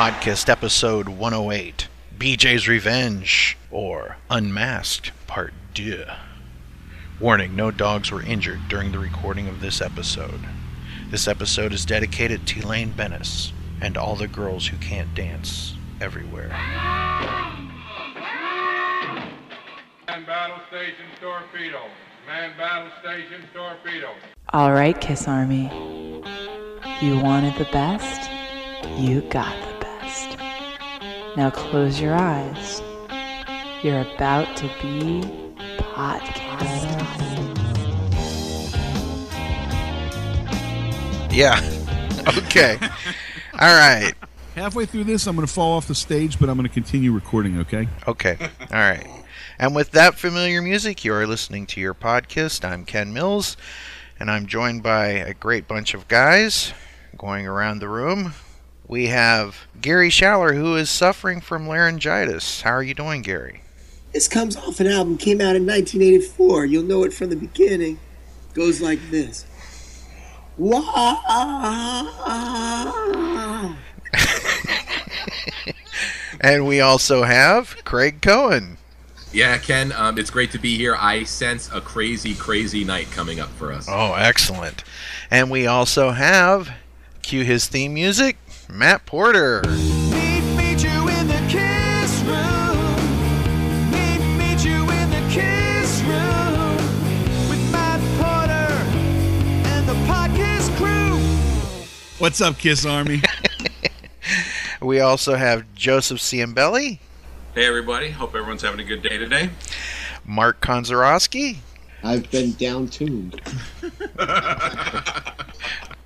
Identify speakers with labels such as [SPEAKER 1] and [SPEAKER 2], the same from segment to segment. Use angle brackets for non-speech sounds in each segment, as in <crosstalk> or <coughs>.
[SPEAKER 1] Podcast Episode 108 BJ's Revenge or Unmasked Part 2. Warning no dogs were injured during the recording of this episode. This episode is dedicated to Elaine Benes and all the girls who can't dance everywhere.
[SPEAKER 2] Man battle station torpedo. Man battle station torpedo.
[SPEAKER 3] All right, Kiss Army. You wanted the best, you got the best. Now close your eyes. You're about to be podcast.
[SPEAKER 1] Yeah. <laughs> okay. All right.
[SPEAKER 4] Halfway through this, I'm going to fall off the stage, but I'm going to continue recording, okay?
[SPEAKER 1] Okay. All right. And with that familiar music, you are listening to your podcast. I'm Ken Mills, and I'm joined by a great bunch of guys going around the room. We have Gary Schaller, who is suffering from laryngitis. How are you doing, Gary?
[SPEAKER 5] This comes off an album came out in 1984. You'll know it from the beginning. Goes like this. Wow. <laughs>
[SPEAKER 1] And we also have Craig Cohen.
[SPEAKER 6] Yeah, Ken, um, it's great to be here. I sense a crazy, crazy night coming up for us.
[SPEAKER 1] Oh, excellent. And we also have, cue his theme music, Matt Porter.
[SPEAKER 7] Meet, meet you in the kiss room. Meet, meet you in the kiss room with Matt Porter and the podcast crew.
[SPEAKER 4] What's up, Kiss Army? <laughs>
[SPEAKER 1] We also have Joseph Ciambelli,
[SPEAKER 8] Hey everybody, hope everyone's having a good day today.
[SPEAKER 1] Mark Konzarowski,
[SPEAKER 5] I've been down tuned. <laughs>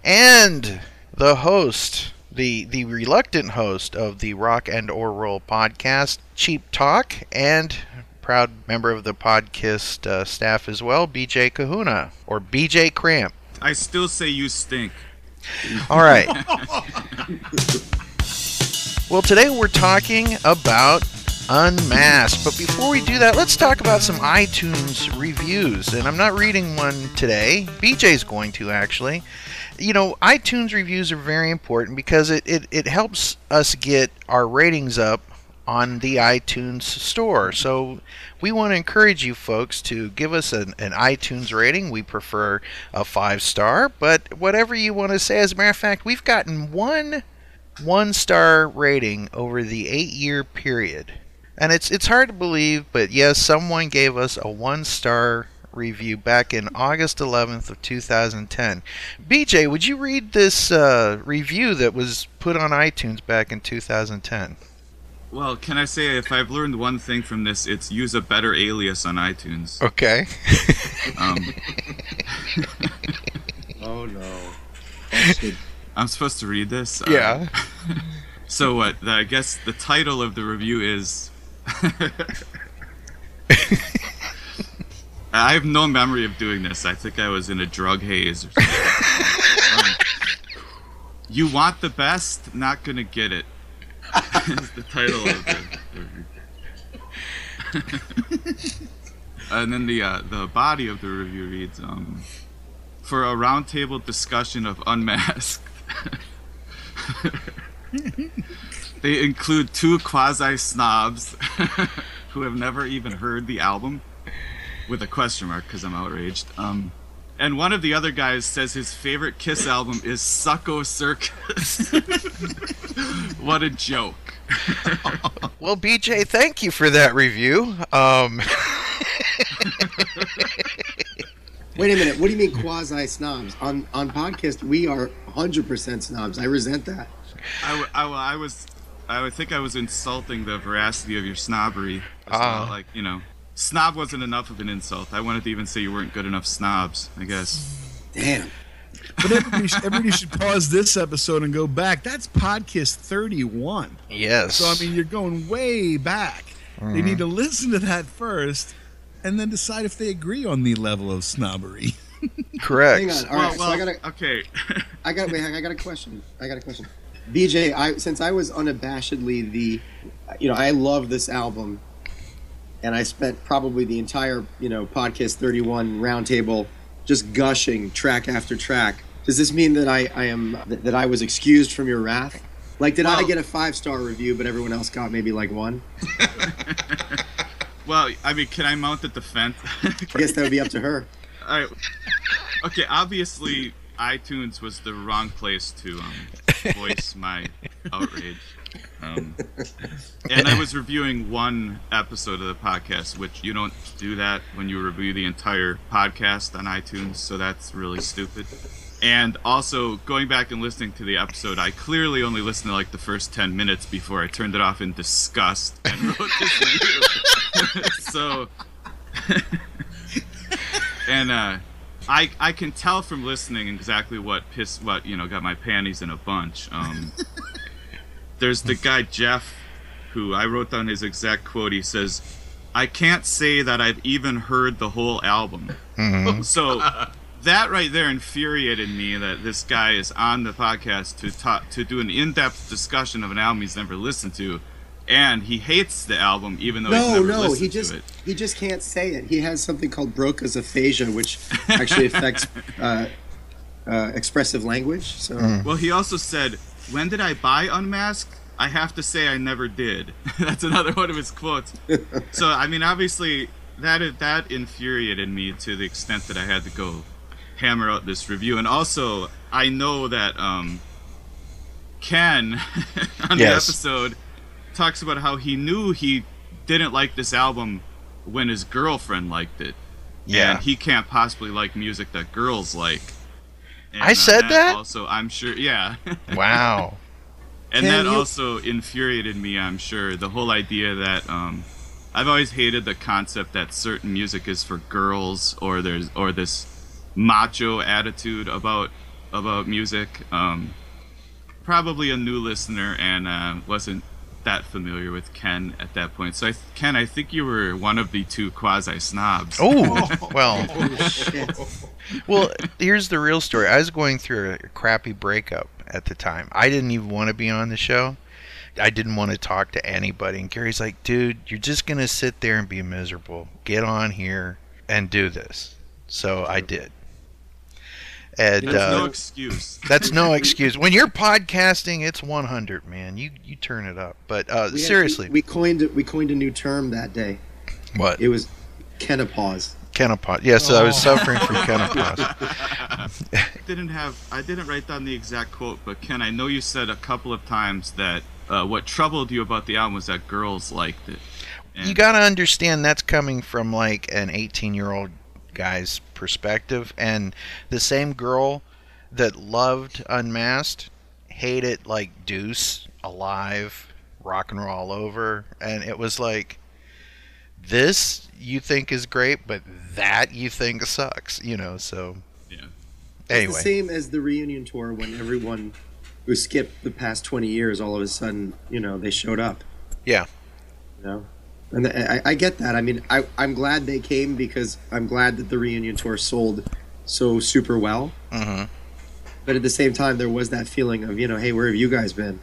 [SPEAKER 1] and the host, the the reluctant host of the Rock and or Roll podcast, Cheap Talk, and proud member of the podcast uh, staff as well, BJ Kahuna or BJ Cramp.
[SPEAKER 9] I still say you stink.
[SPEAKER 1] All right. well, today we're talking about Unmasked. But before we do that, let's talk about some iTunes reviews. And I'm not reading one today. BJ's going to, actually. You know, iTunes reviews are very important because it, it, it helps us get our ratings up on the iTunes store. So we want to encourage you folks to give us an, an iTunes rating. We prefer a five star, but whatever you want to say. As a matter of fact, we've gotten one one star rating over the eight year period. And it's it's hard to believe, but yes, someone gave us a one star review back in August 11th of 2010. BJ, would you read this uh, review that was put on iTunes back in 2010?
[SPEAKER 9] Well, can I say if I've learned one thing from this, it's use a better alias on iTunes.
[SPEAKER 1] Okay.
[SPEAKER 9] Um, <laughs>
[SPEAKER 5] Oh no.
[SPEAKER 9] I'm supposed to read this. Uh,
[SPEAKER 1] yeah. <laughs>
[SPEAKER 9] So what? the- I guess the title of the review is. <laughs> I have no memory of doing this. I think I was in a drug haze or something. Um, you want the best, not gonna get it. is the title of the, and then the uh, the body of the review reads um, for a roundtable discussion of Unmasked. they include two quasi snobs <laughs> who have never even heard the album, with a question mark because I'm outraged. Um, and one of the other guys says his favorite Kiss album is Sucko Circus. <laughs> what a joke. <laughs>
[SPEAKER 1] Well, BJ, thank you for that review. Um, <laughs>
[SPEAKER 5] Wait a minute. What do you mean quasi snobs? On on podcast, we are 100% snobs. I resent that.
[SPEAKER 9] I, w- I w- I was, I would think I was insulting the veracity of your snobbery. As
[SPEAKER 1] Ah.
[SPEAKER 9] well. Like, you know, snob wasn't enough of an insult. I wanted to even say you weren't good enough snobs, I guess.
[SPEAKER 5] Damn.
[SPEAKER 4] But everybody, sh- everybody should pause this episode and go back. That's podcast 31.
[SPEAKER 1] yes.
[SPEAKER 4] So, I mean, you're going way back. They mm-hmm. need to listen to that first and then decide if they agree on the level of snobbery. <laughs>
[SPEAKER 1] correct.
[SPEAKER 5] Hang on. All right. so I got to
[SPEAKER 9] okay.
[SPEAKER 5] I got wait, I got a question. I got a question. BJ, I since I was unabashedly the you know, I love this album and I spent probably the entire, you know, podcast 31 roundtable just gushing track after track. Does this mean that I, I am that, that I was excused from your wrath? Like, did I get a five star review, but everyone else got maybe like one? <laughs>
[SPEAKER 9] Well, I mean, can I mount the defense?
[SPEAKER 5] I guess that would be up to her. <laughs>
[SPEAKER 9] All right. Okay, obviously iTunes was the wrong place to um, voice my outrage. Um, <laughs> and I was reviewing one episode of the podcast, which you don't do that when you review the entire podcast on iTunes, so that's really stupid. And also, going back and listening to the episode, I clearly only listened to like the first 10 minutes before I turned it off in disgust and <laughs> wrote this review. <laughs> so, and uh, I I can tell from listening exactly what pissed what you know got my panties in a bunch. Um, there's the guy Jeff, who I wrote down his exact quote. He says, "I can't say that I've even heard the whole album." <laughs> So that right there infuriated me that this guy is on the podcast to talk to do an in-depth discussion of an album he's never listened to. And he hates the album, even though he's
[SPEAKER 5] No,
[SPEAKER 9] never
[SPEAKER 5] no,
[SPEAKER 9] listened
[SPEAKER 5] he just
[SPEAKER 9] to it.
[SPEAKER 5] he just can't say it. He has something called Broca's aphasia, which actually <laughs> affects uh, uh, expressive language. So
[SPEAKER 9] Well, he also said, "When did I buy Unmasked? I have to say I never did." <laughs> That's another one of his quotes. <laughs> so, I mean, obviously, that that infuriated me to the extent that I had to go hammer out this review. And also, I know that um, Ken <laughs> on the episode talks about how he knew he didn't like this album when his girlfriend liked it.
[SPEAKER 1] Yeah.
[SPEAKER 9] And he can't possibly like music that girls like. And,
[SPEAKER 1] I said that?
[SPEAKER 9] Also, I'm sure. Yeah. <laughs>
[SPEAKER 1] Wow.
[SPEAKER 9] and
[SPEAKER 5] Can
[SPEAKER 9] that
[SPEAKER 5] you-
[SPEAKER 9] also infuriated me. I'm sure the whole idea that um, I've always hated the concept that certain music is for girls, or there's or this macho attitude about about music. Um, probably a new listener and uh, wasn't that familiar with Ken at that point. So, I, Ken, I think you were one of the two quasi snobs.
[SPEAKER 1] Oh, <laughs> well,
[SPEAKER 5] oh,
[SPEAKER 1] well, here's the real story. I was going through a crappy breakup at the time. I didn't even want to be on the show. I didn't want to talk to anybody. And Gary's like, dude, you're just going to sit there and be miserable. Get on here and do this. So I did. And
[SPEAKER 9] That's no
[SPEAKER 1] uh,
[SPEAKER 9] excuse. <laughs>
[SPEAKER 1] that's no excuse. When you're podcasting, it's 100, man. You you turn it up. But uh,
[SPEAKER 5] We
[SPEAKER 1] seriously,
[SPEAKER 5] actually- we coined we coined a new term that day.
[SPEAKER 1] what?
[SPEAKER 5] It was kenopause.
[SPEAKER 1] Kenopause. Yes, I was suffering from <laughs> Kenopause.
[SPEAKER 9] I didn't have I didn't write down the exact quote, but Ken, I know you said a couple of times that uh, what troubled you about the album was that girls liked it. And
[SPEAKER 1] You got to understand that's coming from like an 18 year old guy's perspective. And the same girl that loved Unmasked hated like Deuce, Alive, Rock and Roll All Over. And it was like, this you think is great, but that you think sucks, you know? So,
[SPEAKER 9] Yeah.
[SPEAKER 5] It's the
[SPEAKER 1] anyway.
[SPEAKER 5] same as the reunion tour when everyone who skipped the past 20 years all of a sudden, you know, they showed up.
[SPEAKER 1] Yeah.
[SPEAKER 5] You know? And I, I get that. I mean, I, I'm glad they came because I'm glad that the reunion tour sold so super well.
[SPEAKER 1] hmm
[SPEAKER 5] But at the same time, there was that feeling of, you know, hey, where have you guys been?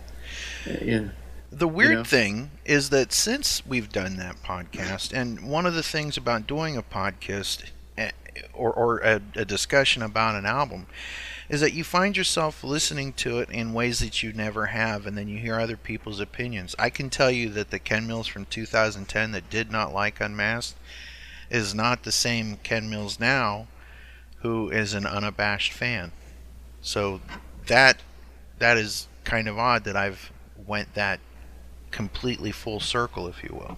[SPEAKER 5] Uh, yeah.
[SPEAKER 1] The weird
[SPEAKER 5] know?
[SPEAKER 1] thing is that since we've done that podcast, and one of the things about doing a podcast eh, or, or a, a discussion about an album is that you find yourself listening to it in ways that you never have, and then you hear other people's opinions. I can tell you that the Ken Mills from 2010 that did not like Unmasked is not the same Ken Mills now who is an unabashed fan. So that that is kind of odd that I've went that completely full circle, if you will.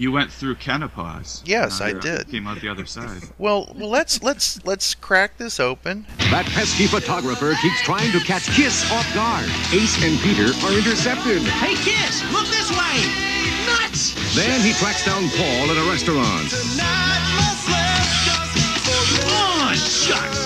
[SPEAKER 9] You went through Kenopause.
[SPEAKER 1] Yes,
[SPEAKER 9] Uh,
[SPEAKER 1] I did.
[SPEAKER 9] Came out the other side. <laughs>
[SPEAKER 1] Well, well, let's let's let's crack this open.
[SPEAKER 10] That pesky photographer keeps trying to catch Kiss off guard. Ace and Peter are intercepted.
[SPEAKER 7] Hey, Kiss, look this way! Nuts!
[SPEAKER 10] Then he tracks down Paul at a restaurant.
[SPEAKER 7] Come on, shucks!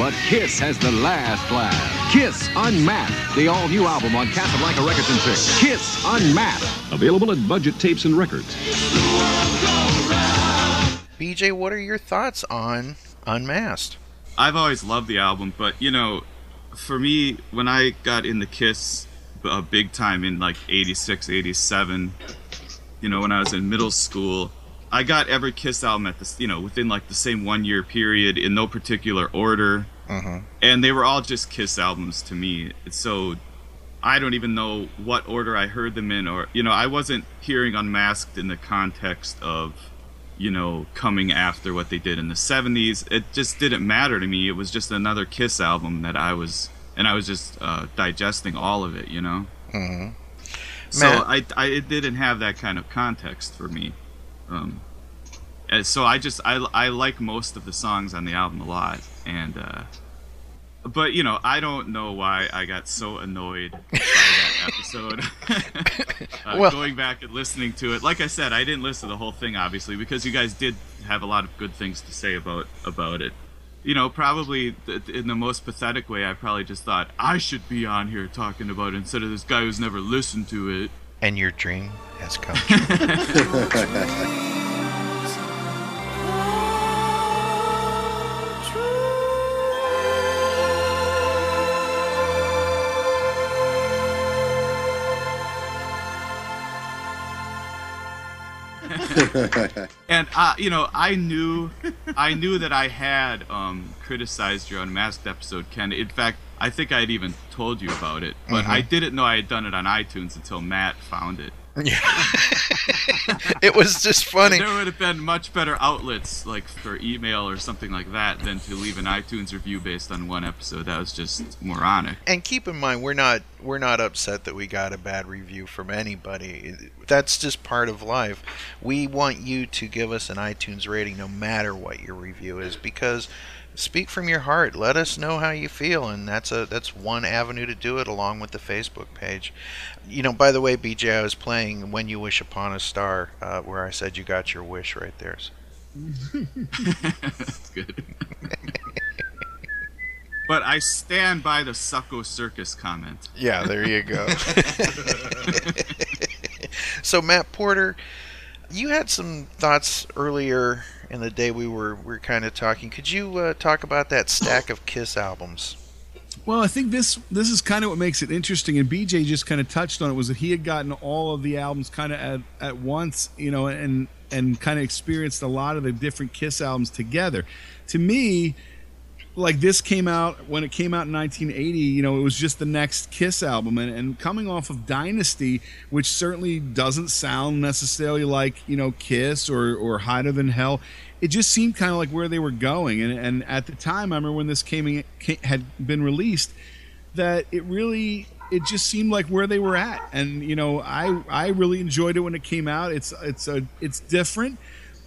[SPEAKER 10] But Kiss has the last laugh. Kiss Unmasked, the all-new album on Casablanca Records and Six. Kiss Unmasked. Available at Budget Tapes and Records.
[SPEAKER 1] BJ, what are your thoughts on Unmasked?
[SPEAKER 9] I've always loved the album, but you know, for me, when I got into Kiss uh, big time in like 86, 87, you know, when I was in middle school, I got every Kiss album at this, you know, within like the same one year period in no particular order.
[SPEAKER 1] Mhm.
[SPEAKER 9] and they were all just Kiss albums to me. So I don't even know what order I heard them in, or you know, I wasn't hearing Unmasked in the context of you know coming after what they did in the '70s. It just didn't matter to me. It was just another Kiss album that I was, and I was just uh, digesting all of it. You know.
[SPEAKER 1] Mhm.
[SPEAKER 9] So I, I it didn't have that kind of context for me. Um, so I just I, I like most of the songs on the album a lot, and uh, but you know I don't know why I got so annoyed by that <laughs> episode. <laughs> uh,
[SPEAKER 1] Well-
[SPEAKER 9] going back and listening to it, like I said, I didn't listen to the whole thing obviously because you guys did have a lot of good things to say about about it. You know, probably th- in the most pathetic way, I probably just thought I should be on here talking about it instead of this guy who's never listened to it.
[SPEAKER 1] And your dream has come <laughs> true. <laughs>
[SPEAKER 9] and uh, you know, I knew, I knew that I had um, criticized your unmasked episode, Ken. In fact, I think I had even told you about it, but I
[SPEAKER 1] Mhm.
[SPEAKER 9] didn't know I had done it on iTunes until Matt found it. Yeah. <laughs>
[SPEAKER 1] it was just funny.
[SPEAKER 9] There would have been much better outlets, like for email or something like that, than to leave an iTunes review based on one episode. That was just moronic.
[SPEAKER 1] And keep in mind, we're not we're not upset that we got a bad review from anybody. That's just part of life. We want you to give us an iTunes rating, no matter what your review is, because speak from your heart. Let us know how you feel, and that's a that's one avenue to do it, along with the Facebook page. You know, by the way, BJ, I was playing "When You Wish Upon a Star," uh, where I said you got your wish right there. So.
[SPEAKER 9] That's good. but I stand by the Succo Circus comment.
[SPEAKER 1] Yeah, there you go. <laughs> <laughs> so Matt Porter, you had some thoughts earlier in the day we were we were kind of talking. Could you uh, talk about that stack of Kiss albums?
[SPEAKER 4] Well, I think this this is kind of what makes it interesting, and BJ just kind of touched on it. Was that he had gotten all of the albums kind of at, at once, you know, and and kind of experienced a lot of the different Kiss albums together. To me, like this came out when it came out in 1980 you know it was just the next kiss album. And, and coming off of dynasty which certainly doesn't sound necessarily like you know kiss or or hotter than hell it just seemed kind of like where they were going. And and at the time i remember when this came, in, came had been released that it really it just seemed like where they were at. And you know i i really enjoyed it when it came out. It's it's a it's different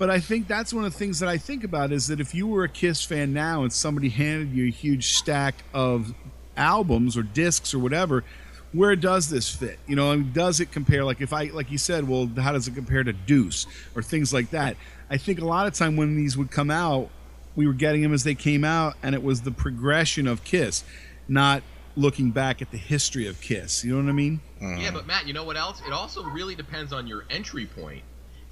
[SPEAKER 4] but I think that's one of the things that I think about is that if you were a Kiss fan now and somebody handed you a huge stack of albums or discs or whatever, where does this fit? You know, I mean, does it compare? Like if I, like you said, well, how does it compare to Deuce or things like that? I think a lot of time when these would come out, we were getting them as they came out, and it was the progression of Kiss, not looking back at the history of Kiss. You know what I mean?
[SPEAKER 6] Yeah, but Matt, you know what else? It also really depends on your entry point.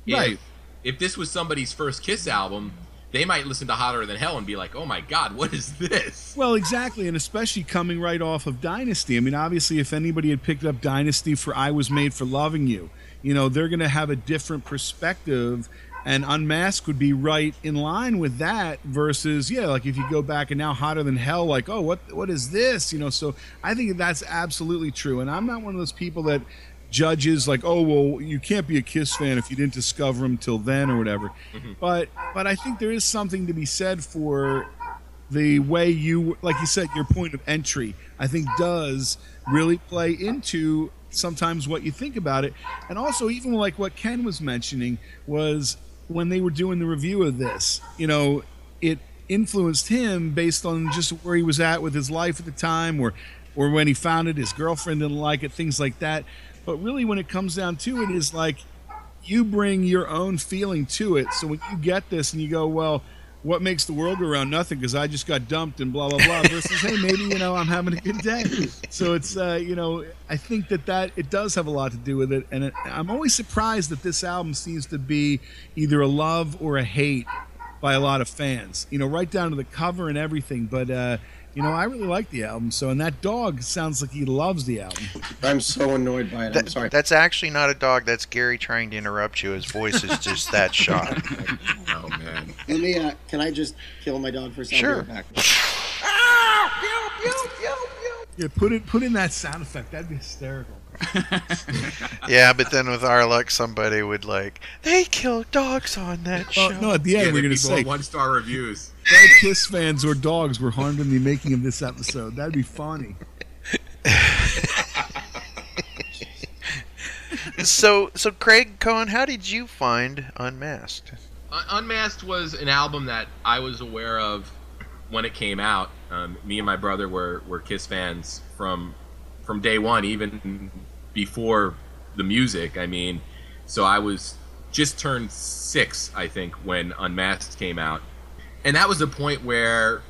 [SPEAKER 6] If,
[SPEAKER 4] Right.
[SPEAKER 6] If this was somebody's first Kiss album, they might listen to Hotter Than Hell and be like, "Oh my God, <laughs> what is this?"
[SPEAKER 4] Well, exactly, and especially coming right off of Dynasty. I mean, obviously, if anybody had picked up Dynasty for "I Was Made for Loving You," you know, they're going to have a different perspective, and Unmasked would be right in line with that. Versus, yeah, like if you go back and now "Hotter Than Hell," like, oh, what what is this? You know, so I think that's absolutely true, and I'm not one of those people that judges like oh well you can't be a kiss fan if you didn't discover them till then or whatever. Mm-hmm. But but i think there is something to be said for the way you like you said your point of entry i think does really play into sometimes what you think about it. And also even like what ken was mentioning was when they were doing the review of this you know it influenced him based on just where he was at with his life at the time or or when he found it his girlfriend didn't like it things like that but really when it comes down to it is like you bring your own feeling to it. So when you get this and you go, well, what makes the world go around? Nothing, because I just got dumped and blah blah blah. <laughs> Versus, hey, maybe you know I'm having a good day. So it's uh, you know I think that that it does have a lot to do with it, and it, I'm always surprised that this album seems to be either a love or a hate by a lot of fans. You know, right down to the cover and everything. But uh, you know, I really like the album. So, and that dog sounds like he loves the album.
[SPEAKER 5] I'm so annoyed by it. I'm sorry.
[SPEAKER 1] That's actually not a dog. That's Gary trying to interrupt you. His voice is just that <laughs> shot.
[SPEAKER 6] Oh man.
[SPEAKER 5] Let me. Uh, can I just kill my dog for a second?
[SPEAKER 1] Sure.
[SPEAKER 5] I'll be right back. <laughs>
[SPEAKER 4] Yeah, put it put in that sound effect. That'd be hysterical. <laughs>
[SPEAKER 1] Yeah, but then with our luck, somebody would like, they kill dogs on that show.
[SPEAKER 4] Well, no, at the end
[SPEAKER 6] Yeah,
[SPEAKER 4] we're gonna
[SPEAKER 6] be
[SPEAKER 4] say
[SPEAKER 6] one star reviews.
[SPEAKER 4] no Kiss fans or dogs were harmed in the making of this episode. That'd be funny. <laughs>
[SPEAKER 1] so, so Craig Cohen, how did you find Unmasked?
[SPEAKER 6] Un- Unmasked was an album that I was aware of when it came out. Um, me and my brother were, were Kiss fans from from day one, even before the music. I mean, so I was just turned six, I think, when Unmasked came out, and that was the point where,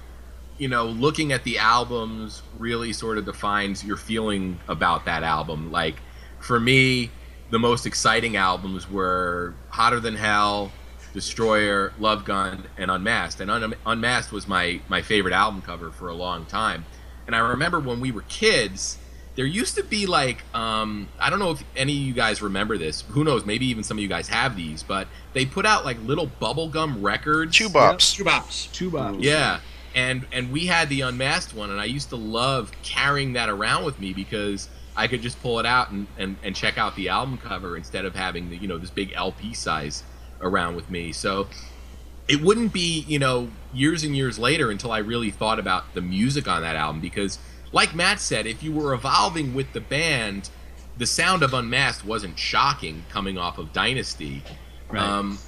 [SPEAKER 6] you know, looking at the albums really sort of defines your feeling about that album. Like, for me, the most exciting albums were Hotter Than Hell, Destroyer, Love Gun, and Unmasked. And Un- Unmasked was my my favorite album cover for a long time. And I remember when we were kids, there used to be like um, I don't know if any of you guys remember this. Who knows? Maybe even some of you guys have these, but they put out like little bubblegum records.
[SPEAKER 1] Chew bops.
[SPEAKER 11] Two bops.
[SPEAKER 4] Two bops.
[SPEAKER 6] Yeah. And and we had the unmasked one and I used to love carrying that around with me because I could just pull it out and, and, and check out the album cover instead of having the you know this big LP size around with me. So it wouldn't be, you know, years and years later until I really thought about the music on that album because like Matt said, if you were evolving with the band, the sound of Unmasked wasn't shocking coming off of Dynasty.
[SPEAKER 11] Right.
[SPEAKER 6] Um,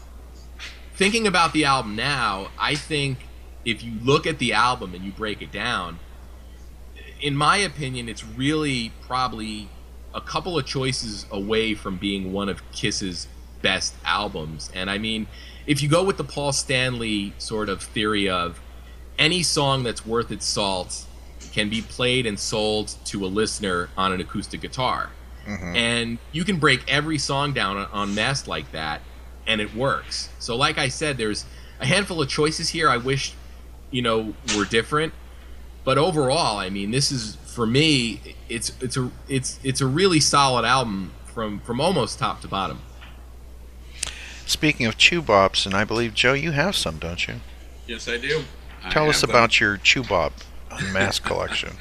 [SPEAKER 6] thinking about the album now, I think if you look at the album and you break it down, in my opinion, it's really probably a couple of choices away from being one of Kiss's best albums. And I mean, if you go with the Paul Stanley sort of theory of any song that's worth its salt can be played and sold to a listener on an acoustic guitar. Mm-hmm. And you can break every song down on, Unmasked like that, and it works. So, like I said, there's a handful of choices here I wish, you know, were different. But overall, I mean, this is for me. It's it's a it's it's a really solid album from from almost top to bottom.
[SPEAKER 1] Speaking of chew bops, and I believe Joe, you have some, don't you?
[SPEAKER 8] Yes, I do. I
[SPEAKER 1] Tell us
[SPEAKER 8] have them.
[SPEAKER 1] about your chew bop unmasked collection.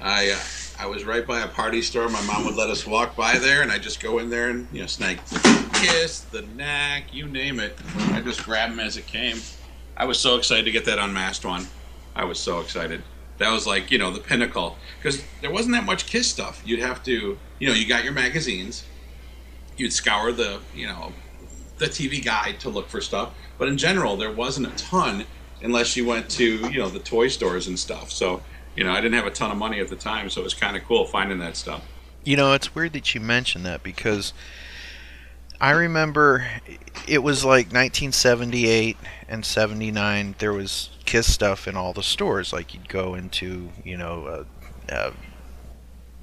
[SPEAKER 8] I uh, I was right by a party store. My mom would let us walk by there, and I just go in there and you know snag kiss, the knack, you name it. I just grab them as it came. I was so excited to get that unmasked one. I was so excited. That was like you know the pinnacle because there wasn't that much kiss stuff. You'd have to you know you got your magazines. You'd scour the you know the TV guide to look for stuff, but in general there wasn't a ton unless you went to you know the toy stores and stuff. So you know I didn't have a ton of money at the time, so it was kind of cool finding that stuff.
[SPEAKER 1] You know, it's weird that you mentioned that because I remember it was like 1978 and 79. There was Kiss stuff in all the stores. Like you'd go into, you know, uh, uh,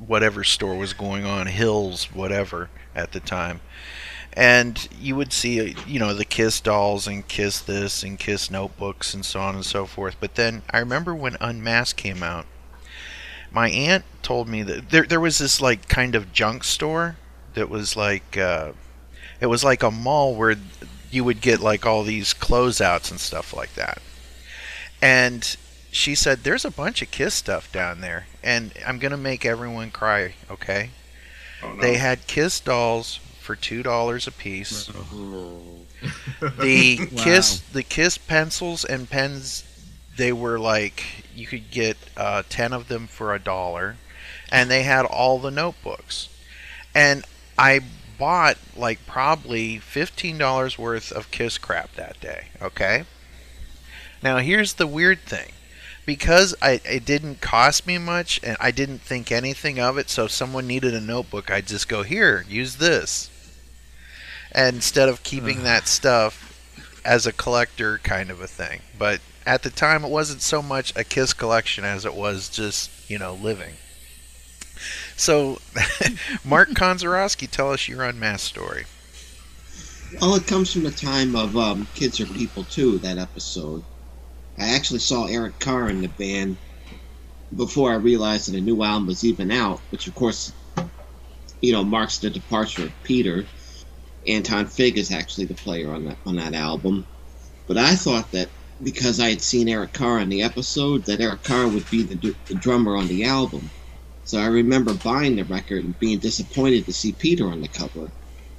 [SPEAKER 1] whatever store was going on, Hills, whatever, at the time. And you would see, you know, the Kiss dolls and Kiss this and Kiss notebooks and so on and so forth. But then I remember when Unmasked came out, my aunt told me that there there was this like kind of junk store that was like uh, it was like a mall where you would get like all these closeouts and stuff like that. And she said there's a bunch of Kiss stuff down there, and I'm gonna make everyone cry. Okay,
[SPEAKER 8] Oh, no.
[SPEAKER 1] they had Kiss dolls for two dollars a piece. The <laughs>
[SPEAKER 4] Wow.
[SPEAKER 1] Kiss the Kiss pencils and pens they were like you could get uh, 10 of them for a dollar. And they had all the notebooks. And i bought like probably $15 worth of kiss crap that day okay? Now here's the weird thing. Because I, it didn't cost me much and i didn't think anything of it so if someone needed a notebook i'd just go here use this instead of keeping that stuff as a collector kind of a thing but at the time it wasn't so much a kiss collection as it was just you know living so <laughs> mark <laughs> konzarowski tell us your unmasked story
[SPEAKER 11] Well, it comes from the time of um, Kids Are People too. That episode, I actually saw Eric Carr in the band before I realized that a new album was even out, which of course, you know, marks the departure of Peter. Anton Fig is actually the player on that on that album, but I thought that because I had seen Eric Carr in the episode, that Eric Carr would be the, the drummer on the album. So I remember buying the record and being disappointed to see Peter on the cover.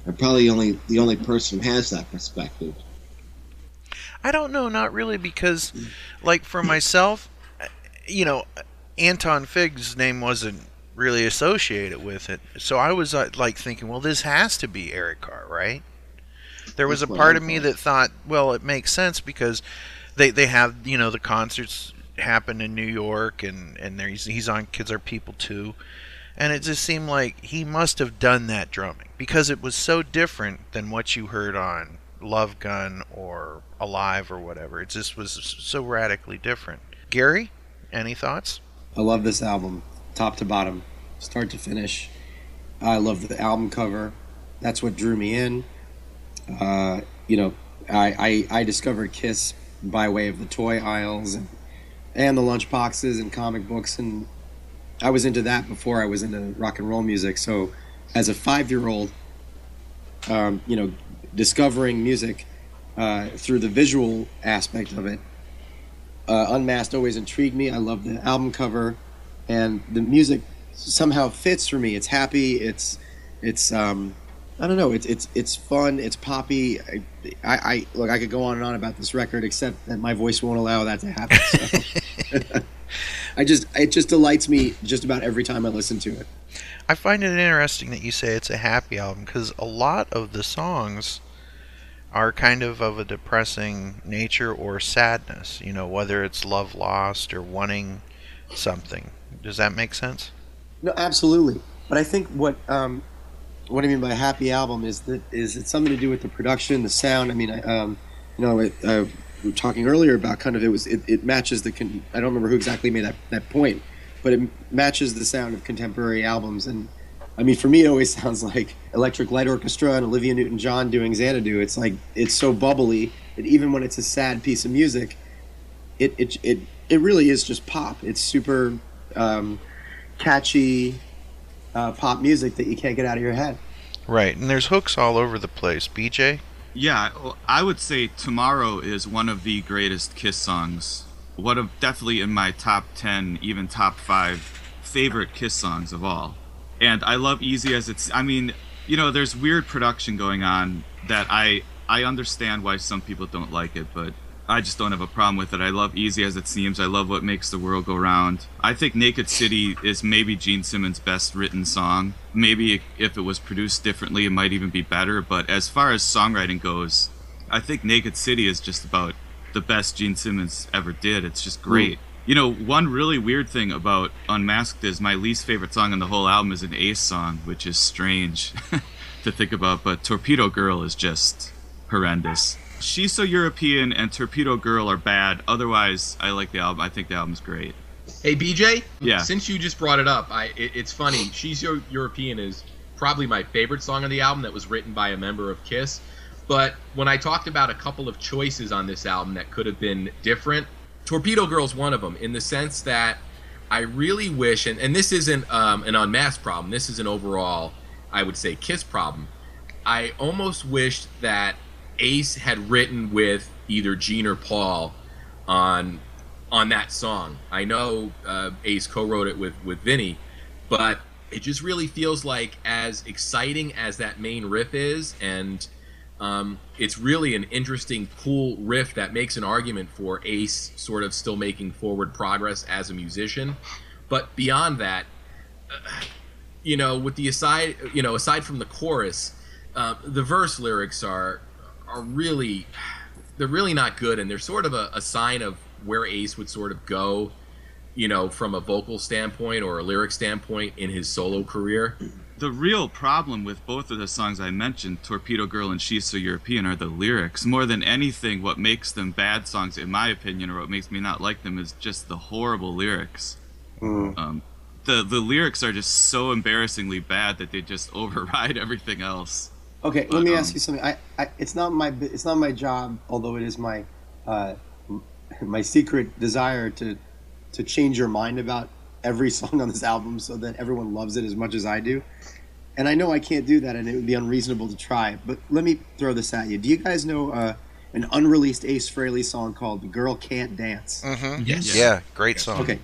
[SPEAKER 11] I'm probably only the only person who has that perspective.
[SPEAKER 1] I don't know, not really, because, like, for myself, you know, Anton Fig's name wasn't really associated with it. So I was, uh, like, thinking, well, this has to be Eric Carr, right? There was
[SPEAKER 11] That's
[SPEAKER 1] a part of me
[SPEAKER 11] thought.
[SPEAKER 1] that thought, well, it makes sense because they, they have, you know, the concerts happen in New York and, and there he's, he's on Kids Are People too. And it just seemed like he must have done that drumming because it was so different than what you heard on Love Gun or Alive or whatever. It just was so radically different. Gary, any thoughts?
[SPEAKER 5] I love this album, top to bottom, start to finish. I love the album cover. That's what drew me in. Uh, you know, I, I I discovered Kiss by way of the toy aisles and and the lunch boxes and comic books, and I was into that before I was into rock and roll music. So, as a five year old, um, you know, discovering music uh, through the visual aspect of it, uh, Unmasked always intrigued me. I love the album cover, and the music somehow fits for me. It's happy. It's it's um, I don't know. It's it's it's fun. It's poppy. I, I, I look. I could go on and on about this record, except that my voice won't allow that to happen. So. <laughs> <laughs> I just it just delights me just about every time I listen to it.
[SPEAKER 1] I find it interesting that you say it's a happy album because a lot of the songs are kind of of a depressing nature or sadness. You know, whether it's love lost or wanting something. Does that make sense?
[SPEAKER 5] No, absolutely. But I think what um, what I mean by happy album is that is it's something to do with the production, the sound. I mean, I, um, you know, it, uh, we were talking earlier about kind of it was it, it matches the. Con- I don't remember who exactly made that that point, but it matches the sound of contemporary albums. And I mean, for me, it always <laughs> sounds like Electric Light Orchestra and Olivia Newton-John doing Xanadu. It's like it's so bubbly that even when it's a sad piece of music, it it it, it really is just pop. It's super um, catchy uh, pop music that you can't get out of your head.
[SPEAKER 1] Right, and there's hooks all over the place. BJ?
[SPEAKER 9] Yeah, I would say Tomorrow is one of the greatest Kiss songs. One of definitely in my top 10, even top 5 favorite Kiss songs of all. And I love Easy as it's I mean, you know, there's weird production going on that I I understand why some people don't like it, but I just don't have a problem with it. I love Easy as it seems. I love what makes the world go round. I think Naked City is maybe Gene Simmons' best written song. Maybe if it was produced differently, it might even be better. But as far as songwriting goes, I think Naked City is just about the best Gene Simmons ever did. It's just great. You know, one really weird thing about Unmasked is my least favorite song on the whole album is an Ace song, which is strange <laughs> to think about. But Torpedo Girl is just horrendous. She's So European and Torpedo Girl are bad. Otherwise, I like the album. I think the album's great.
[SPEAKER 6] Hey BJ,
[SPEAKER 9] Yeah.
[SPEAKER 6] Since you just brought it up, I it, it's funny. She's Yo- European is probably my favorite song on the album that was written by a member of Kiss. But when I talked about a couple of choices on this album that could have been different, Torpedo Girl's one of them in the sense that I really wish, and, and this isn't um, an unmasked problem. This is an overall, I would say, Kiss problem. I almost wished that Ace had written with either Gene or Paul on on that song. I know uh, Ace co-wrote it with with Vini, but it just really feels like as exciting as that main riff is, and um, it's really an interesting, cool riff that makes an argument for Ace sort of still making forward progress as a musician. But beyond that, uh, you know, with the aside, you know, aside from the chorus, uh, the verse lyrics are are really they're really not good, and they're sort of a, a sign of where Ace would sort of go, you know, from a vocal standpoint or a lyric standpoint in his solo career.
[SPEAKER 9] The real problem with both of the songs I mentioned, Torpedo Girl and She's So European, are the lyrics. More than anything, what makes them bad songs, in my opinion, or what makes me not like them, is just the horrible lyrics. Um, the the lyrics are just so embarrassingly bad that they just <laughs> override everything else.
[SPEAKER 5] Okay,
[SPEAKER 9] But,
[SPEAKER 5] let me
[SPEAKER 9] um,
[SPEAKER 5] ask you something. I, I, it's not my, it's not my job, although it is my, uh, my secret desire to, to change your mind about every <laughs> song on this album so that everyone loves it as much as I do. And I know I can't do that, and it would be unreasonable to try. But let me throw this at you. Do you guys know uh, an unreleased Ace Frehley song called "The Girl Can't Dance"?
[SPEAKER 1] Mm-hmm.
[SPEAKER 6] Yes.
[SPEAKER 1] Yeah, great song.
[SPEAKER 5] Okay.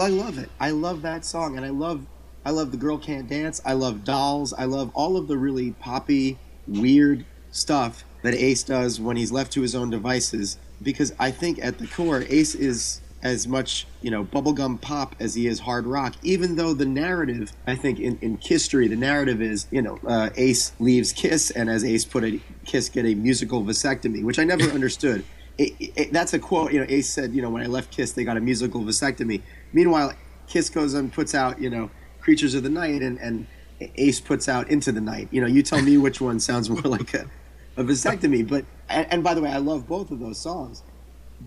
[SPEAKER 5] I, love it. I love that song, and I love I love the girl can't dance. I love dolls. I love all of the really poppy, weird stuff that Ace does when he's left to his own devices. Because I think at the core, Ace is as much you know bubblegum pop as he is hard rock. Even though the narrative, I think in in history the narrative is you know uh, Ace leaves Kiss, and as Ace put it, Kiss get a musical vasectomy, which I never <laughs> understood. It, it, that's a quote. You know, Ace said, you know, when I left Kiss, they got a musical vasectomy. Meanwhile, Kiss goes and puts out, you know, Creatures of the Night, and, and Ace puts out Into the Night. You know, you tell me <laughs> which one sounds more like a, a vasectomy. But and, and by the way, I love both of those songs.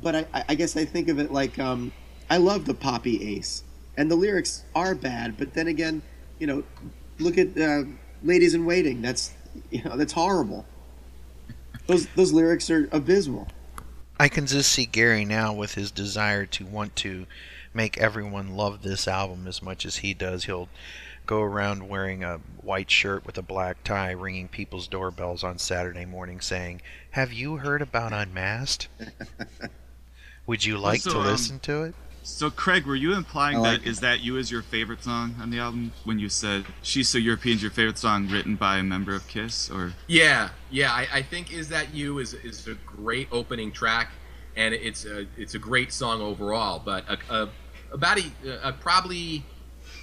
[SPEAKER 5] But I, I guess I think of it like um, I love the poppy Ace, and the lyrics are bad. But then again, you know, look at uh, Ladies in Waiting. That's you know that's horrible. Those those lyrics are abysmal.
[SPEAKER 1] I can just see Gary now with his desire to want to make everyone love this album as much as he does. He'll go around wearing a white shirt with a black tie, ringing people's doorbells on Saturday morning saying, Have you heard about Unmasked? <laughs> Would you like
[SPEAKER 9] So,
[SPEAKER 1] to
[SPEAKER 9] um,
[SPEAKER 1] listen to it?
[SPEAKER 9] So, Craig, were you implying
[SPEAKER 5] I like
[SPEAKER 9] that is that you as your favorite song on the album when you said "She's So European's" your favorite song written by a member of Kiss, or
[SPEAKER 6] Yeah, yeah. I, I think "Is That You" is is a great opening track, and it's a it's a great song overall. But a, a, about a, a probably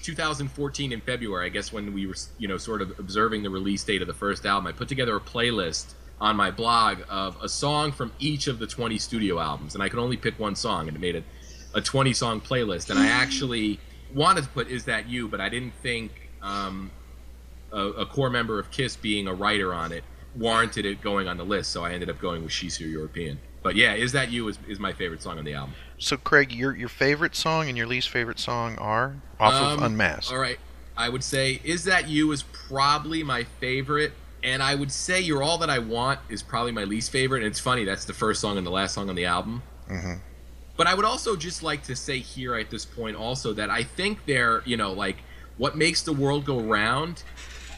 [SPEAKER 6] 2014 in February, I guess, when we were you know sort of observing the release date of the first album, I put together a playlist on my blog of a song from each of the 20 studio albums, and I could only pick one song, and it made it a 20 song playlist. And I actually wanted to put "Is That You," but I didn't think. Um, a, a core member of Kiss being a writer on it warranted it going on the list, so I ended up going with "She's So European." But yeah, "Is That You" is, is my favorite song on the album.
[SPEAKER 1] So, Craig, your your favorite song and your least favorite song are off of
[SPEAKER 6] Um,
[SPEAKER 1] Unmasked.
[SPEAKER 6] All right, I would say "Is That You" is probably my favorite, and I would say "You're All That I Want" is probably my least favorite. And it's funny that's the first song and the last song on the album.
[SPEAKER 1] hmm
[SPEAKER 6] But I would also just like to say here at this point also that I think they're, you know, like what makes the world go round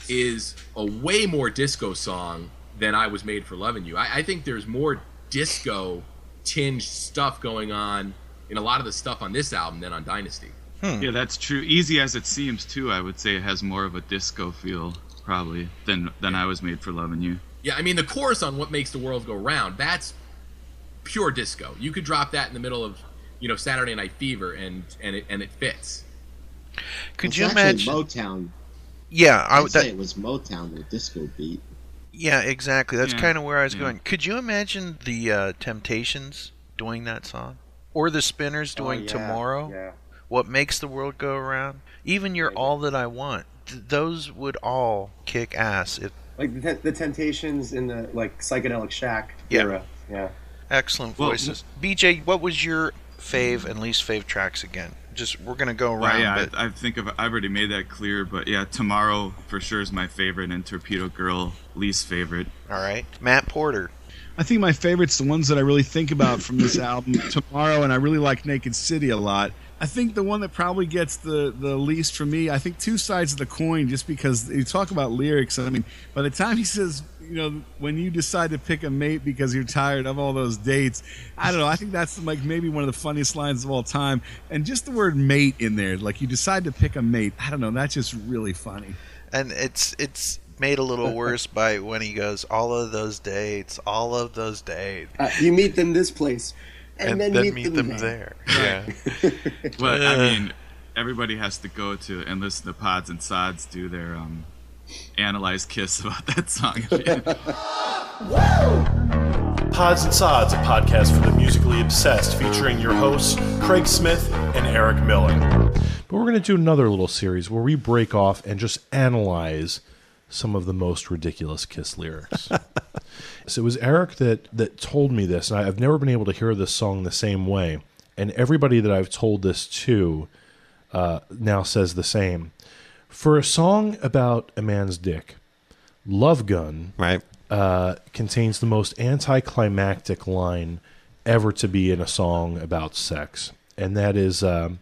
[SPEAKER 6] is a way more disco song than I was made for loving you. I, I think there's more disco tinged stuff going on in a lot of the stuff on this album than on Dynasty. Hmm.
[SPEAKER 9] yeah, that's true. Easy as it seems, too, I would say it has more of a disco feel probably than than I was made for loving you.
[SPEAKER 6] Yeah, I mean the chorus on "What Makes the World Go Round" that's pure disco. You could drop that in the middle of, you know, Saturday Night Fever, and and it and it fits.
[SPEAKER 1] Could
[SPEAKER 11] It's
[SPEAKER 1] you imagine?
[SPEAKER 11] Motown?
[SPEAKER 1] yeah, I
[SPEAKER 11] I'd
[SPEAKER 1] would.
[SPEAKER 11] say it was Motown with disco beat.
[SPEAKER 1] Yeah, exactly. That's
[SPEAKER 9] Yeah,
[SPEAKER 1] kind of where I was
[SPEAKER 9] yeah.
[SPEAKER 1] going. Could you imagine the uh, Temptations doing that song, or the Spinners doing
[SPEAKER 5] Oh, yeah,
[SPEAKER 1] "Tomorrow"?
[SPEAKER 5] Yeah.
[SPEAKER 1] What makes the world go around? Even "You're All That I Want." Th- those would all kick ass. If,
[SPEAKER 5] Like the, the Temptations in the like psychedelic shack
[SPEAKER 1] Yeah.
[SPEAKER 5] era. Yeah.
[SPEAKER 1] excellent
[SPEAKER 9] Well,
[SPEAKER 1] voices. BJ, what was your fave and least fave tracks again? Just we're gonna go
[SPEAKER 9] Well,
[SPEAKER 1] around,
[SPEAKER 9] yeah,
[SPEAKER 1] but
[SPEAKER 9] I, I think of, I've already made that clear, but yeah, Tomorrow for sure is my favorite, and Torpedo Girl least favorite.
[SPEAKER 1] all right. Matt Porter.
[SPEAKER 4] I think my favorite's the ones that I really think about from this <laughs> album tomorrow, and I really like Naked City a lot. I think the one that probably gets the, the least from me, I think two sides of the coin, just because you talk about lyrics. I mean, by the time he says, you know, when you decide to pick a mate because you're tired of all those dates, I don't know. I think that's like maybe one of the funniest lines of all time. And just the word mate in there, like you decide to pick a mate, I don't know. That's just really funny.
[SPEAKER 1] and it's it's made a little worse by when he goes all of those dates, all of those dates,
[SPEAKER 5] Uh, you meet them this place, and,
[SPEAKER 1] and,
[SPEAKER 5] then,
[SPEAKER 1] then,
[SPEAKER 5] meet,
[SPEAKER 1] meet
[SPEAKER 5] them,
[SPEAKER 1] them
[SPEAKER 5] there.
[SPEAKER 1] there. Yeah.
[SPEAKER 9] But I <laughs> mean, everybody has to go to and listen to Pods and Sods do their um, analyze Kiss about that song. <laughs>
[SPEAKER 12] Pods and Sods, a podcast for the musically obsessed, featuring your hosts, Craig Smith and Eric Miller.
[SPEAKER 13] But we're going to do another little series where we break off and just analyze some of the most ridiculous Kiss lyrics. <laughs> so it was Eric that that told me this, and I've never been able to hear this song the same way. And everybody that I've told this to uh, now says the same. For a song about a man's dick, Love Gun
[SPEAKER 14] Right.
[SPEAKER 13] uh, contains the most anticlimactic line ever to be in a song about sex, and that is um,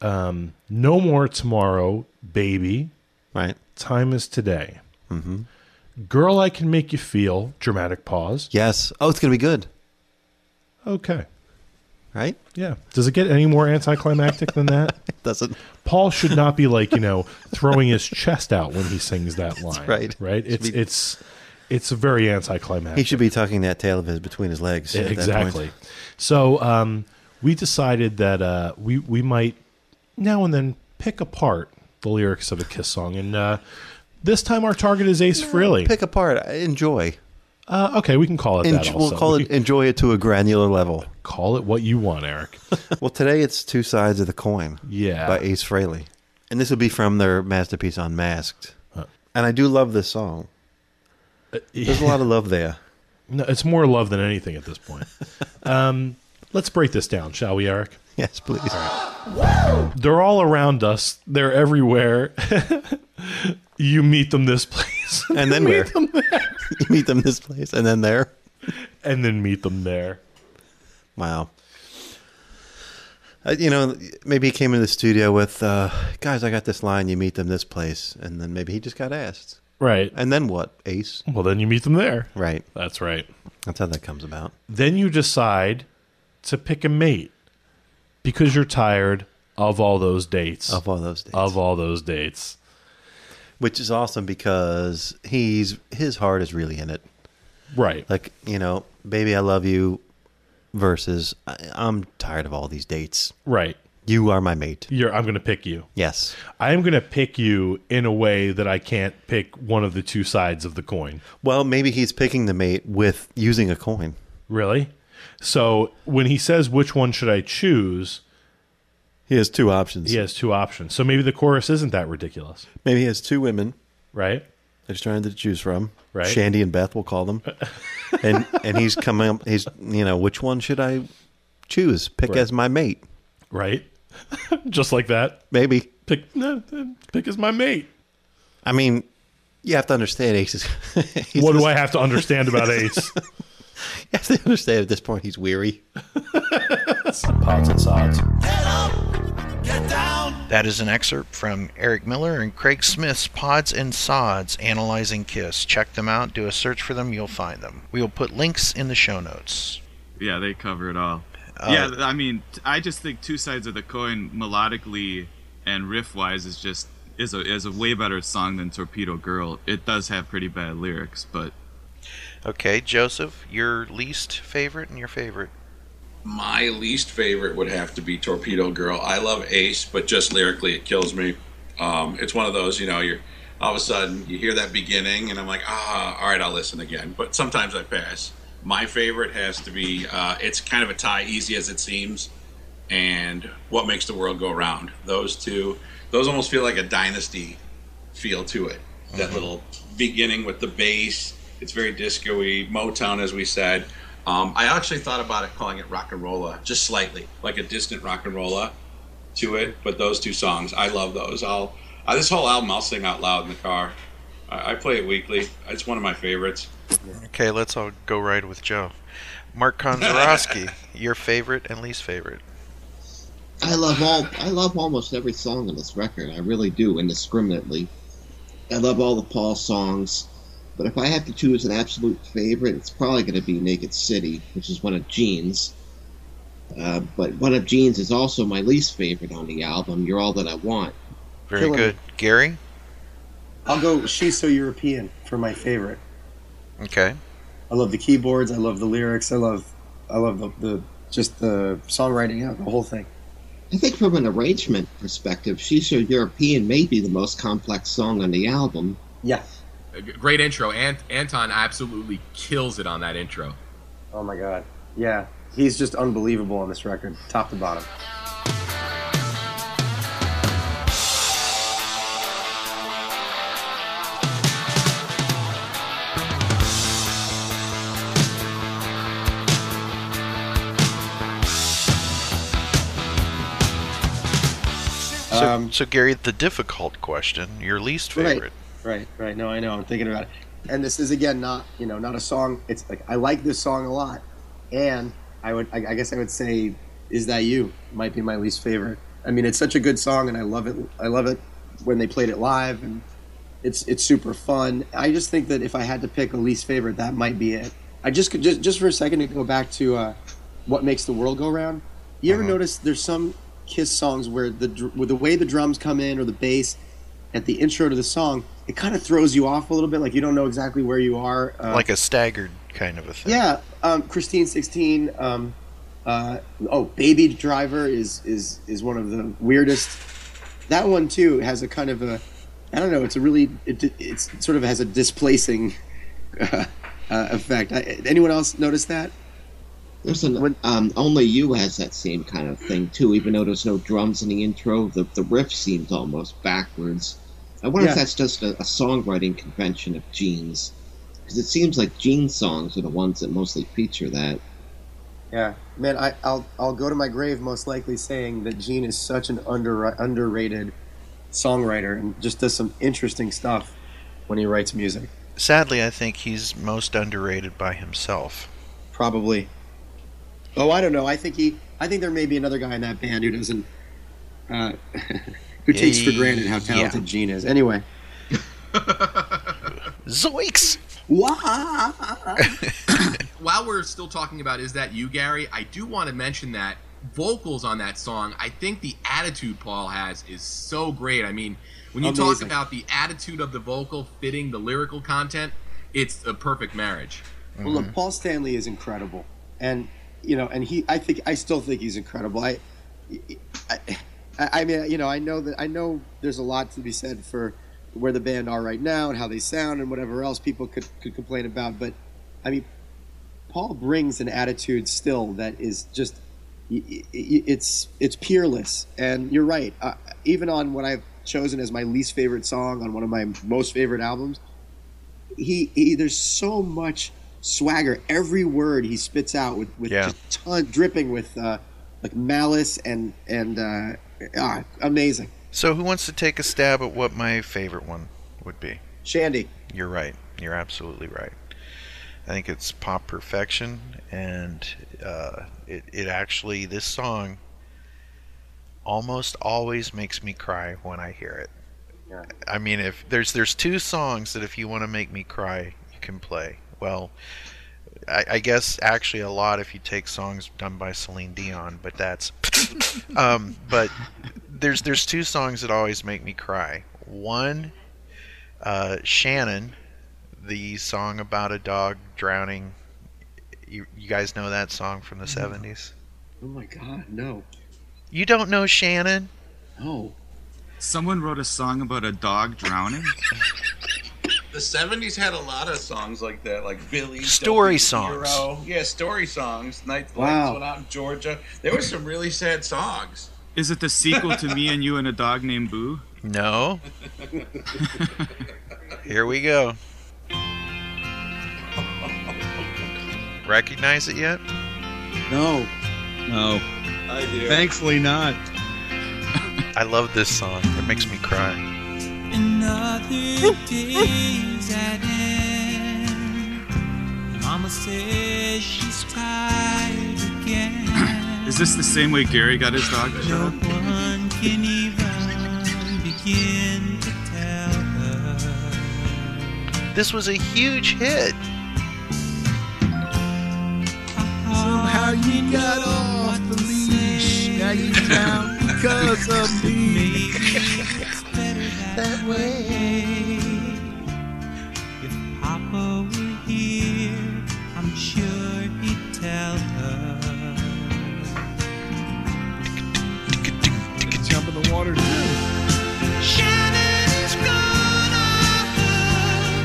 [SPEAKER 13] um, "No more tomorrow, baby.
[SPEAKER 14] Right.
[SPEAKER 13] Time is today.
[SPEAKER 14] Mm-hmm.
[SPEAKER 13] Girl, I can make you feel." Dramatic pause.
[SPEAKER 14] Yes. Oh, it's gonna be good.
[SPEAKER 13] Okay.
[SPEAKER 14] Right?
[SPEAKER 13] Yeah. Does it get any more anticlimactic than that? <laughs>
[SPEAKER 14] it doesn't.
[SPEAKER 13] Paul should not be like you know throwing his chest out when he sings that line.
[SPEAKER 14] right.
[SPEAKER 13] Right. It's
[SPEAKER 14] be-
[SPEAKER 13] it's it's very anticlimactic.
[SPEAKER 14] He should be tucking that tail of his between his legs. point.
[SPEAKER 13] exactly. So um, we decided that uh, we we might now and then pick apart the lyrics of a Kiss song, and uh, this time our target is Ace Frehley.
[SPEAKER 14] Pick apart. Enjoy.
[SPEAKER 13] Uh, okay, we can call it that.
[SPEAKER 14] Enj-
[SPEAKER 13] Also.
[SPEAKER 14] we'll call it <laughs> enjoy it to a granular level.
[SPEAKER 13] Call it what you want, Eric. <laughs>
[SPEAKER 14] well, today it's two sides of the coin.
[SPEAKER 13] Yeah.
[SPEAKER 14] by Ace Frehley, and this will be from their masterpiece Unmasked. And I do love this song. <laughs> There's a lot of love there.
[SPEAKER 13] No, it's more love than anything at this point. um, let's break this down, shall we, Eric?
[SPEAKER 14] Yes, please.
[SPEAKER 13] They're all around us. They're everywhere. you meet them this place,
[SPEAKER 14] And then
[SPEAKER 13] You
[SPEAKER 14] where?
[SPEAKER 13] Meet <laughs> them
[SPEAKER 14] you meet them this place, and then there.
[SPEAKER 13] and then meet them there.
[SPEAKER 14] Wow. Uh, you know, maybe he came into the studio with, uh, guys, I got this line. You meet them this place, and then maybe he just got asked.
[SPEAKER 13] Right.
[SPEAKER 14] And then what, Ace?
[SPEAKER 13] Well, then you meet them there.
[SPEAKER 14] Right.
[SPEAKER 13] That's right.
[SPEAKER 14] That's how that comes about.
[SPEAKER 13] Then you decide to pick a mate because you're tired of all those dates.
[SPEAKER 14] Of all those dates.
[SPEAKER 13] Of all those dates.
[SPEAKER 14] Which is awesome because he's his heart is really in it.
[SPEAKER 13] Right.
[SPEAKER 14] Like you know, baby, I love you. Versus, I, I'm tired of all these dates.
[SPEAKER 13] Right.
[SPEAKER 14] You are my mate.
[SPEAKER 13] You're, I'm going to pick you.
[SPEAKER 14] Yes.
[SPEAKER 13] I am going to pick you in a way that I can't pick one of the two sides of the coin.
[SPEAKER 14] Well, maybe he's picking the mate with using a coin.
[SPEAKER 13] Really? So when he says which one should I choose,
[SPEAKER 14] He has two options.
[SPEAKER 13] he has two options. So maybe the chorus isn't that ridiculous,
[SPEAKER 14] Maybe he has two women
[SPEAKER 13] right?
[SPEAKER 14] that he's trying to choose from.
[SPEAKER 13] Right.
[SPEAKER 14] Shandy and Beth, we'll call them. <laughs> and and he's coming up. He's you know which one should I choose? Pick as my mate.
[SPEAKER 13] Right? <laughs> Just like that.
[SPEAKER 14] Maybe.
[SPEAKER 13] Pick no, pick as my mate.
[SPEAKER 14] I mean, you have to understand Ace is. <laughs> he's
[SPEAKER 13] What do I have to understand about Ace?
[SPEAKER 14] You have to understand at this point he's weary.
[SPEAKER 13] Pods and sods.
[SPEAKER 1] That is an excerpt from Eric Miller and Craig Smith's Pods and Sods Analyzing Kiss. Check them out, do a search for them, you'll find them. We will put links in the show notes.
[SPEAKER 9] Yeah, they cover it all.
[SPEAKER 1] Uh,
[SPEAKER 9] yeah, I mean, I just think two sides of the coin, melodically and riff wise, is just is a is a way better song than Torpedo Girl. It does have pretty bad lyrics, but
[SPEAKER 1] Okay, Joseph, your least favorite and your favorite.
[SPEAKER 8] My least favorite would have to be Torpedo Girl. I love Ace, but just lyrically, it kills me. Um, it's one of those, you know, you're all of a sudden you hear that beginning, and I'm like, ah, all right, I'll listen again. But sometimes I pass. My favorite has to be. Uh, it's kind of a tie, easy as it seems, and What Makes the World Go Round. Those two, those almost feel like a dynasty feel to it. That little beginning with the bass. It's very disco-y, Motown, as we said. Um, I actually thought about it calling it rock and rolla, just slightly, like a distant rock and rolla to it. But those two songs, I love those. I'll uh, this whole album I'll sing out loud in the car. I, I play it weekly. It's one of my favorites.
[SPEAKER 1] Okay, let's all go ride with Joe. Mark Konzarowski, <laughs> your favorite and least favorite.
[SPEAKER 11] I love all. I love almost every song on this record. I really do, indiscriminately. I love all the Paul songs, but if I have to choose an absolute favorite, it's probably going to be "Naked City," which is one of Gene's. Uh, but one of Gene's is also my least favorite on the album. "You're All That I Want."
[SPEAKER 1] Very
[SPEAKER 5] Killing
[SPEAKER 1] good. Gary?
[SPEAKER 5] I'll go She's So European for my favorite.
[SPEAKER 1] Okay.
[SPEAKER 5] I love the keyboards. I love the lyrics. I love, I love the, the just the songwriting out the whole thing.
[SPEAKER 11] I think from an arrangement perspective, "She's So European" may be the most complex song on the album.
[SPEAKER 5] Yeah.
[SPEAKER 6] A g- Great intro. Ant- Anton absolutely kills it on that intro.
[SPEAKER 5] Oh my god. Yeah. He's just unbelievable on this record, top to bottom.
[SPEAKER 1] So,
[SPEAKER 5] Um,
[SPEAKER 1] so Gary, the difficult question, your least favorite.
[SPEAKER 5] Right, right. Right. No, I know. I'm thinking about it. And this is again not, you know, not a song. It's like I like this song a lot, and I would, I, I guess, I would say, "Is That You?" might be my least favorite. I mean, it's such a good song, and I love it. I love it when they played it live, and it's it's super fun. I just think that if I had to pick a least favorite, that might be it. I just could just just for a second to go back to uh, what makes the world go round. You ever
[SPEAKER 1] Uh-huh.
[SPEAKER 5] notice there's some Kiss songs where the dr- with the way the drums come in or the bass at the intro to the song, it kind of throws you off a little bit, like you don't know exactly where you are. Uh,
[SPEAKER 1] like a staggered kind of a thing.
[SPEAKER 5] yeah, um, Christine sixteen. Um, uh, oh, Baby Driver is is is one of the weirdest. That one too has a kind of a, I don't know. It's a really it, it's sort of has a displacing uh, <laughs> uh, effect. I, anyone else notice that?
[SPEAKER 11] There's an um, only you has that same kind of thing too. Even though there's no drums in the intro, the the riff seems almost backwards. I wonder
[SPEAKER 5] Yeah.
[SPEAKER 11] if that's just a, a songwriting convention of Gene's, because it seems like Gene's songs are the ones that mostly feature that.
[SPEAKER 5] Yeah, man, I, I'll I'll go to my grave most likely saying that Gene is such an under underrated songwriter and just does some interesting stuff when he writes music.
[SPEAKER 1] Sadly, I think he's most underrated by himself.
[SPEAKER 5] Probably. Oh, I don't know. I think he. I think there may be another guy in that band who doesn't. Uh, <laughs> who takes for granted how talented
[SPEAKER 1] Yeah.
[SPEAKER 5] Gene is. Anyway. <laughs>
[SPEAKER 1] Zoinks! <laughs>
[SPEAKER 6] While we're still talking about is that you, Gary, I do want to mention that vocals on that song. I think the attitude Paul has is so great. I mean, when you talk about the attitude of the vocal fitting the lyrical content, it's a perfect marriage.
[SPEAKER 5] Well, look, Paul Stanley is incredible, and you know, and he. I think I still think he's incredible. I, I, I mean, you know, I know that I know there's a lot to be said for where the band are right now and how they sound and whatever else people could could complain about. But I mean, Paul brings an attitude still that is just it's it's peerless. And you're right. Uh, even on what I've chosen as my least favorite song on one of my most favorite albums, he, he there's so much swagger. Every word he spits out with with
[SPEAKER 1] Yeah.
[SPEAKER 5] just ton dripping with uh, like malice and and uh, ah, amazing.
[SPEAKER 1] So, who wants to take a stab at what my favorite one would be?
[SPEAKER 5] Shandy.
[SPEAKER 1] You're right. You're absolutely right. I think it's pop perfection, and uh, it, it actually, this song almost always makes me cry when I hear it.
[SPEAKER 5] Yeah.
[SPEAKER 1] I mean, if there's there's two songs that if you want to make me cry, you can play. Well, I, I guess actually a lot if you take songs done by Celine Dion, but that's. <laughs> um, but there's there's two songs that always make me cry. One, uh, Shannon, the song about a dog drowning. You, you guys know that song from the '70s?
[SPEAKER 5] Oh my God, no.
[SPEAKER 1] You don't know Shannon?
[SPEAKER 5] No.
[SPEAKER 9] Someone wrote a song about a dog drowning. <laughs>
[SPEAKER 8] The '70s had a lot of songs like that, like Billy
[SPEAKER 1] Story
[SPEAKER 8] W.
[SPEAKER 1] songs.
[SPEAKER 8] Hero. Yeah, story songs. Night
[SPEAKER 9] Wow.
[SPEAKER 8] Lights went out in Georgia. There were some really sad songs.
[SPEAKER 9] Is it the sequel to Me and You and a Dog Named Boo?
[SPEAKER 1] No. Here we go. Recognize it yet?
[SPEAKER 5] No.
[SPEAKER 4] No.
[SPEAKER 8] I do.
[SPEAKER 4] Thankfully not.
[SPEAKER 1] I love this song. It makes me cry.
[SPEAKER 7] Another day's at end. Mama says she's tired again.
[SPEAKER 9] Is this the same way Gary got his dog
[SPEAKER 7] No one can even begin to tell her.
[SPEAKER 1] This was a huge hit.
[SPEAKER 4] Somehow you got off the leash. Now you down because of me.
[SPEAKER 7] That way. If Papa were here, I'm sure he'd tell her.
[SPEAKER 4] Jump in the water too.
[SPEAKER 7] Shannon's gone, I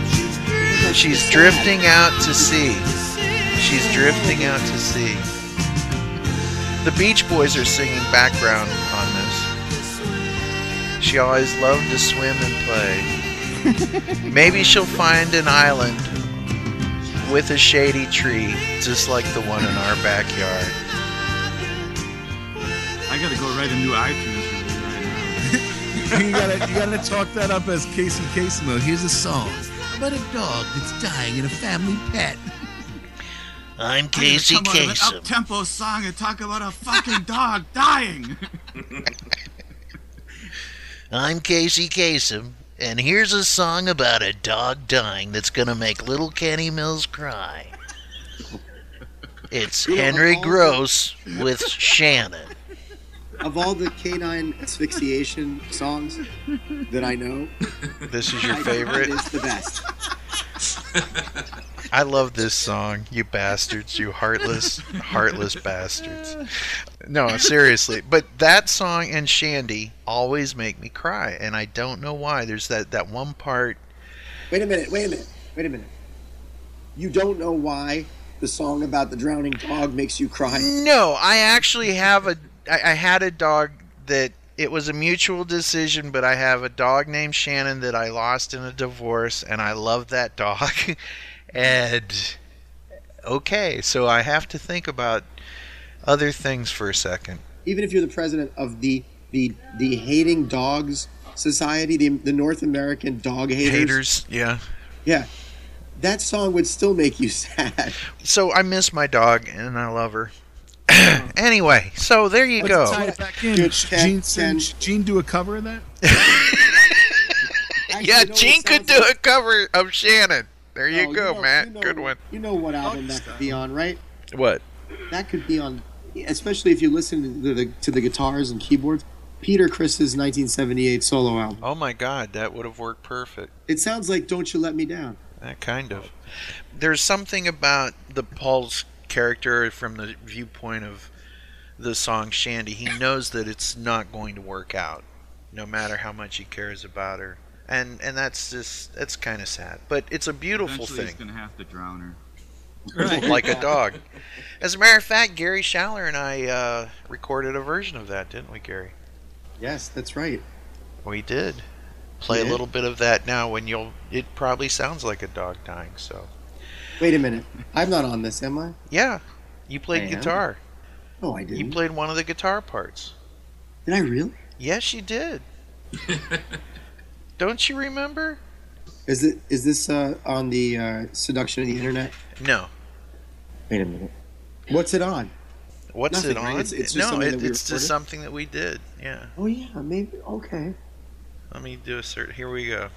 [SPEAKER 7] hope she's drifting
[SPEAKER 1] She's drifting out to sea. She's drifting out to sea. The Beach Boys are singing background on this. She always loved to swim and play. <laughs> Maybe she'll find an island with a shady tree, just like the one in our backyard.
[SPEAKER 9] I gotta go write a new iTunes review right now. <laughs>
[SPEAKER 4] you gotta you gotta talk that up as Casey Kasem. Here's a song about a dog that's dying and a family pet.
[SPEAKER 1] I'm
[SPEAKER 9] Casey come out of an up-tempo song and talk about a fucking dog dying. <laughs>
[SPEAKER 1] I'm Casey Kasem, and here's a song about a dog dying that's gonna make little Kenny Mills cry.
[SPEAKER 15] It's
[SPEAKER 5] You know, of
[SPEAKER 15] Henry Gross with Shannon.
[SPEAKER 5] Of all the canine asphyxiation songs that I know,
[SPEAKER 15] This is your favorite?
[SPEAKER 5] It's the best.
[SPEAKER 15] I love this song, you bastards, you heartless, heartless bastards. No, seriously. But that song and Shandy always make me cry, and I don't know why. There's that, that one part.
[SPEAKER 5] Wait a minute. Wait a minute. Wait a minute. You don't know why the song about the drowning dog makes you cry?
[SPEAKER 15] No, I actually have a. I, I had a dog that it was a mutual decision, but I have a dog named Shannon that I lost in a divorce, and I love that dog. <laughs> and okay, so I have to think about other things for a second.
[SPEAKER 5] Even if you're the president of the the the hating dogs society, the the North American dog haters.
[SPEAKER 15] Haters, yeah.
[SPEAKER 5] Yeah. That song would still make you <laughs> sad.
[SPEAKER 15] So I miss my dog, and I love her. <laughs> anyway, so there you
[SPEAKER 4] Let's
[SPEAKER 15] go.
[SPEAKER 4] tie it back in.
[SPEAKER 5] Good,
[SPEAKER 4] Gene,
[SPEAKER 5] Ken,
[SPEAKER 4] Gene, Gene do a cover of that? <laughs>
[SPEAKER 15] yeah, Gene could do a cover of Shannon. There you
[SPEAKER 5] Oh,
[SPEAKER 15] go,
[SPEAKER 5] know-
[SPEAKER 15] Matt.
[SPEAKER 5] you know-
[SPEAKER 15] Good one.
[SPEAKER 5] You know what album that could be on, right?
[SPEAKER 15] What?
[SPEAKER 5] That could be on, especially if you listen to the to the guitars and keyboards. Peter Criss's 1978 solo album.
[SPEAKER 15] Oh my God, that would have worked perfect.
[SPEAKER 5] It sounds like "Don't You Let Me Down."
[SPEAKER 15] That kind of. There's something about the Paul's character from the viewpoint of the song Shandy. He knows that it's not going to work out, no matter how much he cares about her, and and that's just that's kind of sad. But it's a beautiful
[SPEAKER 9] Eventually,
[SPEAKER 15] thing.
[SPEAKER 9] he's gonna have to drown her.
[SPEAKER 15] like a dog. As a matter of fact, Gary Schaller and I uh, recorded a version of that, didn't we, Gary?
[SPEAKER 5] Yes, that's right.
[SPEAKER 15] We did. Play a little bit of that now when you'll. It probably sounds like a dog dying. So
[SPEAKER 5] Wait a minute. I'm not on this, am I?
[SPEAKER 15] yeah, you played
[SPEAKER 5] I am?
[SPEAKER 15] guitar.
[SPEAKER 5] No, I didn't.
[SPEAKER 15] You played one of the guitar parts.
[SPEAKER 5] Did I really?
[SPEAKER 15] Yes, you did. <laughs> Don't you remember?
[SPEAKER 5] Is it is this uh, on the uh, seduction of the internet?
[SPEAKER 15] No.
[SPEAKER 5] Wait a minute. What's it on?
[SPEAKER 15] What's
[SPEAKER 5] Nothing,
[SPEAKER 15] it on?
[SPEAKER 5] right? It's- it's just
[SPEAKER 15] no,
[SPEAKER 5] something
[SPEAKER 15] it,
[SPEAKER 5] that we
[SPEAKER 15] it's just something that we did. Yeah.
[SPEAKER 5] Oh yeah, maybe. Okay.
[SPEAKER 15] Let me do a search. Here we go.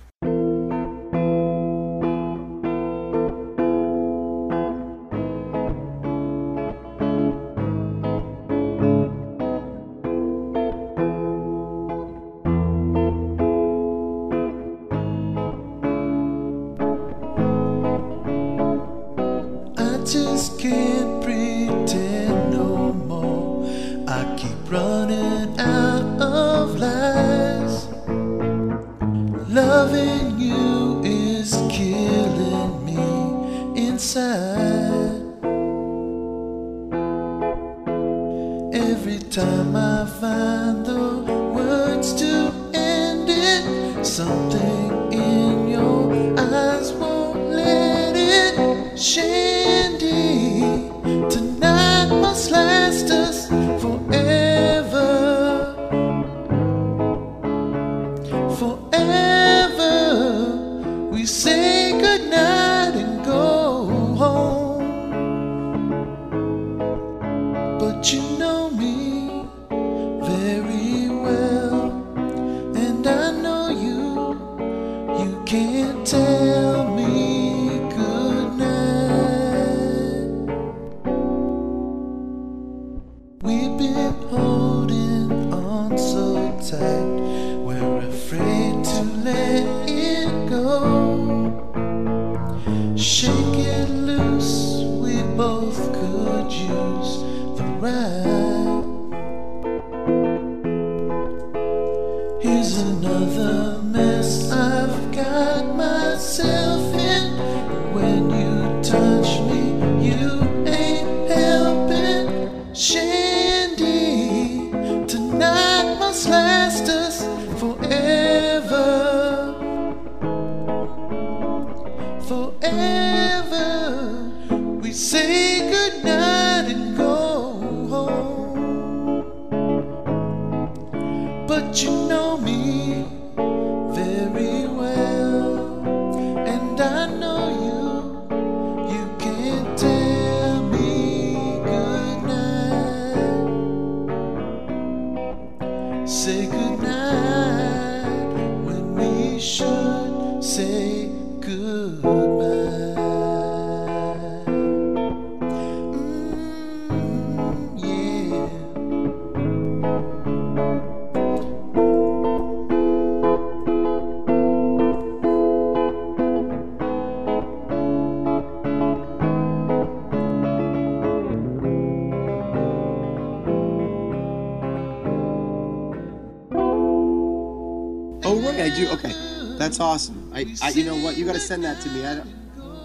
[SPEAKER 5] That's awesome. I, I you know what? You got to send that to me. I, don't-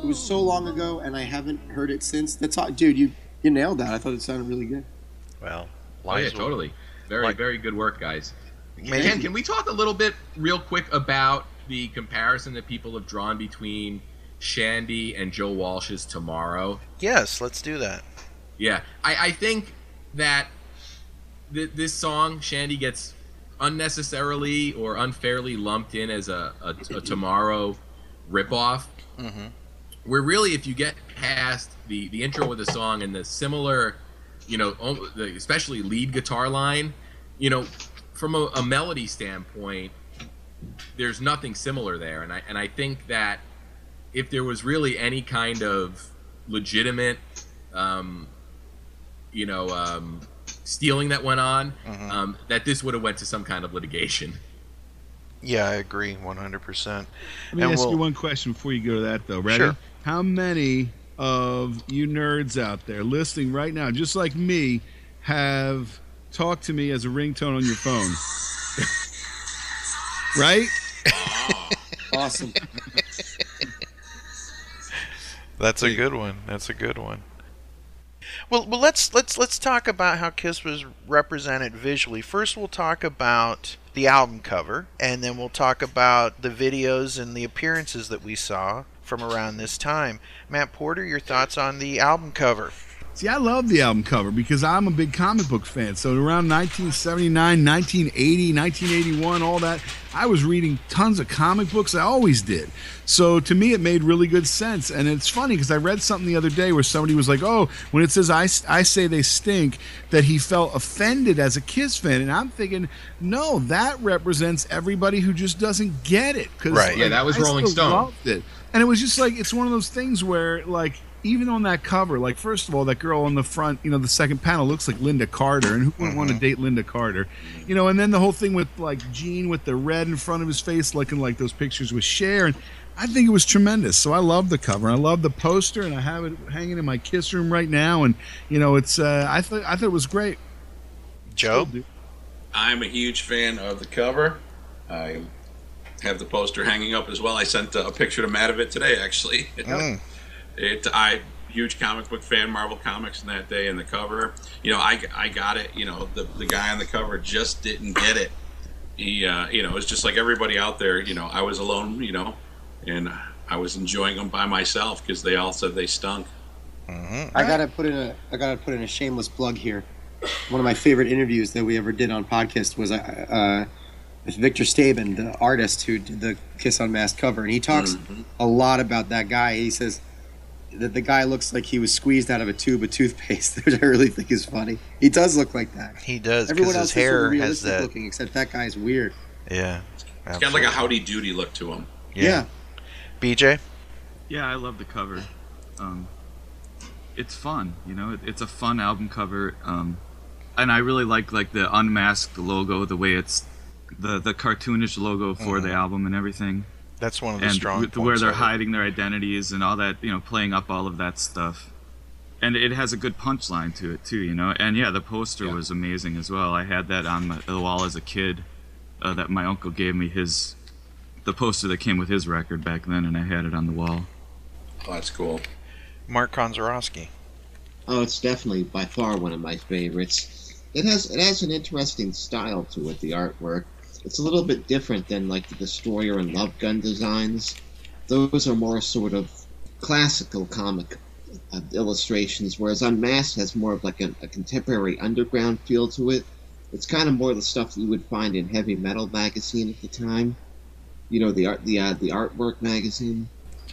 [SPEAKER 5] it was so long ago, and I haven't heard it since. That's all, dude. You you nailed that. I thought it sounded really good.
[SPEAKER 1] Well,
[SPEAKER 6] Oh yeah, totally. Very,
[SPEAKER 1] Like-
[SPEAKER 6] very good work, guys.
[SPEAKER 1] Maybe-
[SPEAKER 6] Ken, can we talk a little bit, real quick, about the comparison that people have drawn between Shandy and Joe Walsh's Tomorrow?
[SPEAKER 1] Yes, let's do that.
[SPEAKER 6] Yeah, I, I think that th- this song, Shandy, gets unnecessarily or unfairly lumped in as a, a, a Tomorrow ripoff.
[SPEAKER 1] Mm-hmm.
[SPEAKER 6] Where really, if you get past the, the intro with the song and the similar, you know, especially lead guitar line, you know, from a, a melody standpoint, there's nothing similar there, and I and I think that if there was really any kind of legitimate, um, you know, um, stealing that went on,
[SPEAKER 1] Mm-hmm.
[SPEAKER 6] um, that this would have went to some kind of litigation.
[SPEAKER 1] Yeah, I agree 100%.
[SPEAKER 4] Let me
[SPEAKER 1] And
[SPEAKER 4] ask
[SPEAKER 1] we'll-
[SPEAKER 4] you one question before you go to that, though. Ready?
[SPEAKER 1] Sure.
[SPEAKER 4] How many of you nerds out there listening right now, just like me, have talked to me as a ringtone on your phone? <laughs> right? <laughs>
[SPEAKER 5] Awesome.
[SPEAKER 1] That's a good one. That's a good one. Well, well, let's let's let's talk about how Kiss was represented visually. First, we'll talk about the album cover, and then we'll talk about the videos and the appearances that we saw from around this time. Matt Porter, your thoughts on the album cover?
[SPEAKER 4] See, I love the album cover because I'm a big comic book fan. So around 1979, 1980, 1981, all that, I was reading tons of comic books. I always did. So to me, it made really good sense. And it's funny because I read something the other day where somebody was like, oh, when it says I, I say they stink, that he felt offended as a Kiss fan. And I'm thinking, no, that represents everybody who just doesn't get it. 'Cause,
[SPEAKER 6] Right. Yeah, that was
[SPEAKER 4] I
[SPEAKER 6] Rolling Stone.
[SPEAKER 4] it. And it was just like it's one of those things where like even on that cover, like first of all, that girl on the front, you know, the second panel looks like Lynda Carter, and who wouldn't want to date Lynda Carter? You know, and then the whole thing with like Gene with the red in front of his face, looking like those pictures with Cher, and I think it was tremendous. So I love the cover, I love the poster, and I have it hanging in my kiss room right now, and you know, it's uh, I thought I thought it was great.
[SPEAKER 1] Joe,
[SPEAKER 8] I'm a huge fan of the cover. I have the poster hanging up as well. I sent a picture to Matt of it today, actually. <laughs>
[SPEAKER 1] Mm.
[SPEAKER 8] It, I huge comic book fan, Marvel Comics in that day, and the cover. You know, I, I got it. You know, the the guy on the cover just didn't get it. He, uh, you know, it's just like everybody out there. You know, I was alone. You know, and I was enjoying them by myself because they all said they stunk.
[SPEAKER 5] I gotta put in a I gotta put in a shameless plug here. One of my favorite interviews that we ever did on podcast was uh, with Victor Stabin, the artist who did the Kiss Unmasked cover, and he talks a lot about that guy. He says that the guy looks like he was squeezed out of a tube of toothpaste, <laughs> which I really think is funny. He does look like that.
[SPEAKER 1] He does
[SPEAKER 5] Everyone
[SPEAKER 1] because his
[SPEAKER 5] else is sort
[SPEAKER 1] hair
[SPEAKER 5] of
[SPEAKER 1] has that.
[SPEAKER 5] looking, except that guy's weird.
[SPEAKER 1] Yeah,
[SPEAKER 8] It's got like a howdy doody look to him.
[SPEAKER 1] Yeah. BJ,
[SPEAKER 9] Yeah, I love the cover. Um, it's fun, you know. It, it's a fun album cover, um, and I really like like the unmasked logo, the way it's the the cartoonish logo for the
[SPEAKER 1] Mhm.
[SPEAKER 9] album and everything.
[SPEAKER 1] That's one of the
[SPEAKER 9] and
[SPEAKER 1] strong
[SPEAKER 9] with- where they're hiding their identities and all that, you know, playing up all of that stuff. And it has a good punchline to it too, you know. And yeah, the poster was amazing as well. I had that on my, the wall as a kid. Uh, that my uncle gave me his the poster that came with his record back then, and I had it on the wall.
[SPEAKER 8] Oh, that's cool.
[SPEAKER 1] Mark Konzarowski.
[SPEAKER 11] Oh, it's definitely by far one of my favorites. It has it has an interesting style to it. The artwork. It's a little bit different than like the Destroyer and Love Gun designs. Those are more sort of classical comic uh, illustrations, whereas Unmasked has more of like a, a contemporary underground feel to it. It's kind of more the stuff you would find in heavy metal magazine at the time. You know the art the uh, the artwork magazine.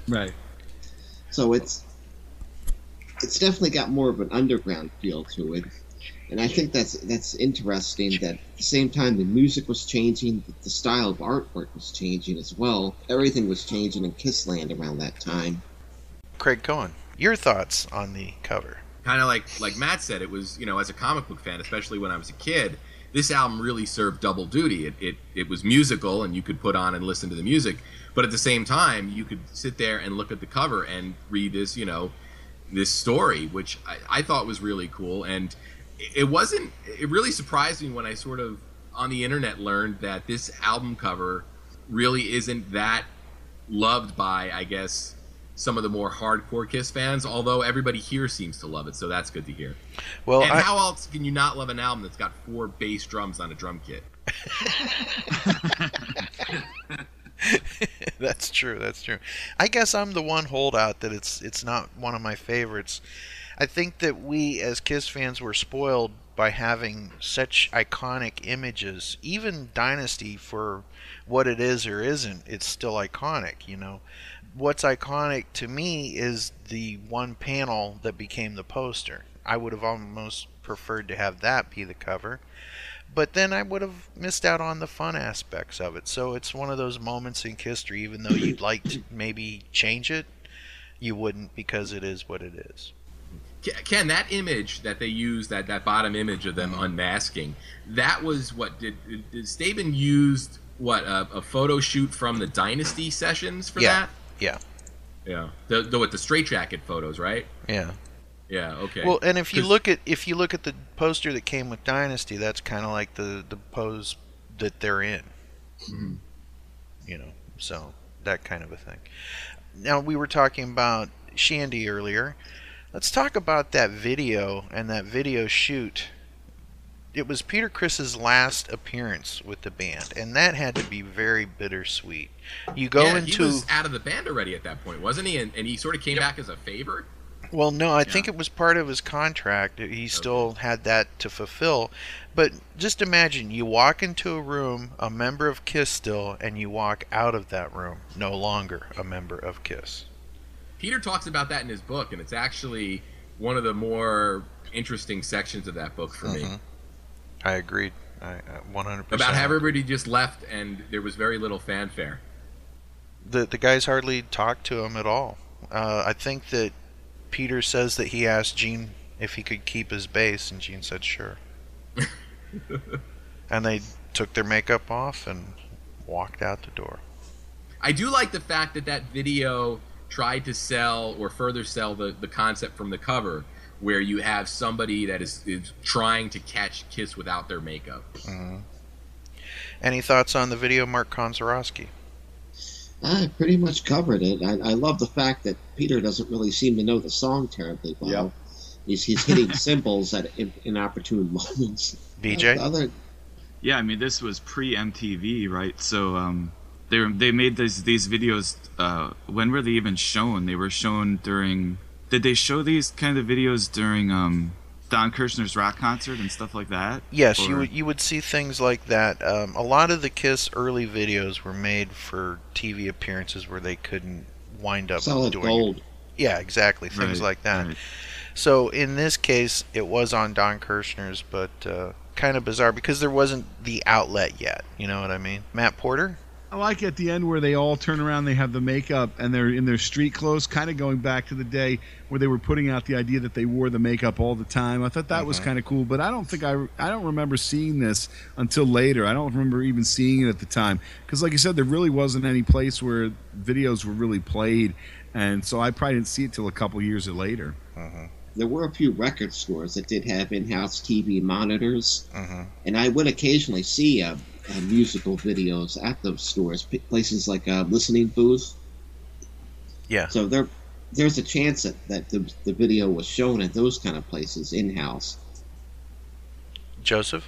[SPEAKER 4] Right.
[SPEAKER 11] So it's it's definitely got more of an underground feel to it, and I think that's that's interesting. That at the same time the music was changing, the style of artwork was changing as well. Everything was changing in Kissland around that time.
[SPEAKER 1] Craig Cohen, your thoughts on the cover?
[SPEAKER 6] kind of like like Matt said, it was you know as a comic book fan, especially when I was a kid, this album really served double duty. It it, it was musical, and you could put on and listen to the music, but at the same time, you could sit there and look at the cover and read this you know this story, which I, I thought was really cool. And it- wasn't. It really surprised me when I sort of on the internet learned that this album cover really isn't that loved by, I guess, some of the more hardcore Kiss fans. Although everybody here seems to love it, so that's good to hear.
[SPEAKER 1] Well,
[SPEAKER 6] and
[SPEAKER 1] I-
[SPEAKER 6] how else can you not love an album that's got four bass drums on a drum kit? <laughs>
[SPEAKER 1] that's true. That's true. I guess I'm the one holdout that it's it's not one of my favorites. I think that we as Kiss fans were spoiled by having such iconic images. Even Dynasty, for what it is or isn't, it's still iconic. You know, what's iconic to me is the one panel that became the poster. I would have almost preferred to have that be the cover but then I would have missed out on the fun aspects of it. So it's one of those moments in history, even though you'd like to maybe change it, you wouldn't because it is what it is.
[SPEAKER 6] Ke- Ken, that image that they used, that, that bottom image of them unmasking, that was what did, did Stabin used what a, a photo shoot from the Dynasty sessions for
[SPEAKER 1] Yeah.
[SPEAKER 6] that?
[SPEAKER 1] Yeah.
[SPEAKER 6] Yeah, the, the with the straight jacket photos, right?
[SPEAKER 1] Yeah.
[SPEAKER 6] Yeah. Okay.
[SPEAKER 1] Well, and if you look at if you look at the poster that came with Dynasty, that's kind of like the the pose that they're in. Mm-hmm. You know, so that kind of a thing. Now we were talking about Shandy earlier. Let's talk about that video and that video shoot. It was Peter Criss's last appearance with the band, and that had to be very bittersweet. You go
[SPEAKER 6] yeah,
[SPEAKER 1] into
[SPEAKER 6] he was out of the band already at that point, wasn't he? And, and he sort of came back as a favor.
[SPEAKER 1] Well, no, I think it was part of his contract. He still had that to fulfill. But just imagine you walk into a room, a member of Kiss still, and you walk out of that room, no longer a member of Kiss.
[SPEAKER 6] Peter talks about that in his book, and it's actually one of the more interesting sections of that book for me.
[SPEAKER 1] Mhm. I agreed. I, uh, 100%.
[SPEAKER 6] About how everybody just left, and there was very little fanfare.
[SPEAKER 1] the the guys hardly talked to him at all. Uh, I think that Peter says that he asked Gene if he could keep his bass, and Gene said sure. <laughs> and they took their makeup off and walked out the door.
[SPEAKER 6] I do like the fact that that video tried to sell or further sell the, the concept from the cover, where you have somebody that is, is trying to catch Kiss without their makeup.
[SPEAKER 1] Mhm. Any thoughts on the video, Mark Konzarowski?
[SPEAKER 11] I pretty much covered it. I, I love the fact that Peter doesn't really seem to know the song terribly well. He's, he's hitting <laughs> cymbals at in, inopportune moments.
[SPEAKER 1] BJ?
[SPEAKER 11] Other,
[SPEAKER 9] Yeah, I mean this was pre MTV, right? So um, they were, they made these these videos. Uh, when were they even shown? They were shown during. Did they show these kind of videos during um, Don Kirshner's rock concert and stuff like that?
[SPEAKER 1] Yes, you would you would see things like that. Um, a lot of the Kiss early videos were made for TV appearances where they couldn't wind up
[SPEAKER 11] Solid
[SPEAKER 1] doing
[SPEAKER 11] gold.
[SPEAKER 1] Yeah, exactly, things
[SPEAKER 9] Right,
[SPEAKER 1] like that.
[SPEAKER 9] right.
[SPEAKER 1] So in this case, it was on Don Kirshner's, but uh, kind of bizarre because there wasn't the outlet yet. You know what I mean? Matt Porter.
[SPEAKER 4] I like at the end where they all turn around, they have the makeup, and they're in their street clothes, kind of going back to the day where they were putting out the idea that they wore the makeup all the time. I thought that was
[SPEAKER 1] Mhm.
[SPEAKER 4] kind of cool, but I don't think I I don't remember seeing this until later. I don't remember even seeing it at the time because, like you said, there really wasn't any place where videos were really played, and so I probably didn't see it till a couple years later.
[SPEAKER 11] there were a few record stores that did have in-house TV monitors,
[SPEAKER 1] Mhm.
[SPEAKER 11] and I would occasionally see uh, uh, musical videos at those stores, p- places like uh, Listening Booth.
[SPEAKER 1] Yeah.
[SPEAKER 11] So there, there's a chance that, that the, the video was shown at those kind of places in-house.
[SPEAKER 1] Joseph.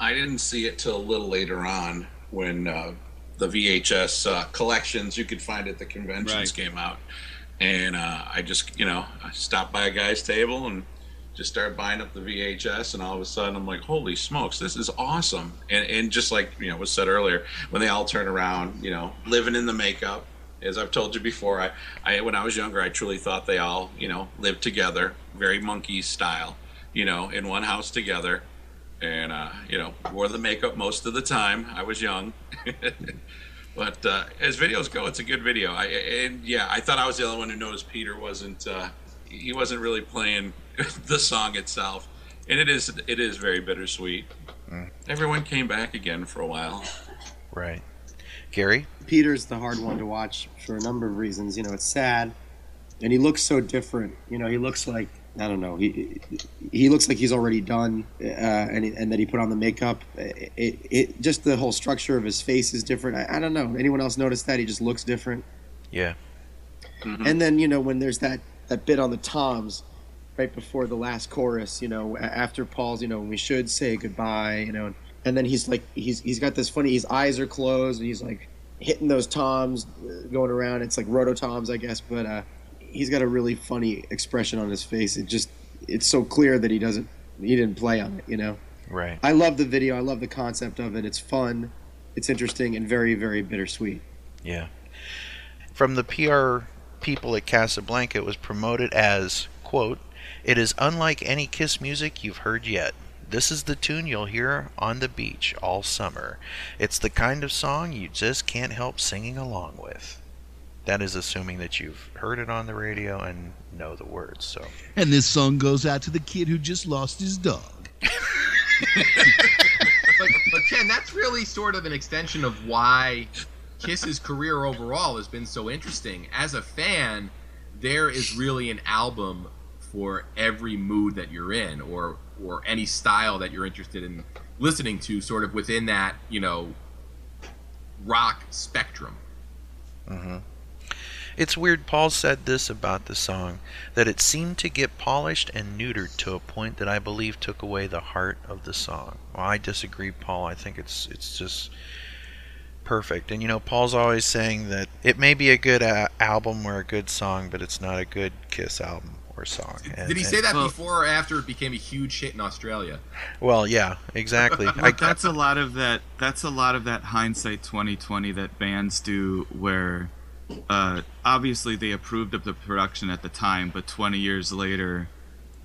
[SPEAKER 8] I didn't see it till a little later on when uh, the VHS uh, collections you could find at the conventions
[SPEAKER 4] Right.
[SPEAKER 8] came out, and uh, I just you know I stopped by a guy's table and just started buying up the VHS, and all of a sudden I'm like, holy smokes, this is awesome! And and just like you know was said earlier, when they all turn around, you know, living in the makeup. As I've told you before, I, I when I was younger, I truly thought they all, you know, lived together, very monkey style, you know, in one house together and uh, you know wore the makeup most of the time. I was young, <laughs> but uh, as videos go, it's a good video. I and yeah, I thought I was the only one who noticed Peter wasn't uh, he wasn't really playing <laughs> the song itself, and it is it is very bittersweet. Everyone came back again for a while.
[SPEAKER 1] Right. Gary.
[SPEAKER 5] Peter's the hard one to watch for a number of reasons. You know, it's sad, and he looks so different. You know, he looks like I don't know. He he looks like he's already done, uh, and and that he put on the makeup. It, it, it just the whole structure of his face is different. I, I don't know. Anyone else notice that he just looks different?
[SPEAKER 1] Yeah.
[SPEAKER 5] And then you know when there's that that bit on the toms right before the last chorus, you know, after Paul's, you know, we should say goodbye, you know, and then he's like he's he's got this funny. His eyes are closed, and he's like hitting those toms uh, going around. It's like roto toms, I guess, but uh, he's got a really funny expression on his face. It just it's so clear that he doesn't he didn't play on it, you know.
[SPEAKER 1] Right.
[SPEAKER 5] I love the video. I love the concept of it. It's fun. It's interesting and very very bittersweet.
[SPEAKER 1] Yeah. From the PR people at Casablanca, it was promoted as, quote, it is unlike any Kiss music you've heard yet. This is the tune you'll hear on the beach all summer. It's the kind of song you just can't help singing along with. That is assuming that you've heard it on the radio and know the words. So,
[SPEAKER 16] And this song goes out to the kid who just lost his dog. <laughs> <laughs>
[SPEAKER 6] but, but Ken, that's really sort of an extension of why Kiss's career overall has been so interesting. As a fan, there is really an album for every mood that you're in, or or any style that you're interested in listening to, sort of within that you know rock spectrum.
[SPEAKER 1] hmm It's weird. Paul said this about the song that it seemed to get polished and neutered to a point that I believe took away the heart of the song. Well, I disagree, Paul. I think it's it's just perfect. And you know, Paul's always saying that it may be a good uh, album or a good song, but it's not a good Kiss album or song. And-
[SPEAKER 6] Did he
[SPEAKER 1] and-
[SPEAKER 6] say that before or after it became a huge hit in Australia?
[SPEAKER 1] Well, yeah, exactly. <laughs> I,
[SPEAKER 9] that's a lot of that. That's a lot of that hindsight 2020 that bands do, where uh, obviously they approved of the production at the time, but 20 years later,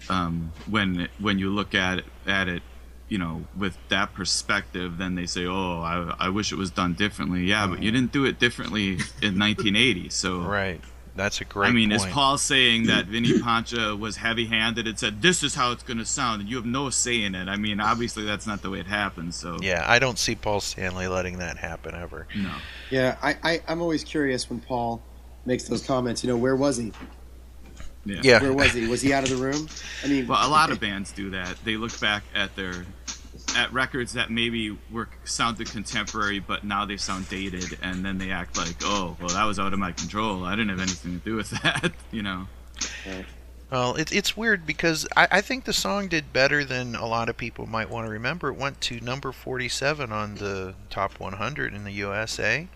[SPEAKER 9] um, when when you look at it, at it, you know, with that perspective, then they say, "Oh, I, I wish it was done differently." Yeah, but you didn't do it differently in 1980, so
[SPEAKER 1] right. That's a great.
[SPEAKER 9] I mean, is. Paul saying that Vini Poncia was heavy-handed and said, "This is how it's going to sound," and you have no say in it? I mean, obviously that's not the way it happens. So
[SPEAKER 1] Yeah, I don't see Paul Stanley letting that happen ever.
[SPEAKER 9] No.
[SPEAKER 5] Yeah, I, I I'm always curious when Paul makes those comments. You know, where was he?
[SPEAKER 9] Yeah.
[SPEAKER 1] Yeah.
[SPEAKER 5] Where was he? Was he out of the room? I mean,
[SPEAKER 9] Well, a lot of <laughs> bands do that. They look back at their at records that maybe were sounded contemporary, but now they sound dated, and then they act like, "Oh, well, that was out of my control. I didn't have anything to do with <laughs> that." you know.
[SPEAKER 1] Well, it's it's weird because I, I think the song did better than a lot of people might want to remember. It went to number 47 on the top 100 in the USA.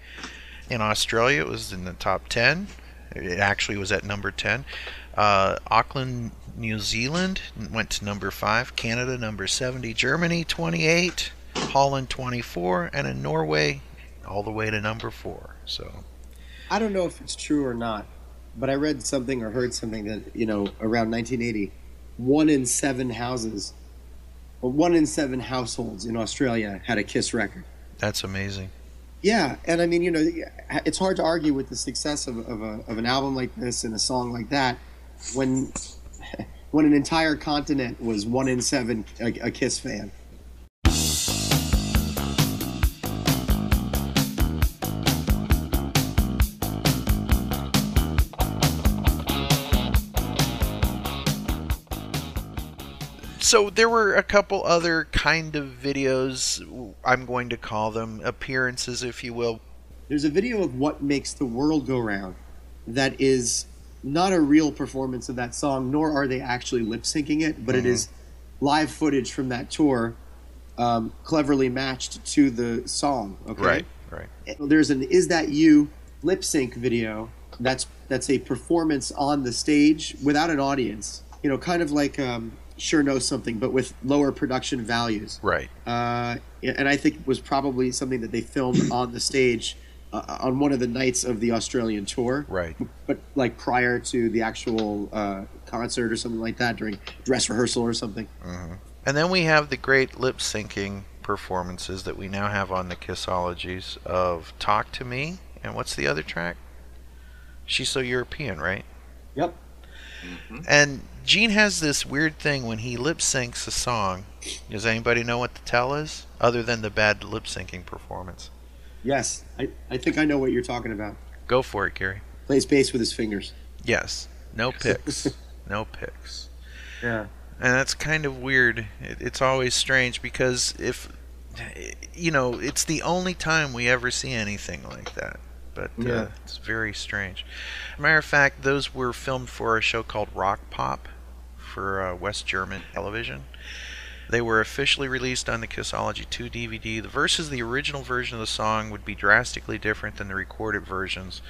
[SPEAKER 1] In Australia, it was in the top 10. It actually was at number 10. Uh, Auckland, New Zealand went to number 5. Canada, number 70. Germany, 28. Holland, 24. And in Norway, all the way to number 4. So,
[SPEAKER 5] I don't know if it's true or not, but I read something or heard something that you know around 1980, one in seven houses, or one in seven households in Australia had a Kiss record.
[SPEAKER 1] that's amazing.
[SPEAKER 5] Yeah, and I mean, you know, it's hard to argue with the success of, of, a, of an album like this and a song like that when <laughs> when an entire continent was one in seven a, a Kiss fan.
[SPEAKER 1] So there were a couple other kind of videos, I'm going to call them appearances, if you will.
[SPEAKER 5] There's a video of What Makes the World Go Round that is not a real performance of that song, nor are they actually lip syncing it, but it
[SPEAKER 1] Mhm.
[SPEAKER 5] is live footage from that tour, um, cleverly matched to the song. Okay,
[SPEAKER 1] Right, right.
[SPEAKER 5] There's an "Is That You" lip sync video. That's that's a performance on the stage without an audience. You know, kind of like um, "Sure Knows Something," but with lower production values.
[SPEAKER 1] Right.
[SPEAKER 5] Uh, and I think it was probably something that they filmed <coughs> on the stage uh, on one of the nights of the Australian tour.
[SPEAKER 1] Right.
[SPEAKER 5] But like prior to the actual uh, concert or something like that during dress rehearsal or something.
[SPEAKER 1] Mhm. And then we have the great lip syncing performances that we now have on the Kissologies of Talk to Me, and what's the other track? She's So European, right?
[SPEAKER 5] Yep.
[SPEAKER 1] And Gene has this weird thing when he lip syncs a song. Does anybody know what the tell is? Other than the bad lip syncing performance.
[SPEAKER 5] Yes, I, I think I know what you're talking about.
[SPEAKER 1] Go for it, Gary.
[SPEAKER 5] Plays bass with his fingers.
[SPEAKER 1] Yes. No picks. <laughs> no picks.
[SPEAKER 5] Yeah.
[SPEAKER 1] and that's kind of weird. It, it's always strange because if you know, it's the only time we ever see anything like that. But uh,
[SPEAKER 5] Yeah.
[SPEAKER 1] it's very strange. Matter of fact, those were filmed for a show called Rock Pop for uh, West German television. They were officially released on the Kissology 2 DVD. The verses of the original version of the song would be drastically different than the recorded versions.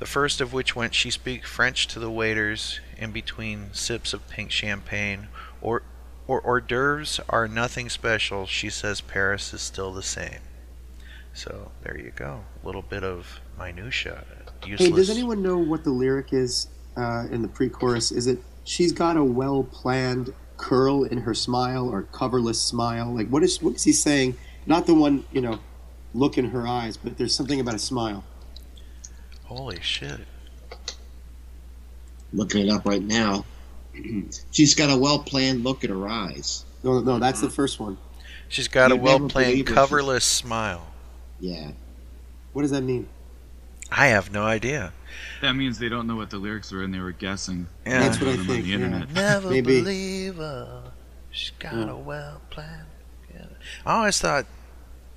[SPEAKER 1] The first of which went, She speak French to the waiters in between sips of pink champagne, or, or hors d'oeuvres are nothing special. She says Paris is still the same. So there you go. A little bit of minutia. Useless.
[SPEAKER 5] Hey, does anyone know what the lyric is uh, in the pre-chorus? Is it "She's got a well-planned curl in her smile" or "coverless smile"? Like, what is what is he saying? Not the one, you know, look in her eyes, but there's something about a smile.
[SPEAKER 1] Holy shit.
[SPEAKER 11] Looking it up right now. <clears throat> She's got a well planned look in her eyes.
[SPEAKER 5] No, no, that's the first one.
[SPEAKER 1] She's got a
[SPEAKER 11] You'd never
[SPEAKER 1] well planned coverless smile.
[SPEAKER 11] Yeah.
[SPEAKER 5] What does that mean?
[SPEAKER 1] I have no idea.
[SPEAKER 9] That means they don't know what the lyrics were and they were guessing.
[SPEAKER 1] Yeah.
[SPEAKER 5] That's what I think,
[SPEAKER 9] the
[SPEAKER 5] yeah.
[SPEAKER 1] Never
[SPEAKER 5] Maybe.
[SPEAKER 1] believe her. She's got
[SPEAKER 5] Yeah.
[SPEAKER 1] a well planned. I always thought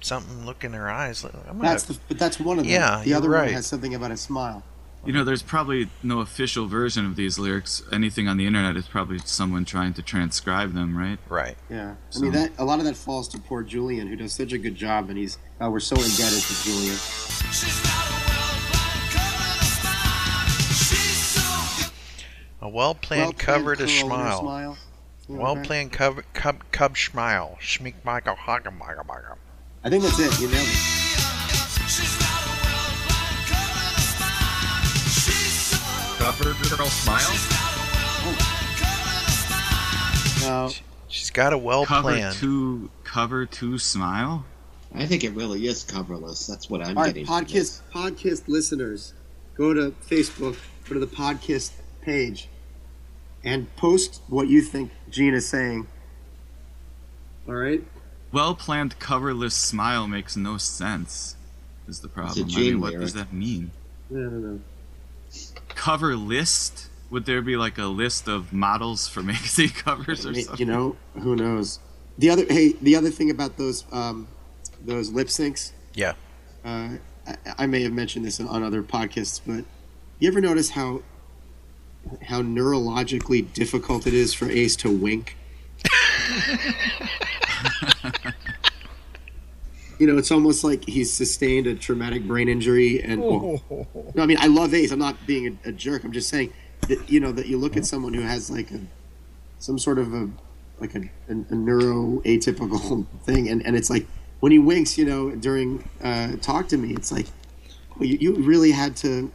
[SPEAKER 1] something look in her eyes. like, I'm gonna,
[SPEAKER 5] That's the, but that's one of them.
[SPEAKER 1] Yeah,
[SPEAKER 5] the other
[SPEAKER 1] right.
[SPEAKER 5] one has something about a smile.
[SPEAKER 9] You know, there's probably no official version of these lyrics. Anything on the internet is probably someone trying to transcribe them, right?
[SPEAKER 1] right.
[SPEAKER 5] Yeah, I mean that a lot of that falls to poor Julian, who does such a good job, and he's uh, we're so indebted to Julian.
[SPEAKER 1] A well planned
[SPEAKER 5] Well-planned
[SPEAKER 1] covered a
[SPEAKER 5] curl in her
[SPEAKER 1] smile.
[SPEAKER 5] smile. Yeah,
[SPEAKER 1] Well
[SPEAKER 5] okay.
[SPEAKER 1] planned cub cub cub schmile. Schmeek Michael Hagenmacher.
[SPEAKER 5] I think that's it. You nailed it.
[SPEAKER 6] Cover girl smile. Oh.
[SPEAKER 5] No,
[SPEAKER 1] She's got a well
[SPEAKER 9] Cover
[SPEAKER 1] planned.
[SPEAKER 9] to cover to smile.
[SPEAKER 11] I think it really is coverless. That's what I'm
[SPEAKER 5] All right,
[SPEAKER 11] getting. from
[SPEAKER 5] podcast podcast listeners, go to Facebook, go to the podcast page, and post what you think Gene is saying. All right.
[SPEAKER 9] Well planned coverless smile makes no sense. Is the problem? I mean, what
[SPEAKER 11] lyric.
[SPEAKER 9] does that mean?
[SPEAKER 5] I don't know.
[SPEAKER 9] Cover list? Would there be like a list of models for <laughs> magazine covers or
[SPEAKER 5] Hey,
[SPEAKER 9] something?
[SPEAKER 5] You know, who knows? The other hey, the other thing about those um, those lip syncs.
[SPEAKER 1] Yeah.
[SPEAKER 5] Uh, I, I may have mentioned this on other podcasts, but you ever notice how how neurologically difficult it is for Ace to wink? <laughs> you know, it's almost like he's sustained a traumatic brain injury, and well, no, I mean, I love Ace. I'm not being a, a jerk. I'm just saying that you know that you look at someone who has like a some sort of a like a, a, a neuro atypical <laughs> thing, and, and it's like when he winks, you know, during uh, talk to me, it's like well, you, you really had to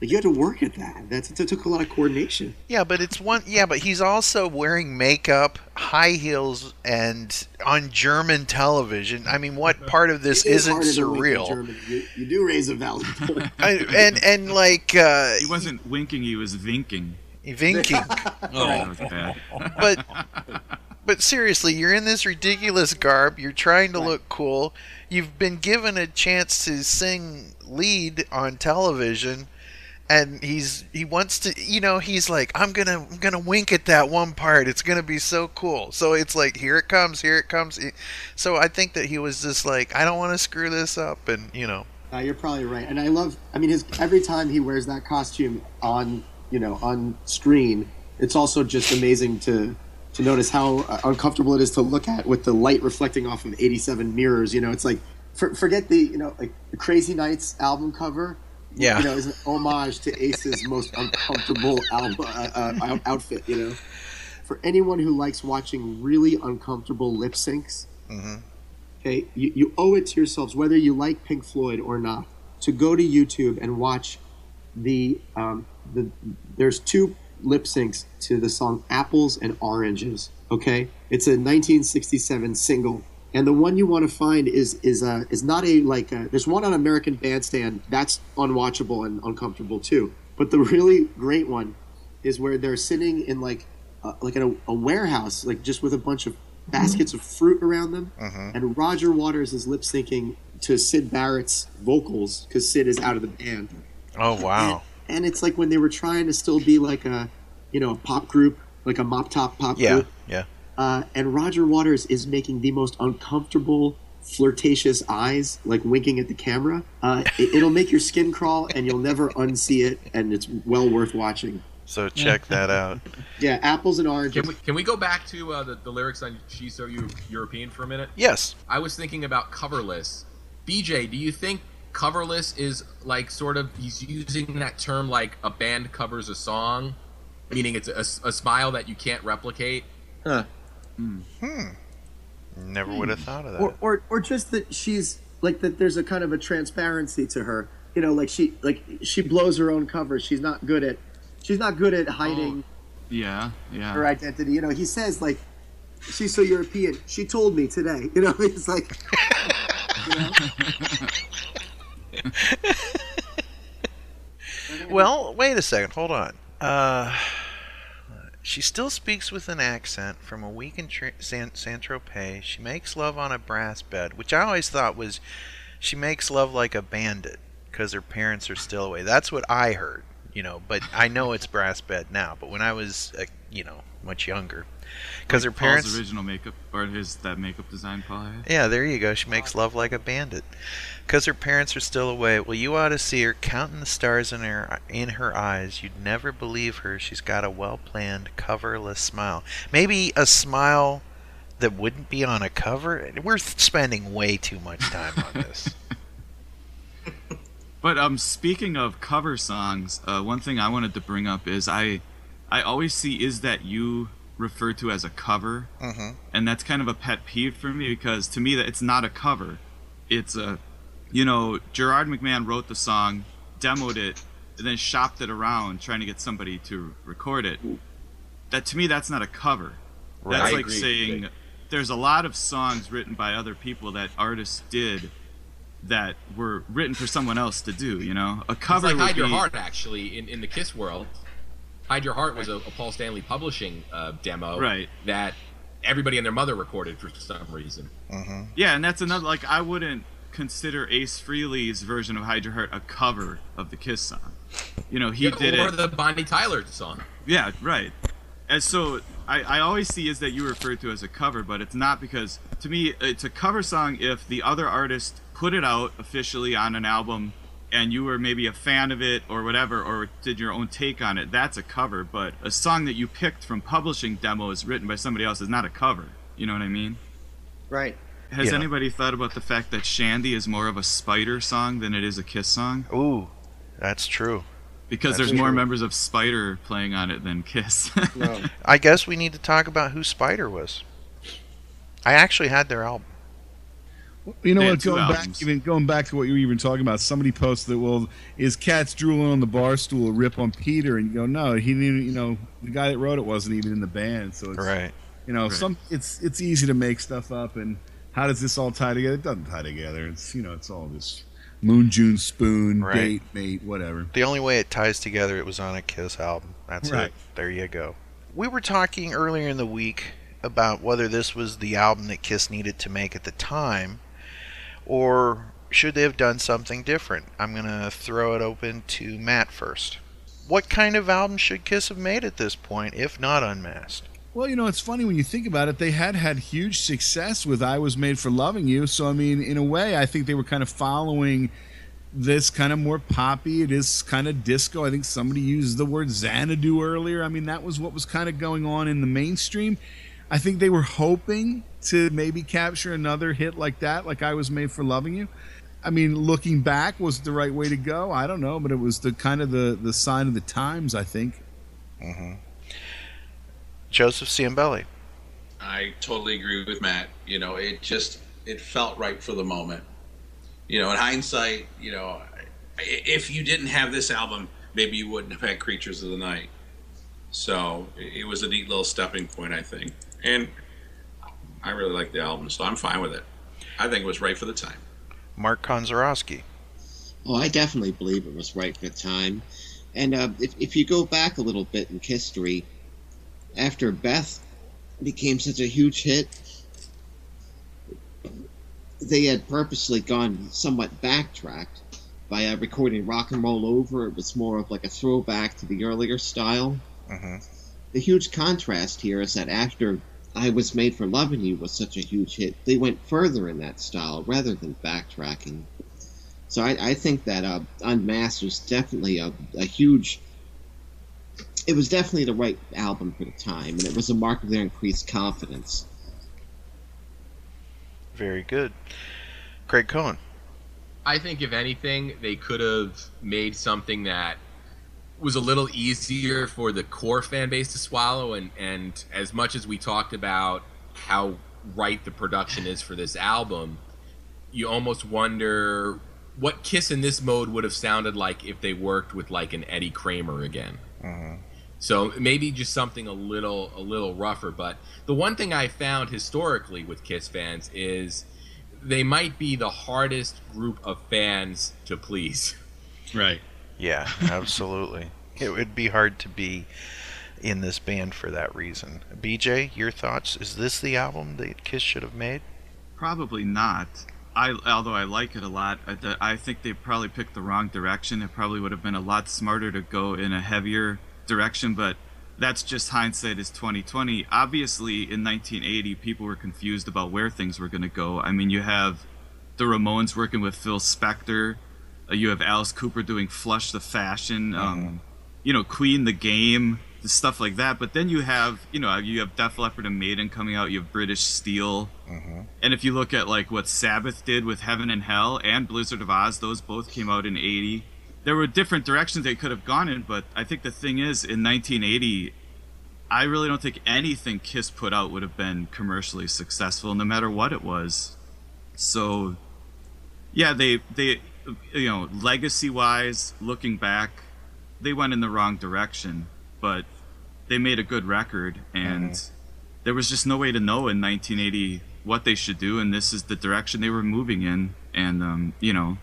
[SPEAKER 5] like you had to work at that. That's it took a lot of coordination.
[SPEAKER 1] Yeah, but it's one. Yeah, but he's also wearing makeup, high heels, and on German television. I mean, what <laughs> part of this
[SPEAKER 5] It is
[SPEAKER 1] isn't
[SPEAKER 5] harder to wink in
[SPEAKER 1] surreal?
[SPEAKER 5] You, you do raise a valid <laughs> point.
[SPEAKER 1] I, and and like uh,
[SPEAKER 9] He wasn't winking, he was vinking.
[SPEAKER 1] vinking. <laughs>
[SPEAKER 9] That was bad.
[SPEAKER 1] but but seriously, you're in this ridiculous garb. You're trying to look cool. You've been given a chance to sing lead on television, and he's he wants to. You know, he's like, I'm gonna I'm gonna wink at that one part. It's gonna be so cool. So it's like, here it comes, here it comes. So I think that he was just like, I don't want to screw this up, and you know.
[SPEAKER 5] Uh, you're probably right, and I love. I mean, his every time he wears that costume on, you know, on screen, it's also just amazing to to notice how uh, uncomfortable it is to look at with the light reflecting off of 87 mirrors. You know, it's like for, forget the you know like the Crazy Nights album cover.
[SPEAKER 1] Yeah.
[SPEAKER 5] you know, is an homage to Ace's most uncomfortable album uh, uh, outfit. You know, for anyone who likes watching really uncomfortable lip syncs.
[SPEAKER 1] hmm
[SPEAKER 5] Okay, you, you owe it to yourselves, whether you like Pink Floyd or not, to go to YouTube and watch the um, the. There's two lip syncs to the song "Apples and Oranges." Okay, it's a 1967 single, and the one you want to find is is uh, is not a like. A, there's one on American Bandstand that's unwatchable and uncomfortable too. But the really great one is where they're sitting in like uh, like in a, a warehouse, like just with a bunch of baskets of fruit around them,
[SPEAKER 1] Mhm.
[SPEAKER 5] and Roger Waters is lip syncing to Syd Barrett's vocals because Syd is out of the band.
[SPEAKER 1] Oh wow.
[SPEAKER 5] And it's like when they were trying to still be like a, you know, a pop group, like a mop top pop
[SPEAKER 1] Yeah,
[SPEAKER 5] group.
[SPEAKER 1] yeah.
[SPEAKER 5] Uh, and Roger Waters is making the most uncomfortable, flirtatious eyes, like winking at the camera. Uh, it, it'll make your skin crawl, and you'll never unsee it, and it's well worth watching.
[SPEAKER 1] So check that out.
[SPEAKER 5] Yeah, apples and oranges.
[SPEAKER 6] Can we, can we go back to uh, the, the lyrics on She's So Eu- European for a minute?
[SPEAKER 1] Yes.
[SPEAKER 6] I was thinking about coverless. BJ, do you think coverless is like sort of he's using that term like a band covers a song, meaning it's a, a smile that you can't replicate?
[SPEAKER 5] Huh.
[SPEAKER 1] Hmm. Never would have thought of that.
[SPEAKER 5] or, or or just that she's like that there's a kind of a transparency to her you know like she like she blows her own cover she's not good at she's not good at hiding
[SPEAKER 9] Yeah, yeah.
[SPEAKER 5] her identity you know he says like she's so european she told me today <laughs> you know it's like <laughs> <laughs>
[SPEAKER 1] Well, wait a second. Hold on. Uh, she still speaks with an accent from a week in Tr- San Saint Tropez. She makes love on a brass bed, which I always thought was she makes love like a bandit because her parents are still away. That's what I heard, you know. But I know it's brass bed now. But when I was, uh, you know, much younger, because her
[SPEAKER 9] Paul's
[SPEAKER 1] parents
[SPEAKER 9] original makeup or his that makeup design Paul had.
[SPEAKER 1] yeah, there you go. She makes love like a bandit. Because her parents are still away. Well, you ought to see her counting the stars in her in her eyes. You'd never believe her. She's got a well planned, coverless smile. Maybe a smile that wouldn't be on a cover. We're spending way too much time on this. <laughs>
[SPEAKER 9] But um, speaking of cover songs, uh, one thing I wanted to bring up is I, I always see "Is That You" referred to as a cover,
[SPEAKER 1] Mhm.
[SPEAKER 9] and that's kind of a pet peeve for me because to me that it's not a cover, it's a, you know, Gerard McMahon wrote the song, demoed it, and then shopped it around trying to get somebody to record it. That to me, that's not a cover.
[SPEAKER 6] Right.
[SPEAKER 9] That's
[SPEAKER 6] I
[SPEAKER 9] like
[SPEAKER 6] agree.
[SPEAKER 9] saying there's a lot of songs written by other people that artists did that were written for someone else to do. You know, a cover
[SPEAKER 6] it's like
[SPEAKER 9] would
[SPEAKER 6] Hide Your Heart, actually, in, in the Kiss world. Hide Your Heart was a, a Paul Stanley publishing uh, demo
[SPEAKER 9] Right.
[SPEAKER 6] that everybody and their mother recorded for some reason.
[SPEAKER 1] Mm-hmm.
[SPEAKER 9] Yeah, and that's another like I wouldn't consider Ace Frehley's version of Hide Your Heart a cover of the Kiss song. You know, he
[SPEAKER 6] Yeah,
[SPEAKER 9] did
[SPEAKER 6] or
[SPEAKER 9] it.
[SPEAKER 6] the Bonnie Tyler song.
[SPEAKER 9] Yeah, right. And so I, I always see is that you refer to as a cover, but it's not because to me it's a cover song if the other artist put it out officially on an album and you were maybe a fan of it or whatever or did your own take on it, that's a cover. But a song that you picked from publishing demos written by somebody else is not a cover. You know what I mean?
[SPEAKER 5] right
[SPEAKER 9] Has
[SPEAKER 1] Yeah.
[SPEAKER 9] anybody thought about the fact that Shandi is more of a Spider song than it is a Kiss song?
[SPEAKER 1] Ooh, that's true.
[SPEAKER 9] Because
[SPEAKER 1] That's
[SPEAKER 9] there's more members of Spider playing on it than Kiss. <laughs> no.
[SPEAKER 1] I guess we need to talk about who Spider was. I actually had their album.
[SPEAKER 4] You know what? Going back, even going back to what you were even talking about, somebody posted that. Well, is cats drooling on the bar stool a rip on Peter? And you go, no, he didn't. You know, the guy that wrote it wasn't even in the band. So it's
[SPEAKER 1] Right.
[SPEAKER 4] You know,
[SPEAKER 9] Right.
[SPEAKER 4] some it's it's easy to make stuff up. And how does this all tie together? It doesn't tie together. It's you know, it's all this moon, June, spoon,
[SPEAKER 1] Right.
[SPEAKER 4] date, mate, whatever.
[SPEAKER 1] The only way it ties together, it was on a Kiss album. That's
[SPEAKER 4] Right.
[SPEAKER 1] it. There you go. We were talking earlier in the week about whether this was the album that Kiss needed to make at the time, or should they have done something different? I'm going to throw it open to Matt first. What kind of album should Kiss have made at this point, if not Unmasked?
[SPEAKER 4] Well, you know, it's funny when you think about it. They had had huge success with "I Was Made for Loving You," so I mean, in a way, I think they were kind of following this kind of more poppy. It is kind of disco. I think somebody used the word Xanadu earlier. I mean, that was what was kind of going on in the mainstream. I think they were hoping to maybe capture another hit like that, like "I Was Made for Loving You." I mean, looking back, was the right way to go? I don't know, but it was the kind of the the sign of the times. I think.
[SPEAKER 1] Mm-hmm. Joseph Ciambelli.
[SPEAKER 8] I totally agree with Matt. You know, it just it felt right for the moment. You know, in hindsight, you know, if you didn't have this album, maybe you wouldn't have had Creatures of the Night. So it it was a neat little stepping point, I think, and I really like the album, so I'm fine with it. I think it was right for the time.
[SPEAKER 1] Mark Konzarowski.
[SPEAKER 11] Oh, I definitely believe it was right for the time. And uh, if, if you go back a little bit in history, after Beth became such a huge hit, they had purposely gone somewhat backtracked by uh, recording Rock and Roll Over. It was more of like a throwback to the earlier style.
[SPEAKER 1] Mm-hmm.
[SPEAKER 11] The huge contrast here is that after I Was Made for Loving You was such a huge hit, they went further in that style rather than backtracking. So I, I think that uh, Unmasked was definitely a, a huge. It was definitely the right album for the time, and it was a mark of their increased confidence.
[SPEAKER 1] Very good. Craig Cohen.
[SPEAKER 6] I think if anything, they could have made something that was a little easier for the core fan base to swallow and and as much as we talked about how right the production is for this album, you almost wonder what Kiss in this mode would have sounded like if they worked with like an Eddie Kramer again. Mm-hmm. So maybe just something a little a little rougher. But the one thing I found historically with Kiss fans is they might be the hardest group of fans to please.
[SPEAKER 4] Right.
[SPEAKER 1] Yeah, absolutely. <laughs> it would be hard to be in this band for that reason. BJ, your thoughts? Is this the album that Kiss should have made?
[SPEAKER 9] Probably not. I, although I like it a lot, I, th- I think they probably picked the wrong direction. It probably would have been a lot smarter to go in a heavier direction, but that's just hindsight is 2020. Obviously, in 1980, people were confused about where things were going to go. I mean, you have the Ramones working with Phil Spector. Uh, you have Alice Cooper doing Flush the Fashion. Um, you know, Queen the Game, the stuff like that. But then you have, you know, you have Def Leppard and Maiden coming out. You have British Steel. And if you look at like what Sabbath did with Heaven and Hell and Blizzard of Ozz, those both came out in 80. There were different directions they could have gone in, but I think the thing is in 1980 I really don't think anything Kiss put out would have been commercially successful no matter what it was. So yeah, they they you know, legacy wise, looking back, they went in the wrong direction, but they made a good record and there was just no way to know in 1980 what they should do and this is the direction they were moving in and um, you know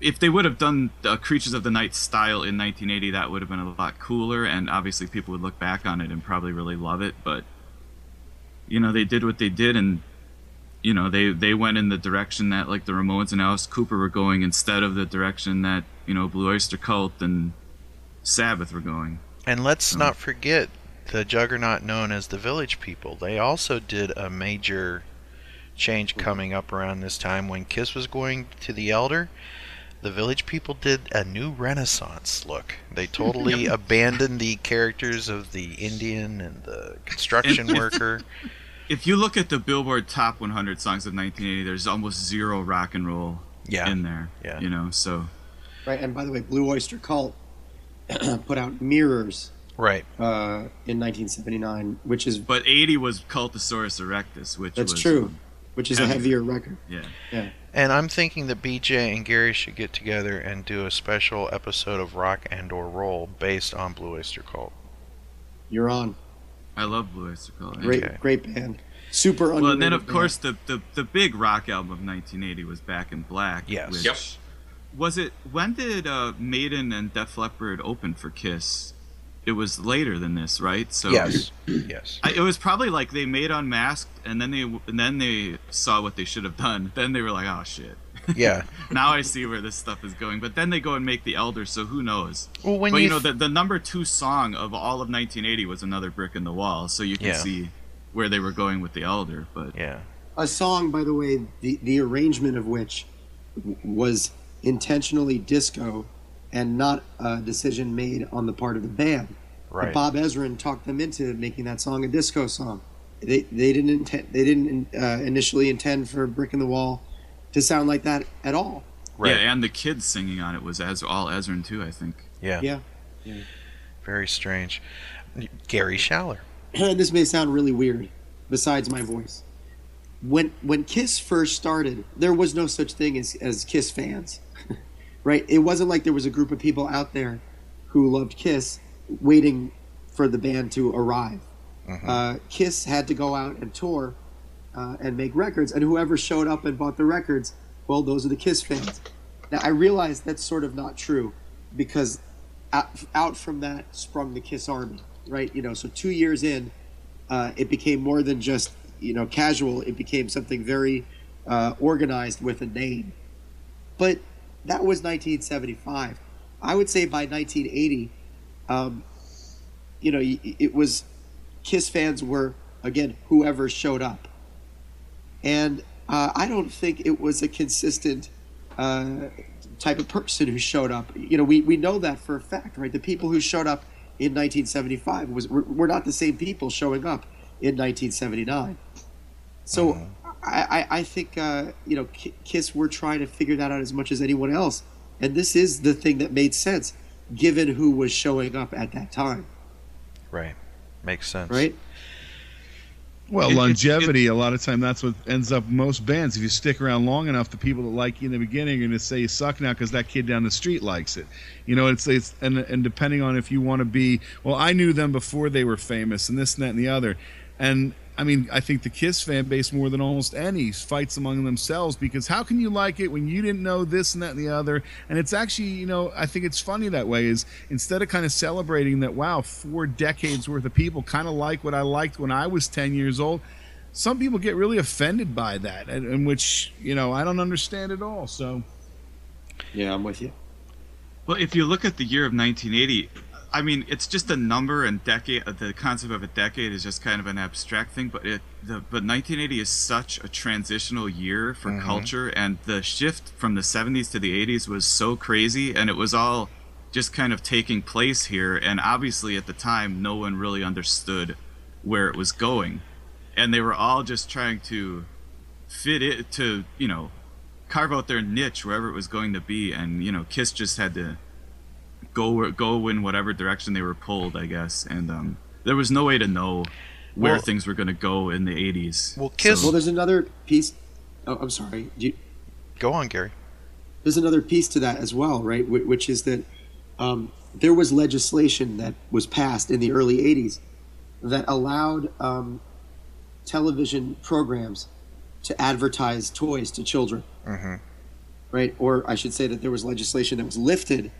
[SPEAKER 9] if they would have done uh, creatures of the night style in 1980 that would have been a lot cooler and obviously people would look back on it and probably really love it but you know they did what they did and you know they they went in the direction that like the ramones and alice cooper were going instead of the direction that you know blue oyster cult and sabbath were going
[SPEAKER 1] And let's not forget the juggernaut known as the Village People. They also did a major change coming up around this time when Kiss was going to the Elder. The Village People did a new Renaissance look. They <laughs> totally abandoned the characters of the Indian and the construction <laughs> worker.
[SPEAKER 9] If you look at the billboard top 100 songs of 1980 there's almost zero rock and roll
[SPEAKER 1] Yeah.
[SPEAKER 9] in there
[SPEAKER 1] Yeah.
[SPEAKER 9] you know so
[SPEAKER 5] Right, and by the way, Blue Oyster Cult <clears throat> put out Mirrors
[SPEAKER 1] right
[SPEAKER 5] uh, in 1979, which is
[SPEAKER 9] but 80 was cultosaurus erectus which
[SPEAKER 5] that's
[SPEAKER 9] was
[SPEAKER 5] true,
[SPEAKER 9] um,
[SPEAKER 5] which is a heavier record.
[SPEAKER 9] yeah
[SPEAKER 5] Yeah.
[SPEAKER 1] And I'm thinking that BJ and Gary should get together and do a special episode of Rock and or Roll based on Blue Oyster Cult.
[SPEAKER 5] You're on.
[SPEAKER 9] I love blue oyster cult
[SPEAKER 5] Great,
[SPEAKER 1] Okay.
[SPEAKER 5] great band. Super
[SPEAKER 9] well and then of
[SPEAKER 5] band.
[SPEAKER 9] course the, the the big rock album of 1980 was back in black
[SPEAKER 1] Yes.
[SPEAKER 9] which
[SPEAKER 6] Yep.
[SPEAKER 9] was it when did uh, maiden and def leppard open for kiss it was later than this right so
[SPEAKER 1] yes. Yes.
[SPEAKER 9] I, it was probably like they made unmasked and then they and then they saw what they should have done then they were like oh shit
[SPEAKER 1] Yeah. <laughs>
[SPEAKER 9] now I see where this stuff is going. But then they go and make the Elder, so who knows?
[SPEAKER 1] Well, when
[SPEAKER 9] but
[SPEAKER 1] you
[SPEAKER 9] you know,
[SPEAKER 1] th-
[SPEAKER 9] the, the number two song of all of 1980 was another brick in the wall, so you can
[SPEAKER 1] Yeah.
[SPEAKER 9] see where they were going with the Elder. But
[SPEAKER 1] Yeah.
[SPEAKER 5] a song, by the way, the the arrangement of which w- was intentionally disco and not a decision made on the part of the band.
[SPEAKER 1] Right.
[SPEAKER 5] Bob Ezrin talked them into making that song a disco song. They they didn't intend they didn't uh, initially intend for Brick in the Wall to sound like that at all.
[SPEAKER 1] Right.
[SPEAKER 9] yeah, and the kids singing on it was as all Ezrin too, I think.
[SPEAKER 1] Yeah.
[SPEAKER 5] Yeah.
[SPEAKER 1] Very strange. Gary Schaller. <clears throat>
[SPEAKER 5] this may sound really weird, besides my voice. When when Kiss first started, there was no such thing as, as Kiss fans. <laughs> right? It wasn't like there was a group of people out there who loved Kiss waiting for the band to arrive. Uh, Kiss had to go out and tour uh, and make records, and whoever showed up and bought the records, well, those are the Kiss fans. Now, I realize that's sort of not true because out, out from that sprung the Kiss Army, right? You know, so two years in, uh, it became more than just you know casual. It became something very uh, organized with a name. But that was 1975. I would say by 1980, um, you know, it was Kiss fans were again whoever showed up, and uh, I don't think it was a consistent uh, type of person who showed up. You know, we, we know that for a fact, right? The people who showed up in 1975 was were, were not the same people showing up in 1979. So I, I, I think uh, you know Ki- Kiss were trying to figure that out as much as anyone else, and this is the thing that made sense given who was showing up at that time,
[SPEAKER 1] Right. Makes sense.
[SPEAKER 5] right?
[SPEAKER 4] Well,
[SPEAKER 5] It- it-
[SPEAKER 4] longevity, a lot of time, that's what ends up most bands. If you stick around long enough, the people that like you in the beginning are going to say you suck now because that kid down the street likes it. You know, it's, it's and, and depending on if you want to be, well, I knew them before they were famous and this and that and the other. And I mean, I think the Kiss fan base more than almost any fights among themselves because how can you like it when you didn't know this and that and the other? And it's actually, you know, I think it's funny that way. Is instead of kind of celebrating that, wow, four decades worth of people kind of like what I liked when I was ten years old. Some people get really offended by that, and, and which you know I don't understand at all. So,
[SPEAKER 5] yeah, I'm with you.
[SPEAKER 9] Well, if you look at the year of 1980, I mean, it's just a number and decade. uh, The concept of a decade is just kind of an abstract thing, but it, the, but 1980 is such a transitional year for
[SPEAKER 1] Mhm.
[SPEAKER 9] culture, and the shift from the 70s to the 80s was so crazy, and it was all just kind of taking place here. And obviously, at the time, no one really understood where it was going, and they were all just trying to fit it to, you know, carve out their niche wherever it was going to be, and you know, Kiss just had to go go in whatever direction they were pulled, I guess. And um, there was no way to know where
[SPEAKER 5] Well-
[SPEAKER 9] things were going to go in the '80s.
[SPEAKER 1] Well,
[SPEAKER 5] Well, there's another piece. Oh, I'm sorry. You,
[SPEAKER 1] Go on, Gary.
[SPEAKER 5] there's another piece to that as well, right? Wh- Which is that um, there was legislation that was passed in the early '80s that allowed um, television programs to advertise toys to children,
[SPEAKER 1] Mm-hmm.
[SPEAKER 5] right? Or I should say that there was legislation that was lifted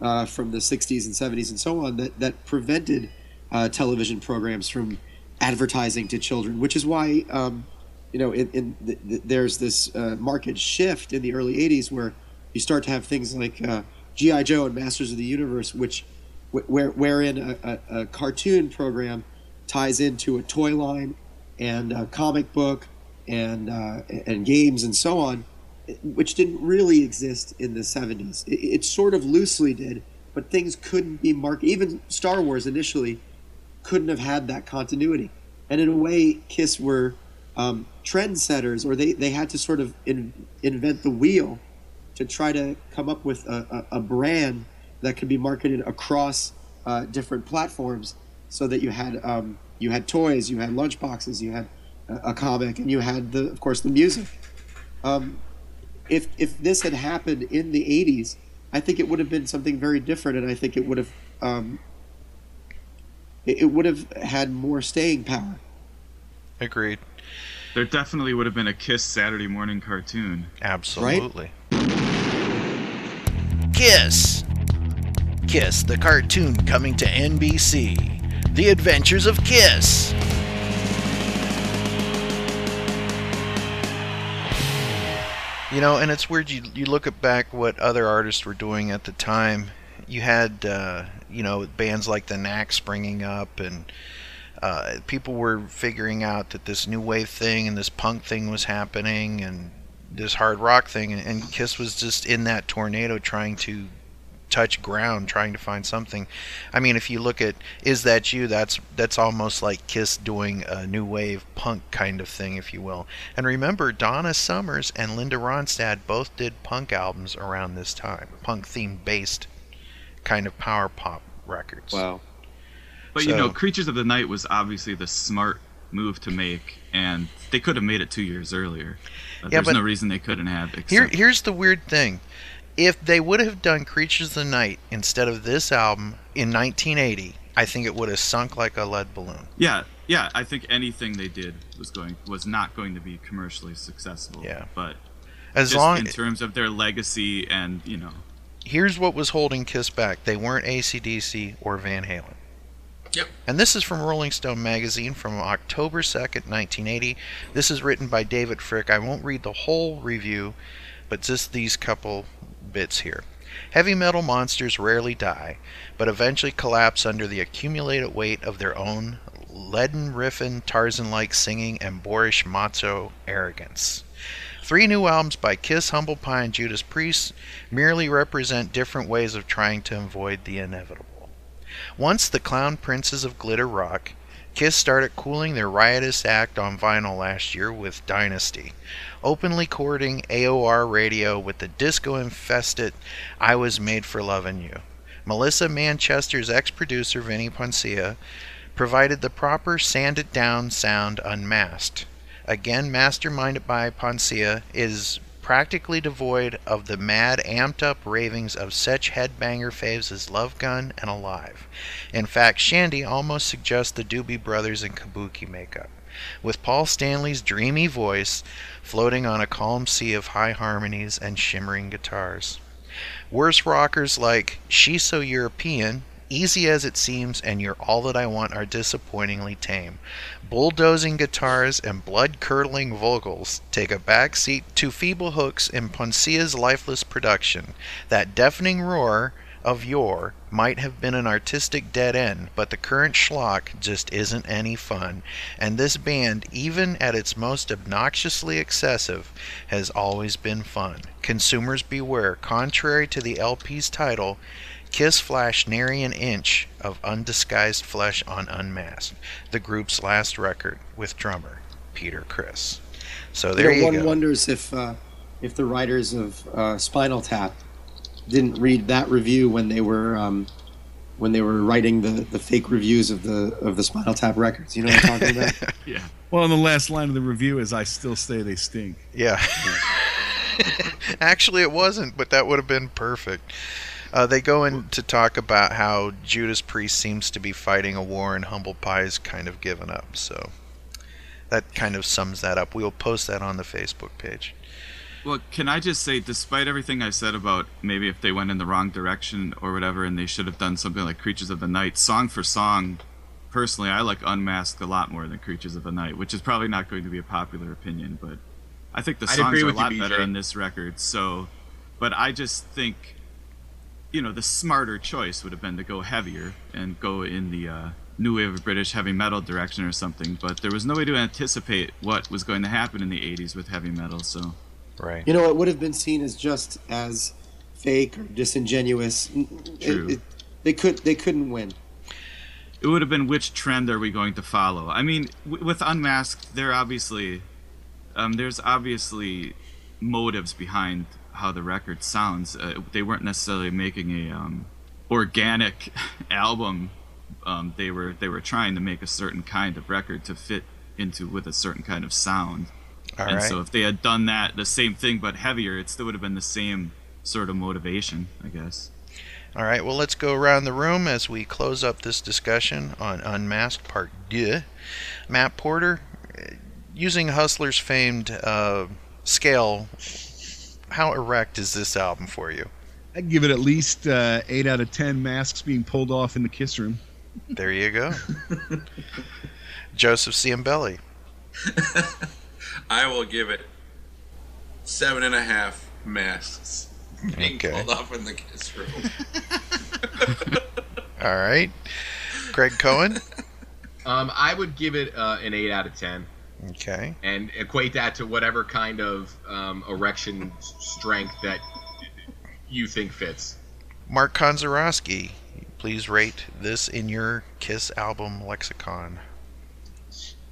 [SPEAKER 5] uh, from the '60s and '70s and so on that that prevented uh, television programs from advertising to children, which is why um, you know in, in the, the, there's this uh, market shift in the early '80s where you start to have things like uh, GI Joe and Masters of the Universe, which where wherein a, a, a cartoon program ties into a toy line and a comic book and uh, and games and so on, which didn't really exist in the 70s. It, it sort of loosely did, but things couldn't be marked. Even Star Wars initially couldn't have had that continuity. And in a way, Kiss were um, trendsetters, or they, they had to sort of in, invent the wheel to try to come up with a, a, a brand that could be marketed across uh, different platforms, so that you had um, you had toys, you had lunchboxes, you had a, a comic, and you had the of course the music. Um, if if this had happened in the '80s, I think it would have been something very different, and I think it would have um, it, it would have had more staying power.
[SPEAKER 1] Agreed.
[SPEAKER 9] There definitely would have been a Kiss Saturday morning cartoon.
[SPEAKER 1] Absolutely. Kiss. Kiss, the cartoon coming to NBC. The Adventures of Kiss. You know, and it's weird. You you look at back what other artists were doing at the time. You had uh, you know bands like the Knack springing up, and uh, people were figuring out that this new wave thing and this punk thing was happening, and this hard rock thing, and, and Kiss was just in that tornado trying to touch ground, trying to find something. I mean, if you look at "Is That You," that's that's almost like Kiss doing a new wave punk kind of thing, if you will. And remember, Donna Summers and Linda Ronstadt both did punk albums around this time, punk theme based kind of power pop records.
[SPEAKER 5] Wow.
[SPEAKER 9] But you know, Creatures of the Night was obviously the smart move to make, and they could have made it two years earlier. Uh,
[SPEAKER 1] Yeah,
[SPEAKER 9] there's
[SPEAKER 1] but
[SPEAKER 9] no reason they couldn't have. Except
[SPEAKER 1] Here, here's the weird thing. If they would have done Creatures of the Night instead of this album in 1980, I think it would have sunk like a lead balloon.
[SPEAKER 9] Yeah, yeah. I think anything they did was going was not going to be commercially successful.
[SPEAKER 1] Yeah.
[SPEAKER 9] but
[SPEAKER 1] As
[SPEAKER 9] just
[SPEAKER 1] long-
[SPEAKER 9] in terms of their legacy and you know,
[SPEAKER 1] Here's what was holding Kiss back they weren't ACDC or Van Halen.
[SPEAKER 6] Yep.
[SPEAKER 1] And this is from Rolling Stone magazine from October 2nd, 1980. This is written by David Fricke. I won't read the whole review, but just these couple bits here. Heavy metal monsters rarely die, but eventually collapse under the accumulated weight of their own leaden riffin, Tarzan like singing, and boorish macho arrogance. Three new albums by Kiss, Humble Pie, and Judas Priest merely represent different ways of trying to avoid the inevitable. Once the clown princes of glitter rock, Kiss started cooling their riotous act on vinyl last year with Dynasty, openly courting AOR radio with the disco infested I Was Made for Lovin' You. Melissa Manchester's ex producer Vini Poncia provided the proper sanded down sound unmasked. Again, masterminded by Poncia, is practically devoid of the mad, amped up ravings of such headbanger faves as Love Gun and Alive. In fact, Shandi almost suggests the Doobie Brothers in kabuki makeup, with Paul Stanley's dreamy voice floating on a calm sea of high harmonies and shimmering guitars. Worse rockers like She's So European, Easy as It Seems, and You're All That I Want are disappointingly tame. Bulldozing guitars and blood curdling vocals take a back seat to feeble hooks in Poncia's lifeless production. That deafening roar of yore might have been an artistic dead end, but the current schlock just isn't any fun. And this band, even at its most obnoxiously excessive, has always been fun. Consumers beware. Contrary to the LP's title, Kiss flashed nary an inch of undisguised flesh on Unmasked, the group's last record with drummer Peter Criss. So there
[SPEAKER 5] you,
[SPEAKER 1] you,
[SPEAKER 5] know, one
[SPEAKER 1] go.
[SPEAKER 5] wonders if uh, if the writers of uh, Spinal Tap didn't read that review when they were um, when they were writing the, the fake reviews of the of the Spinal Tap records. You know what I'm talking about? <laughs>
[SPEAKER 9] yeah.
[SPEAKER 4] Well, and the last line of the review is, "I still say they stink."
[SPEAKER 1] Yeah. <laughs> Actually, it wasn't, but that would have been perfect. Uh, they go in to talk about how Judas Priest seems to be fighting a war and Humble Pie's kind of given up. So that kind of sums that up. We'll post that on the Facebook page.
[SPEAKER 9] Well, can I just say, despite everything I said about maybe if they went in the wrong direction or whatever, and they should have done something like Creatures of the Night, song for song, personally, I like Unmasked a lot more than Creatures of the Night, which is probably not going to be a popular opinion, but I think the
[SPEAKER 6] I'd
[SPEAKER 9] songs
[SPEAKER 6] agree
[SPEAKER 9] are a
[SPEAKER 6] with you,
[SPEAKER 9] lot better on this record. So, but I just think, you know, the smarter choice would have been to go heavier and go in the uh, new wave of British heavy metal direction or something. But there was no way to anticipate what was going to happen in the '80s with heavy metal. So,
[SPEAKER 1] right.
[SPEAKER 5] You know, it would have been seen as just as fake or disingenuous. It-
[SPEAKER 9] True.
[SPEAKER 5] it- they could they couldn't win.
[SPEAKER 9] it would have been which trend are we going to follow? I mean, w- with Unmasked, there obviously, um, there's obviously motives behind how the record sounds. Uh, they weren't necessarily making a um, organic <laughs> album. Um, they were they were trying to make a certain kind of record to fit into with a certain kind of sound.
[SPEAKER 1] All
[SPEAKER 9] and
[SPEAKER 1] right.
[SPEAKER 9] so if they had done that, the same thing but heavier, it still would have been the same sort of motivation, I guess.
[SPEAKER 1] All right, well, let's go around the room as we close up this discussion on Unmasked Part 2. Matt Porter, uh, using Hustler's famed uh, scale, how erect is this album for you?
[SPEAKER 4] I'd give it at least uh, eight out of ten masks being pulled off in the kiss room.
[SPEAKER 1] There you go. <laughs> Joseph Ciambelli. <laughs>
[SPEAKER 8] I will give it seven and a half masks being
[SPEAKER 1] Okay.
[SPEAKER 8] pulled off in the kiss room. <laughs>
[SPEAKER 1] All right. Greg Cohen.
[SPEAKER 6] Um, I would give it uh, an eight out of ten,
[SPEAKER 1] Okay.
[SPEAKER 6] and equate that to whatever kind of um, erection strength that you think fits.
[SPEAKER 1] Mark Konzarowski, please rate this in your Kiss album lexicon.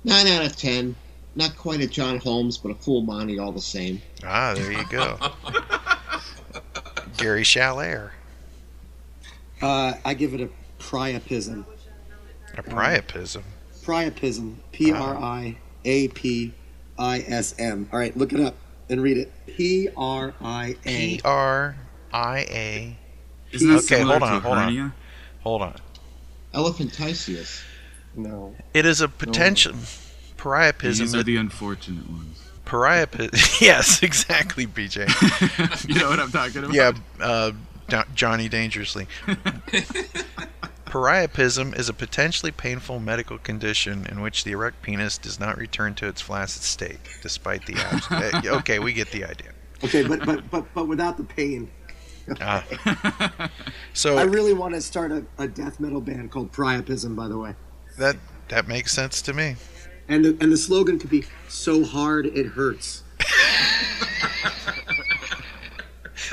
[SPEAKER 11] Nine out of ten. Not quite a John Holmes, but a full Monty all the same.
[SPEAKER 1] Ah, there you go. <laughs> Gary Chalair.
[SPEAKER 5] Uh, I give it a priapism.
[SPEAKER 1] A priapism.
[SPEAKER 5] Priapism. P R I A P I S M. All right, look it up and read it. P R I A.
[SPEAKER 1] P R I A.
[SPEAKER 11] Isn't that
[SPEAKER 1] Okay, hold on, hold on.
[SPEAKER 11] hernia?
[SPEAKER 1] Hold on.
[SPEAKER 11] Elephantiasis.
[SPEAKER 5] No.
[SPEAKER 1] It is a potential priapism.
[SPEAKER 9] These are the unfortunate ones.
[SPEAKER 1] Priapism. <laughs> yes, exactly, BJ. <laughs>
[SPEAKER 9] You know what I'm talking about?
[SPEAKER 1] Yeah, uh, Johnny Dangerously. <laughs> Priapism is a potentially painful medical condition in which the erect penis does not return to its flaccid state, despite the abs- uh, <laughs> okay, we get the idea.
[SPEAKER 5] Okay, but but but but without the pain.
[SPEAKER 1] Ah. <laughs> so
[SPEAKER 5] I really want to start a, a death metal band called Priapism, by the way.
[SPEAKER 1] that that makes sense to me.
[SPEAKER 5] And the, and the slogan could be "So hard it hurts." <laughs>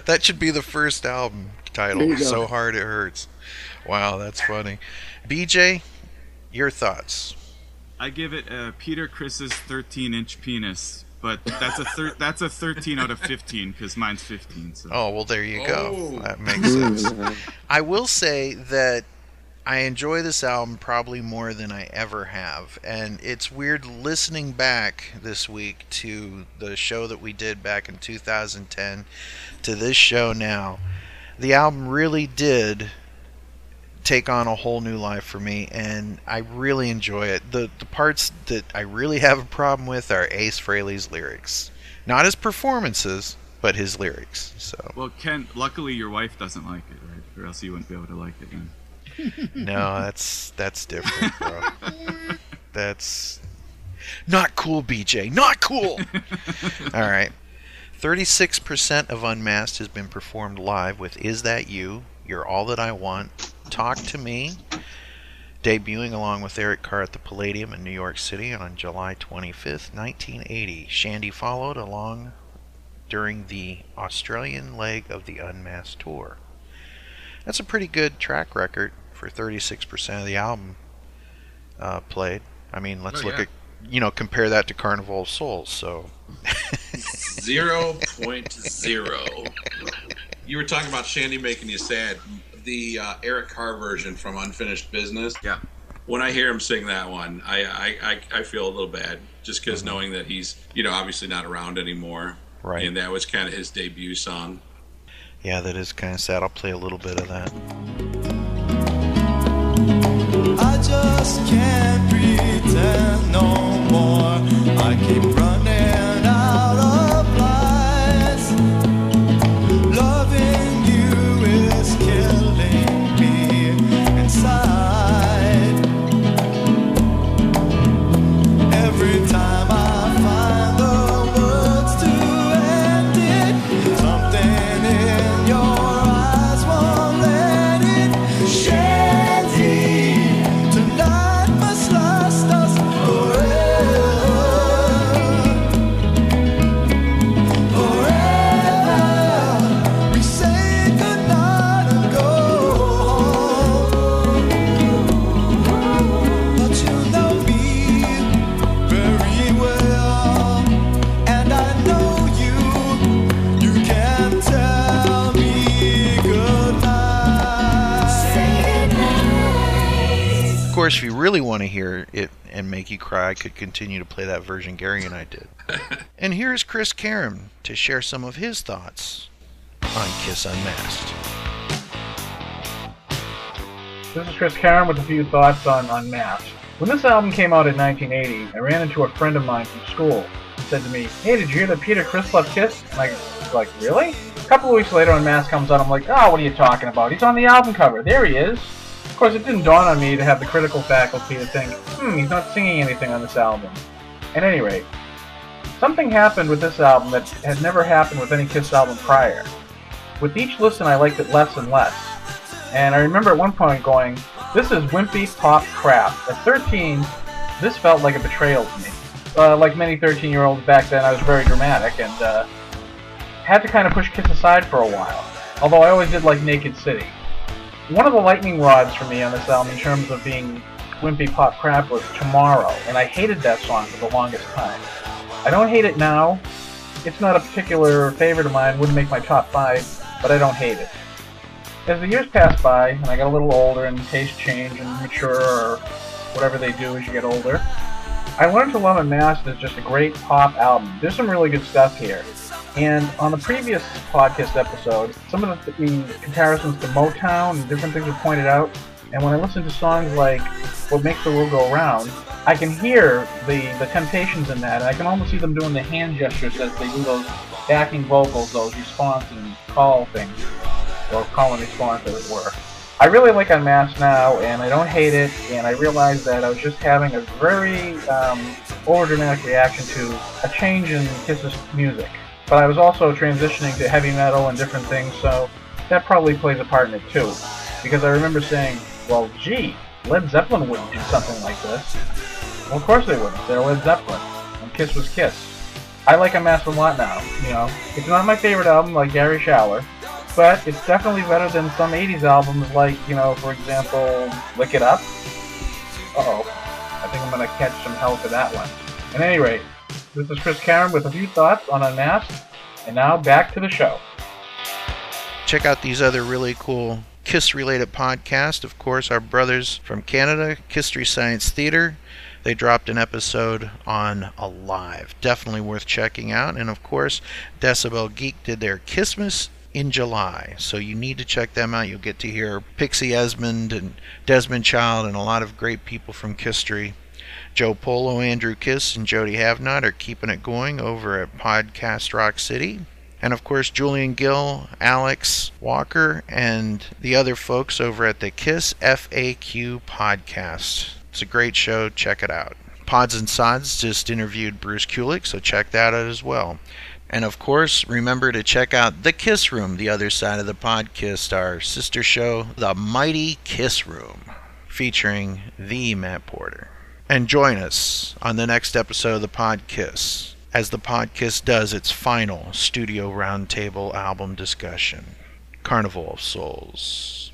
[SPEAKER 1] That should be the first album title. So hard it hurts. Wow, that's funny. BJ, your thoughts?
[SPEAKER 9] I give it uh, Peter Criss's 13 inch penis, but that's a thir- that's a 13 out of 15 because mine's 15. So.
[SPEAKER 1] Oh well, there you go.
[SPEAKER 9] Oh.
[SPEAKER 1] That makes <laughs> sense. I will say that I enjoy this album probably more than I ever have, and it's weird listening back this week to the show that we did back in 2010 to this show now. The album really did take on a whole new life for me and I really enjoy it. The the parts that I really have a problem with are Ace Frehley's lyrics. Not his performances, but his lyrics. So
[SPEAKER 9] Well, Ken, luckily your wife doesn't like it, right? Or else you wouldn't be able to like it. Then. <laughs>
[SPEAKER 1] no, that's that's different, bro. <laughs> that's not cool, BJ. Not cool. <laughs> All right. 36% of Unmasked has been performed live with Is That You? You're All That I Want. Talk to Me. Debuting along with Eric Carr at the Palladium in New York City on July 25th, 1980. Shandi followed along during the Australian leg of the Unmasked tour. That's a pretty good track record for 36% of the album uh, played. I mean, let's
[SPEAKER 6] Oh,
[SPEAKER 1] look
[SPEAKER 6] yeah.
[SPEAKER 1] at, you know, compare that to Carnival of Souls. So, <laughs>
[SPEAKER 8] Zero point zero. <laughs> You were talking about Shandi making you sad. The uh, Eric Carr version from Unfinished Business.
[SPEAKER 6] Yeah.
[SPEAKER 8] When I hear him sing that one, I I, I, I feel a little bad just because knowing that he's you know obviously not around anymore.
[SPEAKER 1] Right.
[SPEAKER 8] And that was kind of his debut song.
[SPEAKER 1] yeah, that is kind of sad. I'll play a little bit of that.
[SPEAKER 7] I just can't pretend no more. I keep running
[SPEAKER 1] course, if you really want to hear it and make you cry, I could continue to play that version Gary and I did. <laughs> and here's Chris Karam to share some of his thoughts on Kiss Unmasked.
[SPEAKER 17] This is Chris Caron with a few thoughts on Unmasked. When this album came out in 1980, I ran into a friend of mine from school. He said to me, Hey, did you hear that Peter Criss left Kiss? And I was like, Really? A couple of weeks later, Unmasked comes out. I'm like, Oh, what are you talking about? He's on the album cover. There he is. Of course, it didn't dawn on me to have the critical faculty to think, Hmm, he's not singing anything on this album. At any rate, something happened with this album that had never happened with any Kiss album prior. With each listen, I liked it less and less. And I remember at one point going, this is wimpy pop crap. At 13, this felt like a betrayal to me. Uh, like many 13 year olds back then, I was very dramatic and uh, had to kind of push Kiss aside for a while. Although I always did like Naked City. One of the lightning rods for me on this album in terms of being wimpy pop crap was Tomorrow, and I hated that song for the longest time. I don't hate it now. It's not a particular favorite of mine, wouldn't make my top five, but I don't hate it. As the years passed by, and I got a little older, and taste change and mature, or whatever they do as you get older, I learned to love Unmasked as just a great pop album. There's some really good stuff here. And on the previous podcast episode, some of the, the comparisons to Motown and different things were pointed out. And when I listen to songs like What Makes the World Go Round, I can hear the, the temptations in that, and I can almost see them doing the hand gestures as they do those backing vocals, those response and call things, or call and response, as it were. I really like Unmasked now, and I don't hate it, and I realized that I was just having a very um, overdramatic reaction to a change in Kiss's music. But I was also transitioning to heavy metal and different things, so that probably plays a part in it too. Because I remember saying, well, gee, Led Zeppelin wouldn't do something like this. Well, of course they wouldn't. They're Led Zeppelin. And Kiss was Kiss. I like Unmasked a lot now, you know. It's not my favorite album like Gary Schaller, but it's definitely better than some 80s albums like, you know, for example, Lick It Up. Uh-oh. I think I'm going to catch some hell for that one. At any rate, this is Chris Cameron with a few thoughts on Unmasked, and now back to the show.
[SPEAKER 1] Check out these other really cool Kiss related podcasts. Of course, our brothers from Canada, History Science Theater. They dropped an episode on Alive. Definitely worth checking out. And of course, Decibel Geek did their Kissmas in July. So you need to check them out. You'll get to hear Pixie Esmond and Desmond Child and a lot of great people from History. Joe Polo, Andrew Kiss, and Jody Havnot are keeping it going over at Podcast Rock City. And of course, Julian Gill, Alex Walker, and the other folks over at the KISS FAQ podcast. It's a great show. Check it out. Pods and Sods just interviewed Bruce Kulick, so check that out as well. And of course, remember to check out The Kiss Room, the other side of the podcast, our sister show, The Mighty Kiss Room, featuring the Matt Porter. And join us on the next episode of the Podkiss as the Podkiss does its final studio roundtable album discussion, Carnival of Souls.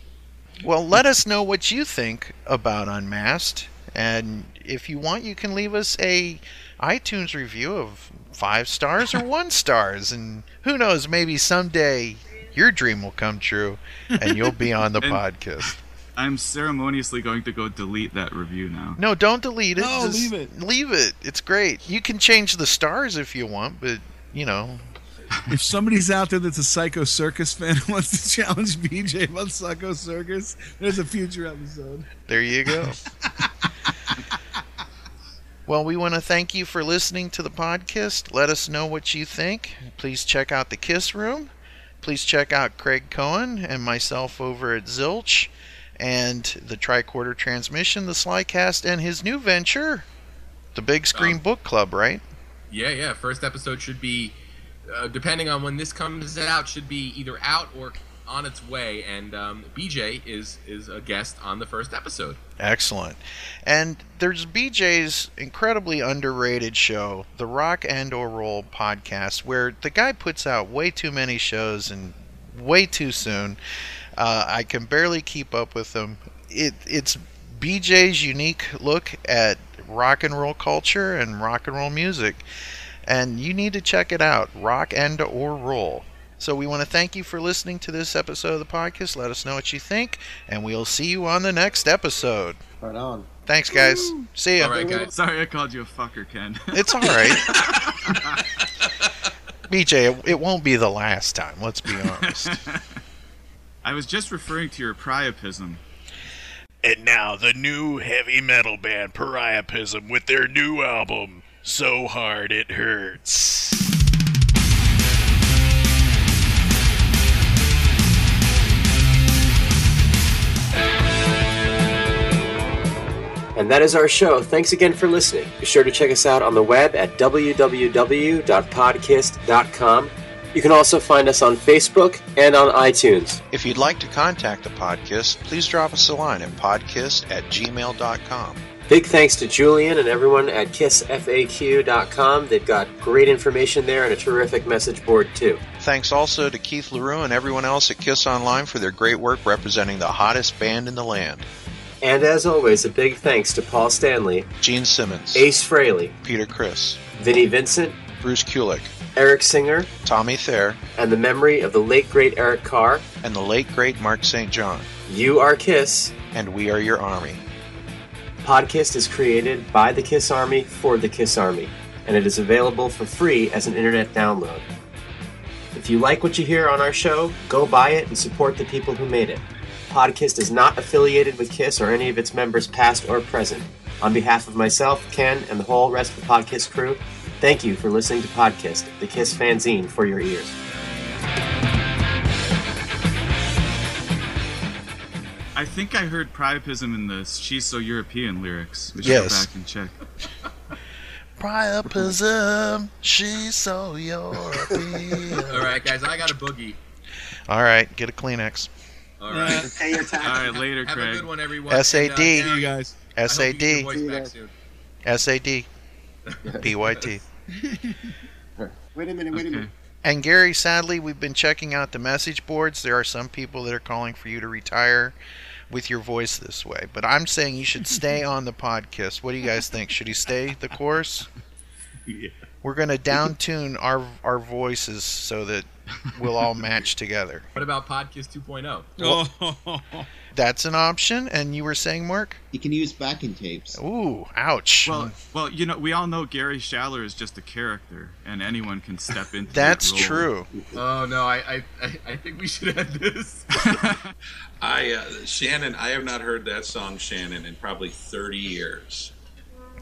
[SPEAKER 1] Well, let us know what you think about Unmasked, and if you want, you can leave us a iTunes review of five stars or one <laughs> stars, and who knows, maybe someday your dream will come true, and you'll be on the <laughs> podcast.
[SPEAKER 9] I'm ceremoniously going to go delete that review now.
[SPEAKER 1] No, don't delete it.
[SPEAKER 9] No,
[SPEAKER 1] Just
[SPEAKER 9] leave it.
[SPEAKER 1] Leave it. It's great. You can change the stars if you want, but you know, <laughs>
[SPEAKER 4] if somebody's out there that's a Psycho Circus fan who wants to challenge BJ about Psycho Circus, there's a future episode.
[SPEAKER 1] there you go. <laughs> well, we want to thank you for listening to the podcast. Let us know what you think. Please check out the Kiss Room. Please check out Craig Cohen and myself over at Zilch and the Tricorder Transmission, the Slycast, and his new venture, the Big Screen Book Club, right?
[SPEAKER 6] Yeah, yeah. First episode should be, uh, depending on when this comes out, should be either out or on its way. And um, BJ is is a guest on the first episode.
[SPEAKER 1] Excellent. And there's BJ's incredibly underrated show, the Rock and or Roll podcast, where the guy puts out way too many shows and way too soon. Uh, I can barely keep up with them. It, it's BJ's unique look at rock and roll culture and rock and roll music, and you need to check it out. Rock and or Roll. So we want to thank you for listening to this episode of the podcast. Let us know what you think, and we'll see you on the next episode.
[SPEAKER 5] Right on.
[SPEAKER 1] Thanks, guys. See ya.
[SPEAKER 9] All right, guys. Sorry I called you a fucker, Ken.
[SPEAKER 1] It's all right. <laughs> BJ, it, it won't be the last time. Let's be honest. <laughs>
[SPEAKER 9] I was just referring to your priapism.
[SPEAKER 18] And now the new heavy metal band Priapism with their new album, So Hard It Hurts.
[SPEAKER 19] And that is our show. Thanks again for listening. Be sure to check us out on the web at www.podcast.com. You can also find us on Facebook and on iTunes.
[SPEAKER 1] if you'd like to contact the podcast, please drop us a line at podcast at gmail.com.
[SPEAKER 19] Big thanks to Julian and everyone at kissfaq.com. They've got great information there and a terrific message board, too.
[SPEAKER 1] Thanks also to Keith Leroux and everyone else at Kiss Online for their great work representing the hottest band in the land.
[SPEAKER 19] And as always, a big thanks to Paul Stanley,
[SPEAKER 1] Gene Simmons,
[SPEAKER 19] Ace Frehley,
[SPEAKER 1] Peter Criss,
[SPEAKER 19] Vinnie Vincent,
[SPEAKER 1] Bruce Kulick,
[SPEAKER 19] Eric Singer,
[SPEAKER 1] Tommy Thayer,
[SPEAKER 19] and the memory of the late great Eric Carr.
[SPEAKER 1] and the late great Mark St. John.
[SPEAKER 19] You are Kiss.
[SPEAKER 1] And we are your army.
[SPEAKER 19] Podcast is created by the Kiss Army for the Kiss Army, and it is available for free as an internet download. If you like what you hear on our show, go buy it and support the people who made it. Podcast is not affiliated with Kiss or any of its members, past or present. On behalf of myself, Ken, and the whole rest of the Podcast crew, thank you for listening to Podcast, the Kiss fanzine for your ears.
[SPEAKER 9] I think I heard priapism in the She's So European lyrics. We should
[SPEAKER 1] Yes.
[SPEAKER 9] go back and check. <laughs>
[SPEAKER 1] Priapism, she's so European.
[SPEAKER 6] All right, guys, I got a boogie.
[SPEAKER 1] All right, get a Kleenex.
[SPEAKER 6] All right.
[SPEAKER 5] Pay your taxes.
[SPEAKER 9] All right, later,
[SPEAKER 6] Have
[SPEAKER 9] Craig.
[SPEAKER 6] a good one, everyone.
[SPEAKER 1] SAD.
[SPEAKER 6] And, uh,
[SPEAKER 4] you guys.
[SPEAKER 6] I hope you get your
[SPEAKER 1] SAD.
[SPEAKER 6] voice back soon.
[SPEAKER 1] SAD. <laughs> PYT. <laughs>
[SPEAKER 5] Wait a minute, wait a minute.
[SPEAKER 1] And Gary, sadly, we've been checking out the message boards. There are some people that are calling for you to retire with your voice this way. But I'm saying you should stay <laughs> on the podcast. What do you guys think? Should he stay the course?
[SPEAKER 9] Yeah.
[SPEAKER 1] We're going to down tune our our voices so that <laughs> we'll all match together.
[SPEAKER 6] What about Podcast oh? 2.0?
[SPEAKER 4] Oh, <laughs>
[SPEAKER 1] That's an option. And you were saying, Mark?
[SPEAKER 11] You can use backing tapes.
[SPEAKER 1] Ooh, ouch.
[SPEAKER 9] Well, well, you know, we all know Gary Schaller is just a character, and anyone can step into.
[SPEAKER 1] That's
[SPEAKER 9] that
[SPEAKER 1] true.
[SPEAKER 6] Oh no, I, I I I think we should end this. <laughs>
[SPEAKER 8] I uh, Shannon, I have not heard that song Shannon in probably 30 years.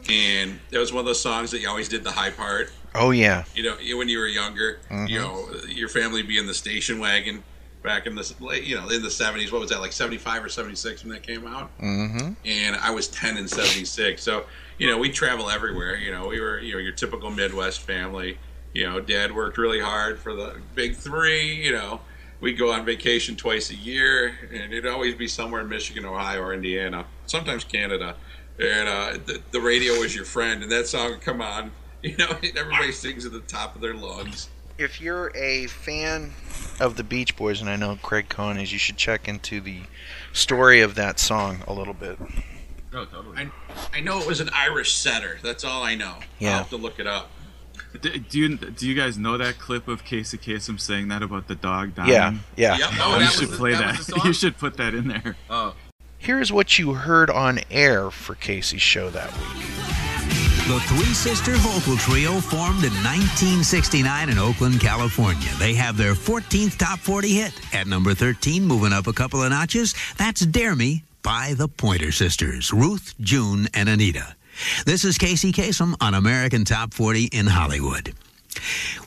[SPEAKER 8] And that was one of those songs that you always did the high part.
[SPEAKER 1] Oh, yeah.
[SPEAKER 8] You know, when you were younger,
[SPEAKER 1] Mhm.
[SPEAKER 8] you know, your family be in the station wagon back in the late, you know, in the 70s. What was that like 75 or 76 when that came out?
[SPEAKER 1] Mm-hmm.
[SPEAKER 8] and I was 10 in 76. So, you know, we travel everywhere. You know, we were, you know, your typical Midwest family. You know, dad worked really hard for the big three. You know, we'd go on vacation twice a year, and it'd always be somewhere in Michigan, Ohio, or Indiana, sometimes Canada. And uh, the, the radio was your friend, and that song would come on. <laughs> You know, everybody sings at the top of their lungs.
[SPEAKER 1] If you're a fan of the Beach Boys, and I know Craig Cohn is, you should check into the story of that song a little bit.
[SPEAKER 6] No, totally.
[SPEAKER 8] I, I know it was an Irish setter. That's all I know.
[SPEAKER 1] Yeah.
[SPEAKER 8] I'll have to look it up.
[SPEAKER 9] D- Do you do you guys know that clip of Casey Kasem saying that about the dog dying?
[SPEAKER 1] Yeah, yeah. Yep.
[SPEAKER 8] Oh,
[SPEAKER 9] you should
[SPEAKER 8] was the-
[SPEAKER 9] play
[SPEAKER 8] that
[SPEAKER 9] that.
[SPEAKER 8] was the <laughs> song?
[SPEAKER 9] you should put that in there.
[SPEAKER 6] Oh.
[SPEAKER 1] Here's what you heard on air for Casey's show that week.
[SPEAKER 20] The Three Sister Vocal Trio formed in 1969 in Oakland, California. They have their 14th top 40 hit. At number 13, moving up a couple of notches, that's Dare Me by the Pointer Sisters, Ruth, June, and Anita. This is Casey Kasem on American Top 40 in Hollywood.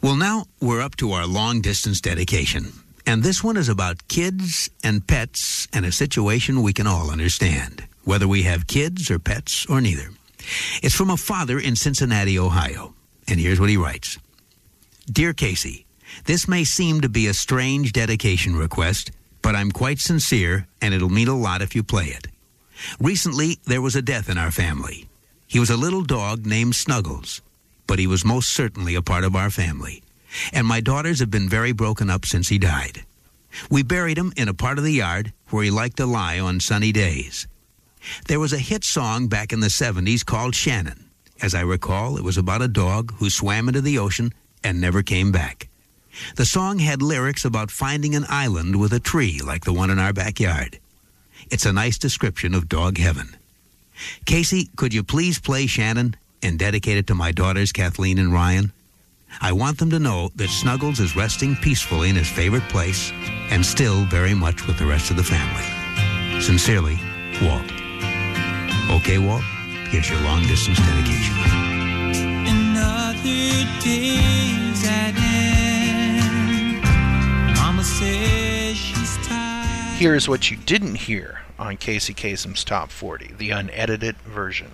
[SPEAKER 20] Well, now we're up to our long distance dedication. And this one is about kids and pets and a situation we can all understand, whether we have kids or pets or neither. It's from a father in Cincinnati, Ohio. And here's what he writes Dear Casey, this may seem to be a strange dedication request, but I'm quite sincere and it'll mean a lot if you play it. Recently, there was a death in our family. He was a little dog named Snuggles, but he was most certainly a part of our family. And my daughters have been very broken up since he died. We buried him in a part of the yard where he liked to lie on sunny days. There was a hit song back in the 70s called Shannon. As I recall, it was about a dog who swam into the ocean and never came back. The song had lyrics about finding an island with a tree like the one in our backyard. It's a nice description of dog heaven. Casey, could you please play Shannon and dedicate it to my daughters, Kathleen and Ryan? I want them to know that Snuggles is resting peacefully in his favorite place and still very much with the rest of the family. Sincerely, Walt. Okay, Walt, here's your long distance dedication.
[SPEAKER 7] Another day's at end. Mama says she's tired.
[SPEAKER 1] Here's what you didn't hear on Casey Kasem's Top 40, the unedited version.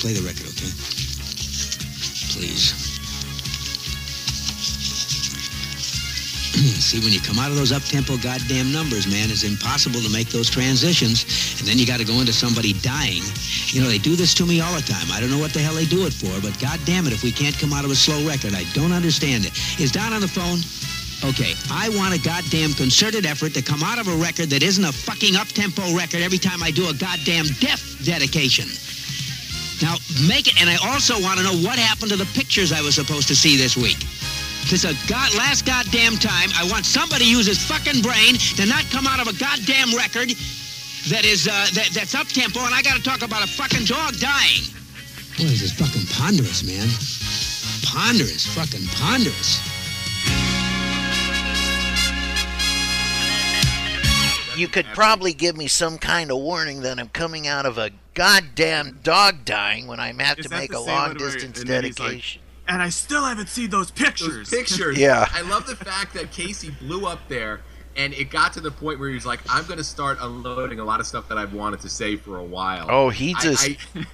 [SPEAKER 20] Play the record, okay? Please. <clears throat> See, when you come out of those up-tempo goddamn numbers, man, it's impossible to make those transitions. And then you got to go into somebody dying. You know, they do this to me all the time. I don't know what the hell they do it for, but goddamn it, if we can't come out of a slow record, I don't understand it. Is Don on the phone? Okay, I want a goddamn concerted effort to come out of a record that isn't a fucking up-tempo record every time I do a goddamn death dedication. Now, make it, and I also want to know what happened to the pictures I was supposed to see this week. This a god, last goddamn time, I want somebody to use his fucking brain to not come out of a goddamn record that is, uh, that, that's up-tempo, and I gotta talk about a fucking dog dying. Boy, this is fucking ponderous, man.
[SPEAKER 21] ponderous, fucking ponderous.
[SPEAKER 1] You could probably give me some kind of warning that I'm coming out of a goddamn dog dying when I have
[SPEAKER 9] Is
[SPEAKER 1] to make a long distance
[SPEAKER 9] and then he's like,
[SPEAKER 1] dedication.
[SPEAKER 9] and I still haven't seen those pictures.
[SPEAKER 6] Those pictures.
[SPEAKER 1] Yeah.
[SPEAKER 6] I love the fact that Casey blew up there, and it got to the point where he was like, "I'm going to start unloading a lot of stuff that I've wanted to say for a while."
[SPEAKER 1] Oh, he
[SPEAKER 6] I-
[SPEAKER 1] just-
[SPEAKER 6] I,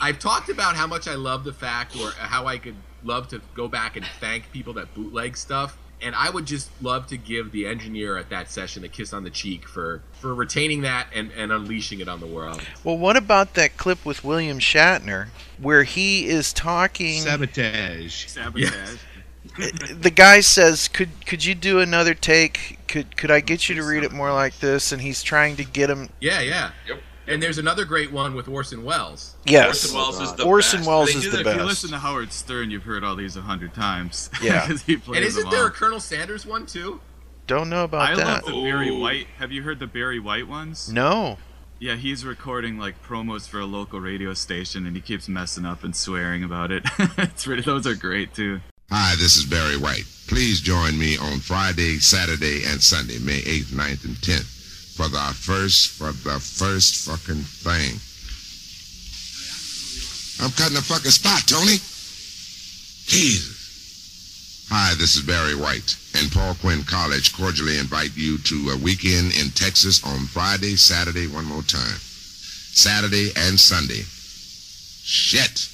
[SPEAKER 6] I've talked about how much I love the fact, or how I could love to go back and thank people that bootleg stuff. And I would just love to give the engineer at that session a kiss on the cheek for, for retaining that and, and unleashing it on the world.
[SPEAKER 1] Well, what about that clip with William Shatner where he is talking?
[SPEAKER 16] Sabotage.
[SPEAKER 9] Sabotage. <laughs>
[SPEAKER 1] the guy says, "Could could you do another take? Could could I get you to read it more like this?" And he's trying to get him.
[SPEAKER 6] Yeah, yeah. Yep. And there's another great one with Orson Welles.
[SPEAKER 1] Yes.
[SPEAKER 6] Orson Welles is the
[SPEAKER 1] Orson
[SPEAKER 6] best.
[SPEAKER 1] Welles
[SPEAKER 6] They
[SPEAKER 1] is
[SPEAKER 6] do
[SPEAKER 1] the
[SPEAKER 6] that-
[SPEAKER 1] best.
[SPEAKER 9] If you listen to Howard Stern, you've heard all these a hundred times. <laughs>
[SPEAKER 1] Yeah.
[SPEAKER 9] 'Cause he plays
[SPEAKER 6] And isn't
[SPEAKER 9] them
[SPEAKER 6] there
[SPEAKER 9] all.
[SPEAKER 6] a Colonel Sanders one too?
[SPEAKER 1] Don't know about
[SPEAKER 9] I
[SPEAKER 1] that.
[SPEAKER 9] I love the Barry White. Have you heard the Barry White ones?
[SPEAKER 1] No.
[SPEAKER 9] Yeah, he's recording like promos for a local radio station, and he keeps messing up and swearing about it. <laughs> it's really, those are great too.
[SPEAKER 22] Hi, this is Barry White. Please join me on Friday, Saturday, and Sunday, May 8th, 9th, and 10th for the first, for the first fucking thing. I'm cutting a fucking spot, Tony. Jesus. Hi, this is Barry White, and Paul Quinn College cordially invite you to a weekend in Texas on Friday, Saturday, one more time. Saturday and Sunday. Shit.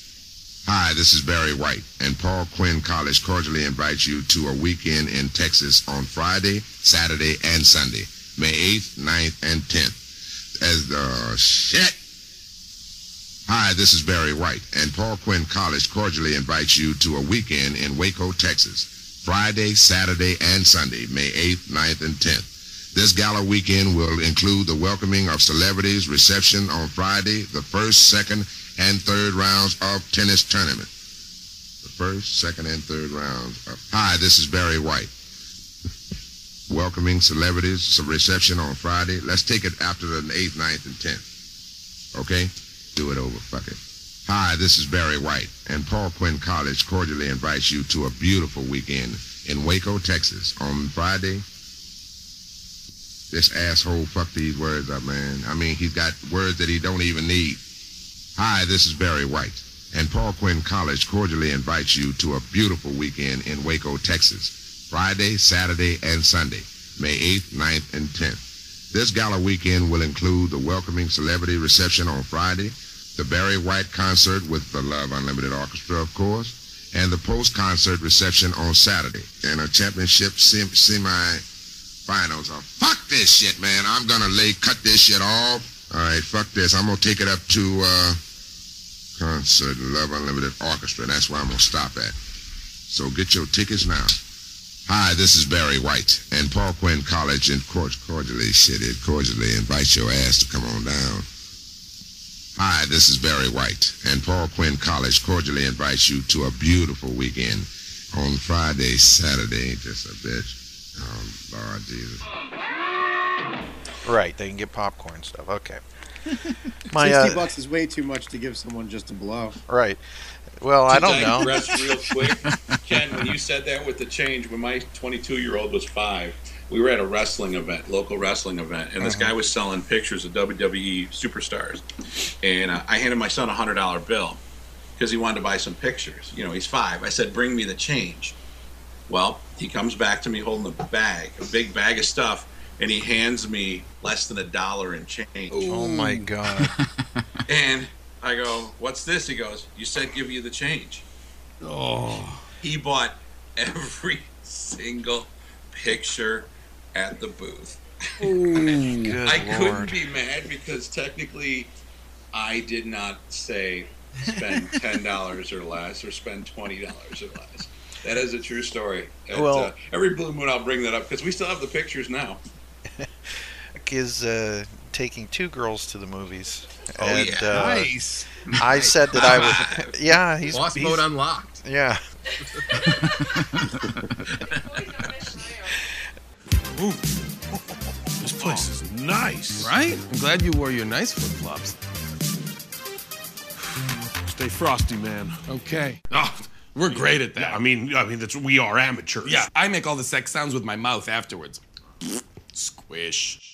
[SPEAKER 22] Hi, this is Barry White, and Paul Quinn College cordially invites you to a weekend in Texas on Friday, Saturday, and Sunday, May 8th, 9th, and 10th. As uh, the shit. Hi, this is Barry White, and Paul Quinn College cordially invites you to a weekend in Waco, Texas, Friday, Saturday, and Sunday, May 8th, 9th, and 10th. This gala weekend will include the welcoming of celebrities, reception on Friday, the first, second, and third rounds of tennis tournament. The first, second, and third rounds of. Hi, this is Barry White. Welcoming celebrities, some reception on Friday. Let's take it after the 8th, 9th, and 10th. Okay? Do it over. Fuck it. Hi, this is Barry White, and Paul Quinn College cordially invites you to a beautiful weekend in Waco, Texas on Friday. This asshole fucked these words up, man. I mean, he's got words that he don't even need. Hi, this is Barry White, and Paul Quinn College cordially invites you to a beautiful weekend in Waco, Texas, Friday, Saturday, and Sunday, May 8th, 9th, and 10th. This gala weekend will include the welcoming celebrity reception on Friday, the Barry White concert with the Love Unlimited Orchestra, of course, and the post-concert reception on Saturday, and a championship sem- semi-finals. Oh, fuck this shit, man. I'm gonna lay, cut this shit off. All right, fuck this. I'm gonna take it up to uh, concert Love Unlimited Orchestra. That's where I'm gonna stop at. So get your tickets now. Hi, this is Barry White, and Paul Quinn College and cord- cordially, shit, it cordially invites your ass to come on down. Hi, this is Barry White, and Paul Quinn College cordially invites you to a beautiful weekend on Friday, Saturday, just a bitch. Oh, Lord Jesus.
[SPEAKER 1] Right, they can get popcorn stuff. Okay. <laughs> My,
[SPEAKER 5] Sixty
[SPEAKER 1] uh,
[SPEAKER 5] bucks is way too much to give someone just a blow.
[SPEAKER 1] Right. Well, I don't know.
[SPEAKER 8] real quick, <laughs> Ken, when you said that with the change, when my 22 year old was five, we were at a wrestling event, local wrestling event, and this
[SPEAKER 1] Uh-huh.
[SPEAKER 8] guy was selling pictures of WWE superstars. And uh, I handed my son a hundred dollar bill because he wanted to buy some pictures. You know, he's five. I said, "Bring me the change." Well, he comes back to me holding a bag, a big bag of stuff, and he hands me less than a dollar in change.
[SPEAKER 1] Oh my god.
[SPEAKER 8] And I go, "What's this?" He goes, "You said give you the change."
[SPEAKER 16] Oh.
[SPEAKER 8] He bought every single picture at the booth. <laughs>
[SPEAKER 1] Good
[SPEAKER 8] I couldn't be mad because technically I did not say spend <laughs> ten dollars or less or spend twenty dollars or less. That is a true story. It,
[SPEAKER 1] Well-
[SPEAKER 8] uh, every blue moon I'll bring that up because we still have the pictures now. <laughs>
[SPEAKER 1] is uh, taking two girls to the movies.
[SPEAKER 8] Oh,
[SPEAKER 1] and,
[SPEAKER 8] yeah.
[SPEAKER 1] uh,
[SPEAKER 8] Nice.
[SPEAKER 1] I said that I would. <laughs> Yeah, he's
[SPEAKER 6] Boss
[SPEAKER 1] he's,
[SPEAKER 6] mode unlocked.
[SPEAKER 1] Yeah.
[SPEAKER 18] Ooh. This place is nice. Right? I'm glad you wore your nice flip flops. <sighs> Stay frosty, man. Okay. Oh,
[SPEAKER 23] We're great at that.
[SPEAKER 18] I mean, I mean that's we are amateurs.
[SPEAKER 23] Yeah, I make all the sex sounds with my mouth afterwards. Squish.